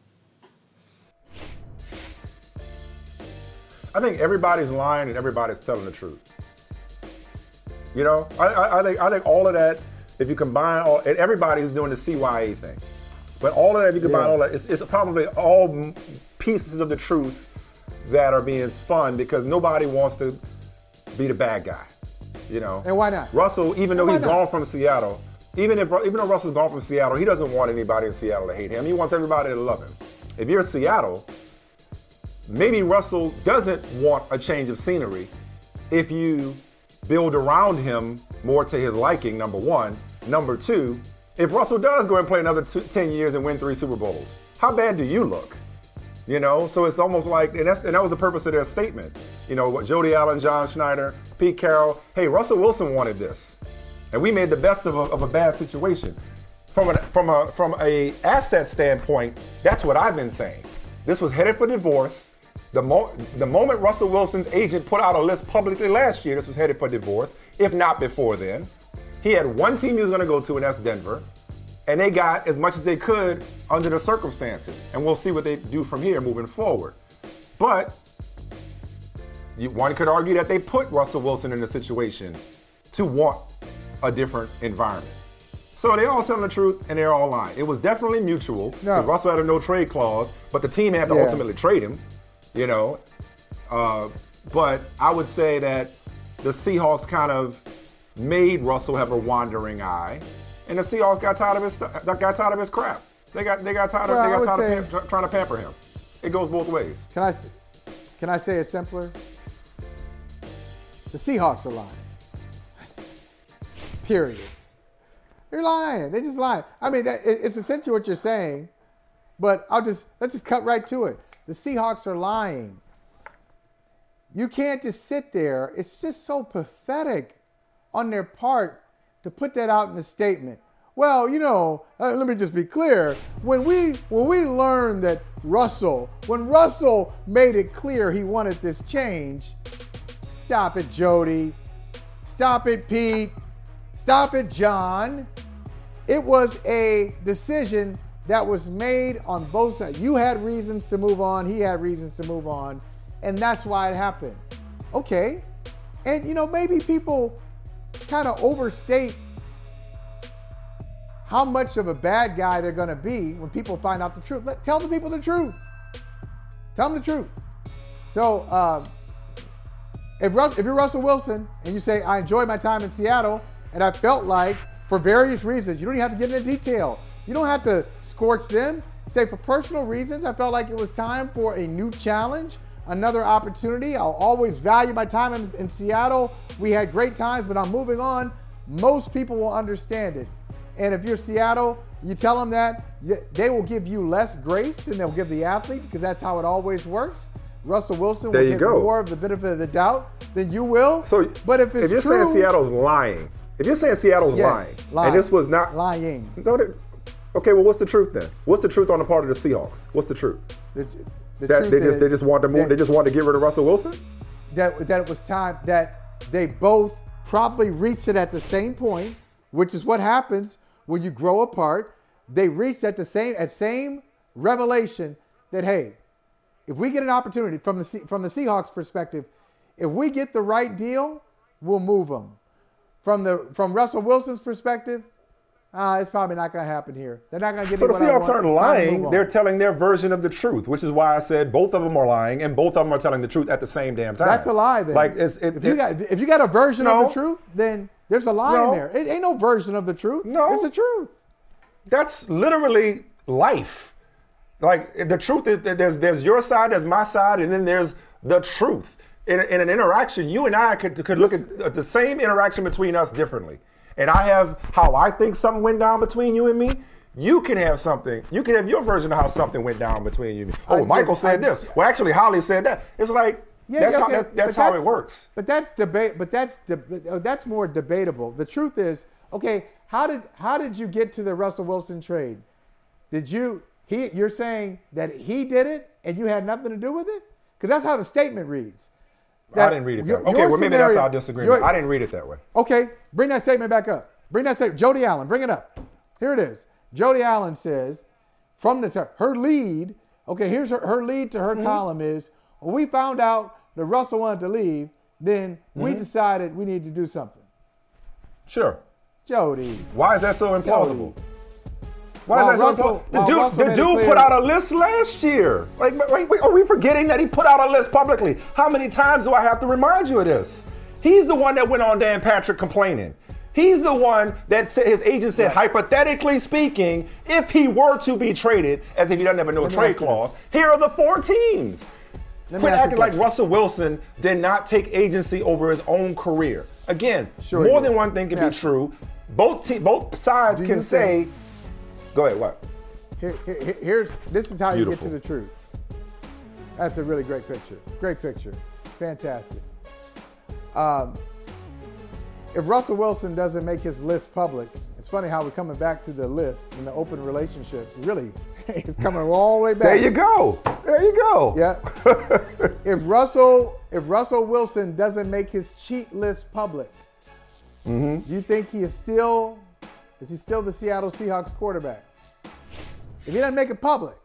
S1: I think everybody's lying and everybody's telling the truth. You know, I, I, I think I think all of that. If you combine all, and everybody's doing the CYA thing, but all of that, if you combine
S2: Yeah.
S1: all that, it's, it's probably all pieces of the truth that are being spun because nobody wants to be the bad guy. You know,
S2: And why not?
S1: Russell, even though he's
S2: not?
S1: gone from Seattle, even if even though Russell's gone from Seattle, he doesn't want anybody in Seattle to hate him. He wants everybody to love him. If you're Seattle, maybe Russell doesn't want a change of scenery if you build around him more to his liking, number one. Number two, if Russell does go and play another two, 10 years and win three Super Bowls, how bad do you look? You know, so it's almost like, and, that's, and that was the purpose of their statement. You know, what Jody Allen, John Schneider, Pete Carroll, hey, Russell Wilson wanted this. And we made the best of a, of a bad situation. From a, from, a, from a asset standpoint, that's what I've been saying. This was headed for divorce. The, mo- the moment Russell Wilson's agent put out a list publicly last year, this was headed for divorce, if not before then. He had one team he was going to go to, and that's Denver. And they got as much as they could under the circumstances. And we'll see what they do from here moving forward. But you, one could argue that they put Russell Wilson in a situation to want a different environment. So they all telling the truth and they're all lying. It was definitely mutual.
S2: No.
S1: Russell had a no trade clause, but the team had to
S2: Yeah.
S1: ultimately trade him. You know, uh, but I would say that the Seahawks kind of made Russell have a wandering eye, and the Seahawks got tired of his got tired of his crap. They got they got tired
S2: Well,
S1: of they got tired
S2: say-
S1: of pam- trying to pamper him. It goes both ways.
S2: Can I, can I say it simpler? The Seahawks are lying. Period. They're lying. They're just lying. I mean, that- it- it's essentially what you're saying, but I'll just let's just cut right to it. The Seahawks are lying. You can't just sit there. It's just so pathetic on their part to put that out in a statement. Well, you know, uh, let me just be clear. When we when we learned that Russell, when Russell made it clear he wanted this change, stop it, Jody. Stop it, Pete. Stop it, John. It was a decision that was made on both sides. You had reasons to move on, he had reasons to move on, and that's why it happened. Okay. And you know, maybe people kind of overstate how much of a bad guy they're going to be when people find out the truth. Let, tell the people the truth. Tell them the truth. So, um, if, Rus- if you're Russell Wilson and you say, I enjoyed my time in Seattle and I felt like, for various reasons, you don't even have to get into detail. You don't have to scorch them. say for personal reasons, I felt like it was time for a new challenge, another opportunity. I'll always value my time in, in Seattle. We had great times, but I'm moving on. Most people will understand it. And if you're Seattle, you tell them that, they will give you less grace than they'll give the athlete because that's how it always works. Russell Wilson
S1: There
S2: will get
S1: go.
S2: more of the benefit of the doubt than you will.
S1: So,
S2: but if it's
S1: if you're
S2: true,
S1: saying Seattle's lying, if you're saying Seattle's
S2: Yes,
S1: lying,
S2: lying.
S1: and this was not
S2: lying,
S1: no, okay, well, what's the truth then? What's the truth on the part of the Seahawks? What's the truth?
S2: the, the
S1: that
S2: truth
S1: they just they just want to move.
S2: that-
S1: they just want to get rid of Russell Wilson.
S2: that that it was time that they both probably reached it at the same point, which is what happens when you grow apart. They reached at the same at same revelation that hey, if we get an opportunity from the from the Seahawks perspective, if we get the right deal, we'll move them. From the from Russell Wilson's perspective, uh, it's probably not going to happen here. They're not going to get
S1: So
S2: me
S1: the
S2: what I
S1: Seahawks
S2: want.
S1: aren't
S2: It's time to
S1: lying. They're telling their version of the truth, which is why I said both of them are lying, and both of them are telling the truth at the same damn time.
S2: That's a lie. Then,
S1: Like it's, it,
S2: if you got if you got a version
S1: No.
S2: of the truth, then there's a lie
S1: No.
S2: in there. It ain't no version of the truth.
S1: No.
S2: it's the truth.
S1: that's literally life. Like the truth is that there's there's your side, there's my side, and then there's the truth. In, in an interaction, you and I could could look at the same interaction between us differently. And I have how I think something went down between you and me. You can have something. You can have your version of how something went down between you and me. Oh,
S2: I
S1: Michael
S2: just-
S1: said
S2: I-
S1: this. Well, actually, Holley said that. It's like that's how
S2: okay,
S1: that, that's
S2: but
S1: how it works.
S2: But that's debate. But that's deb- uh, that's more debatable. The truth is, okay, how did how did you get to the Russell Wilson trade? Did you he? You're saying that he did it and you had nothing to do with it? Because that's how the statement reads.
S1: I didn't read it.
S2: your-
S1: That way. Okay, well maybe that's our disagreement.
S2: your-
S1: I didn't read it that way.
S2: Okay, bring that statement back up. Bring that statement. Jody Allen, bring it up. Here it is. Jody Allen says, from the ter- her lead. Okay, here's her, her lead to her column is we found out that Russell wanted to leave, then we
S1: Mhm.
S2: decided we need to do something.
S1: Sure.
S2: Jody.
S1: Why is that so implausible? Why is that so
S2: Russell-
S1: implausible? The dude, the dude put out a list last year. Like, wait, wait, are we forgetting that he put out a list publicly? How many times do I have to remind you of this? He's the one that went on Dan Patrick complaining. He's the one that said his agent said, hypothetically speaking, if he were to be traded, as if he doesn't have a no trade clause, here are the four teams. Quit acting like. Russell Wilson did not take agency over his own career. Again,
S2: Sure
S1: more than one thing can be true. Both te- both sides can say. Go ahead. What?
S2: Here, here- here- here's this is how you get to the truth. That's a really great picture. Great picture. Fantastic. Um, if Russell Wilson doesn't make his list public, it's funny how we're coming back to the list and the open relationship. Really, it's coming all the way back.
S1: There you go. There you go.
S2: Yeah. if Russell if Russell Wilson doesn't make his cheat list public,
S1: Mm-hmm.
S2: you think he is still is he still the Seattle Seahawks quarterback? If he doesn't make it public,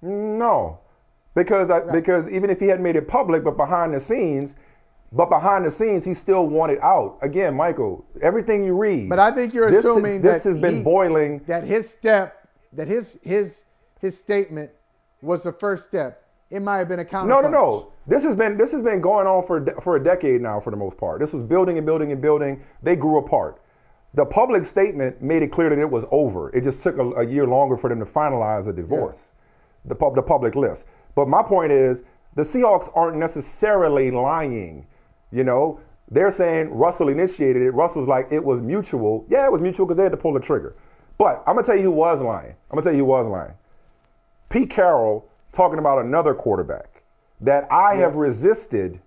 S1: No, because I, because even if he had made it public, but behind the scenes, but behind the scenes, he still wanted out. Again, Michael, everything you read.
S2: but I think you're
S1: this,
S2: assuming
S1: this
S2: that
S1: has been boiling.
S2: that his step, that his his his statement was the first step. It might have been a counter.
S1: No, no, no. This has been this has been going on for for a decade now, for the most part. This was building and building and building. They grew apart. The public statement made it clear that it was over. It just took a, a year longer for them to finalize a divorce, the pub, the public list. But my point is, the Seahawks aren't necessarily lying. You know, they're saying Russell initiated it. Russell's like it was mutual. Yeah, it was mutual because they had to pull the trigger. But I'm gonna tell you who was lying. I'm gonna tell you who was lying. Pete Carroll talking about another quarterback that I have resisted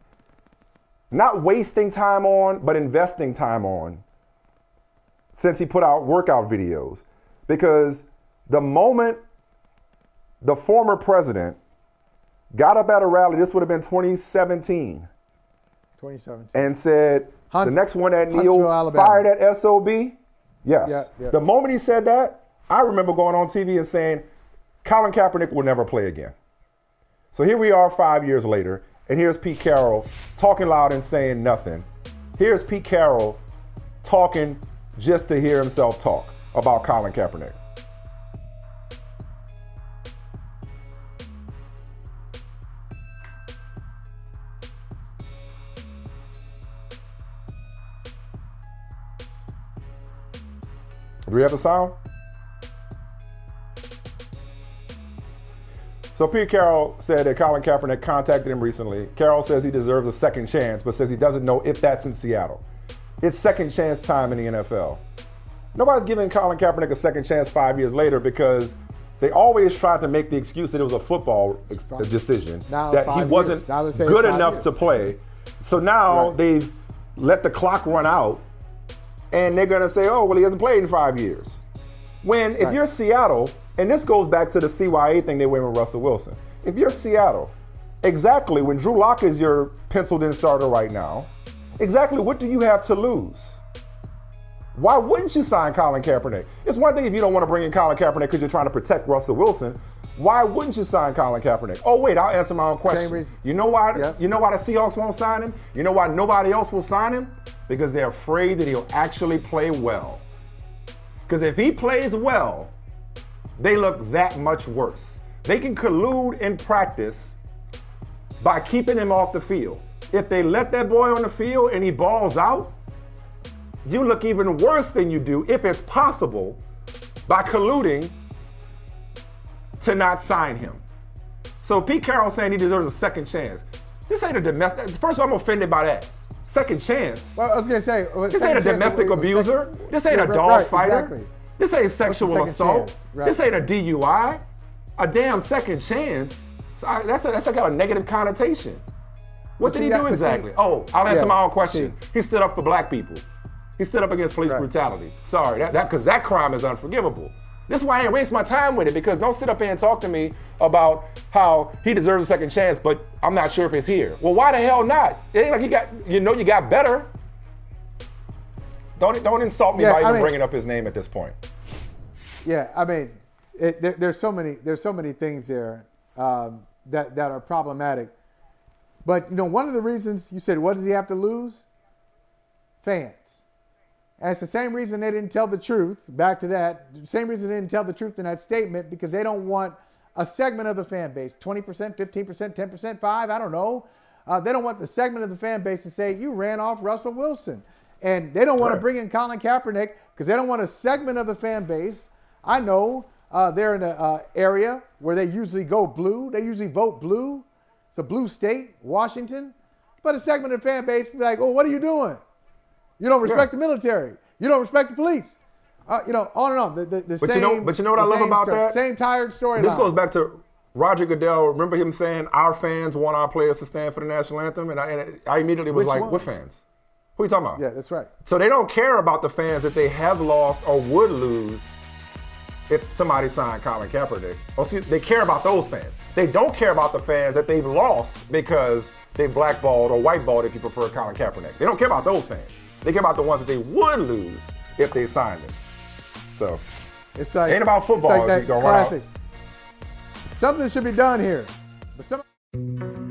S1: not wasting time on, but investing time on since he put out workout videos. Because the moment the former president got up at a rally, this would have been 2017,
S2: 2017.
S1: and said,
S2: Hunt-
S1: the next one that Neil
S2: Alabama.
S1: fired at SOB, yes.
S2: Yeah, yeah.
S1: The moment he said that, I remember going on TV and saying, Colin Kaepernick will never play again. So here we are five years later, and here's Pete Carroll talking loud and saying nothing. Here's Pete Carroll talking just to hear himself talk about Colin Kaepernick. Do we have the sound? So Pete Carroll said that Colin Kaepernick contacted him recently. Carroll says he deserves a second chance, but says he doesn't know if that's in Seattle. It's second chance time in the NFL. Nobody's giving Colin Kaepernick a second chance five years later because they always tried to make the excuse that it was a football ex- decision,
S2: Now
S1: that he wasn't
S2: years. Now they're saying
S1: good enough
S2: years.
S1: to play. So now
S2: Right.
S1: they've let the clock run out, and they're going to say, oh, well, he hasn't played in five years. When, if
S2: Right.
S1: you're Seattle, and this goes back to the CYA thing they went with Russell Wilson. If you're Seattle, exactly when Drew Lock is your penciled in starter right now, exactly what do you have to lose? Why wouldn't you sign Colin Kaepernick? It's one thing if you don't want to bring in Colin Kaepernick because you're trying to protect Russell Wilson. Why wouldn't you sign Colin Kaepernick? Oh wait, I'll answer my own question.
S2: Same reason.
S1: You know why?
S2: Yep.
S1: You know why the Seahawks won't sign him? You know why nobody else will sign him? Because they're afraid that he'll actually play well. Because if he plays well, they look that much worse. They can collude in practice by keeping him off the field. If they let that boy on the field and he balls out, you look even worse than you do, if it's possible, by colluding to not sign him. So Pete Carroll saying he deserves a second chance. This ain't a domestic. First of all, I'm offended by that. Second chance.
S2: Well, I was gonna say uh,
S1: This ain't a domestic abuser.
S2: second-
S1: This ain't
S2: Yeah,
S1: a dog
S2: right,
S1: fighter.
S2: Exactly.
S1: This ain't sexual assault.
S2: Right.
S1: This ain't a DUI. A damn second chance. So I, that's a, that's a got a negative connotation. What did he
S2: that-
S1: do
S2: but see-
S1: exactly? oh, I'll answer
S2: Yeah,
S1: my own question. He stood up for black people. He stood up against police brutality. Sorry, that because that, crime is unforgivable. This is why I ain't waste my time with it because don't sit up here and talk to me about how he deserves a second chance, but I'm not sure if it's here. Well, why the hell not? It ain't like you got you know you got better. Don't don't insult me
S2: Yeah,
S1: by
S2: I
S1: even
S2: mean-
S1: bringing up his name at this point.
S2: Yeah, I mean, it, there, there's so many there's so many things there um, that that are problematic. But you know, one of the reasons you said, what does he have to lose? Fans. And it's the same reason they didn't tell the truth. Back to that, same reason they didn't tell the truth in that statement because they don't want a segment of the fan base, 20%, 15%, 10%, 5, I don't know. Uh, they don't want the segment of the fan base to say you ran off Russell Wilson. And they don't want to bring in Colin Kaepernick because they don't want a segment of the fan base. I know uh, they're in an uh, area where they usually go blue. They usually vote blue. A blue state, Washington. But a segment of the fan base be like, oh, what are you doing? You don't respect the military. You don't respect the police. Uh, you know, on and on. The, the, the
S1: But
S2: same,
S1: you know, but you know what I love about
S2: story-
S1: that?
S2: Same tired story.
S1: This goes back to Roger Goodell. Remember him saying our fans want our players to stand for the national anthem, and I, and I immediately was
S2: Which
S1: like,
S2: ones?
S1: "What fans? Who are you talking about?"
S2: Yeah, that's right.
S1: So they don't care about the fans that they have lost or would lose if somebody signed Colin Kaepernick. Or excuse, they care about those fans. They don't care about the fans that they've lost because they blackballed or whiteballed, if you prefer Colin Kaepernick. They don't care about those fans. They care about the ones that they would lose if they signed him. So
S2: It's like
S1: ain't about football.
S2: It's like that
S1: you gonna run out.
S2: classic. Something should be done here. But some,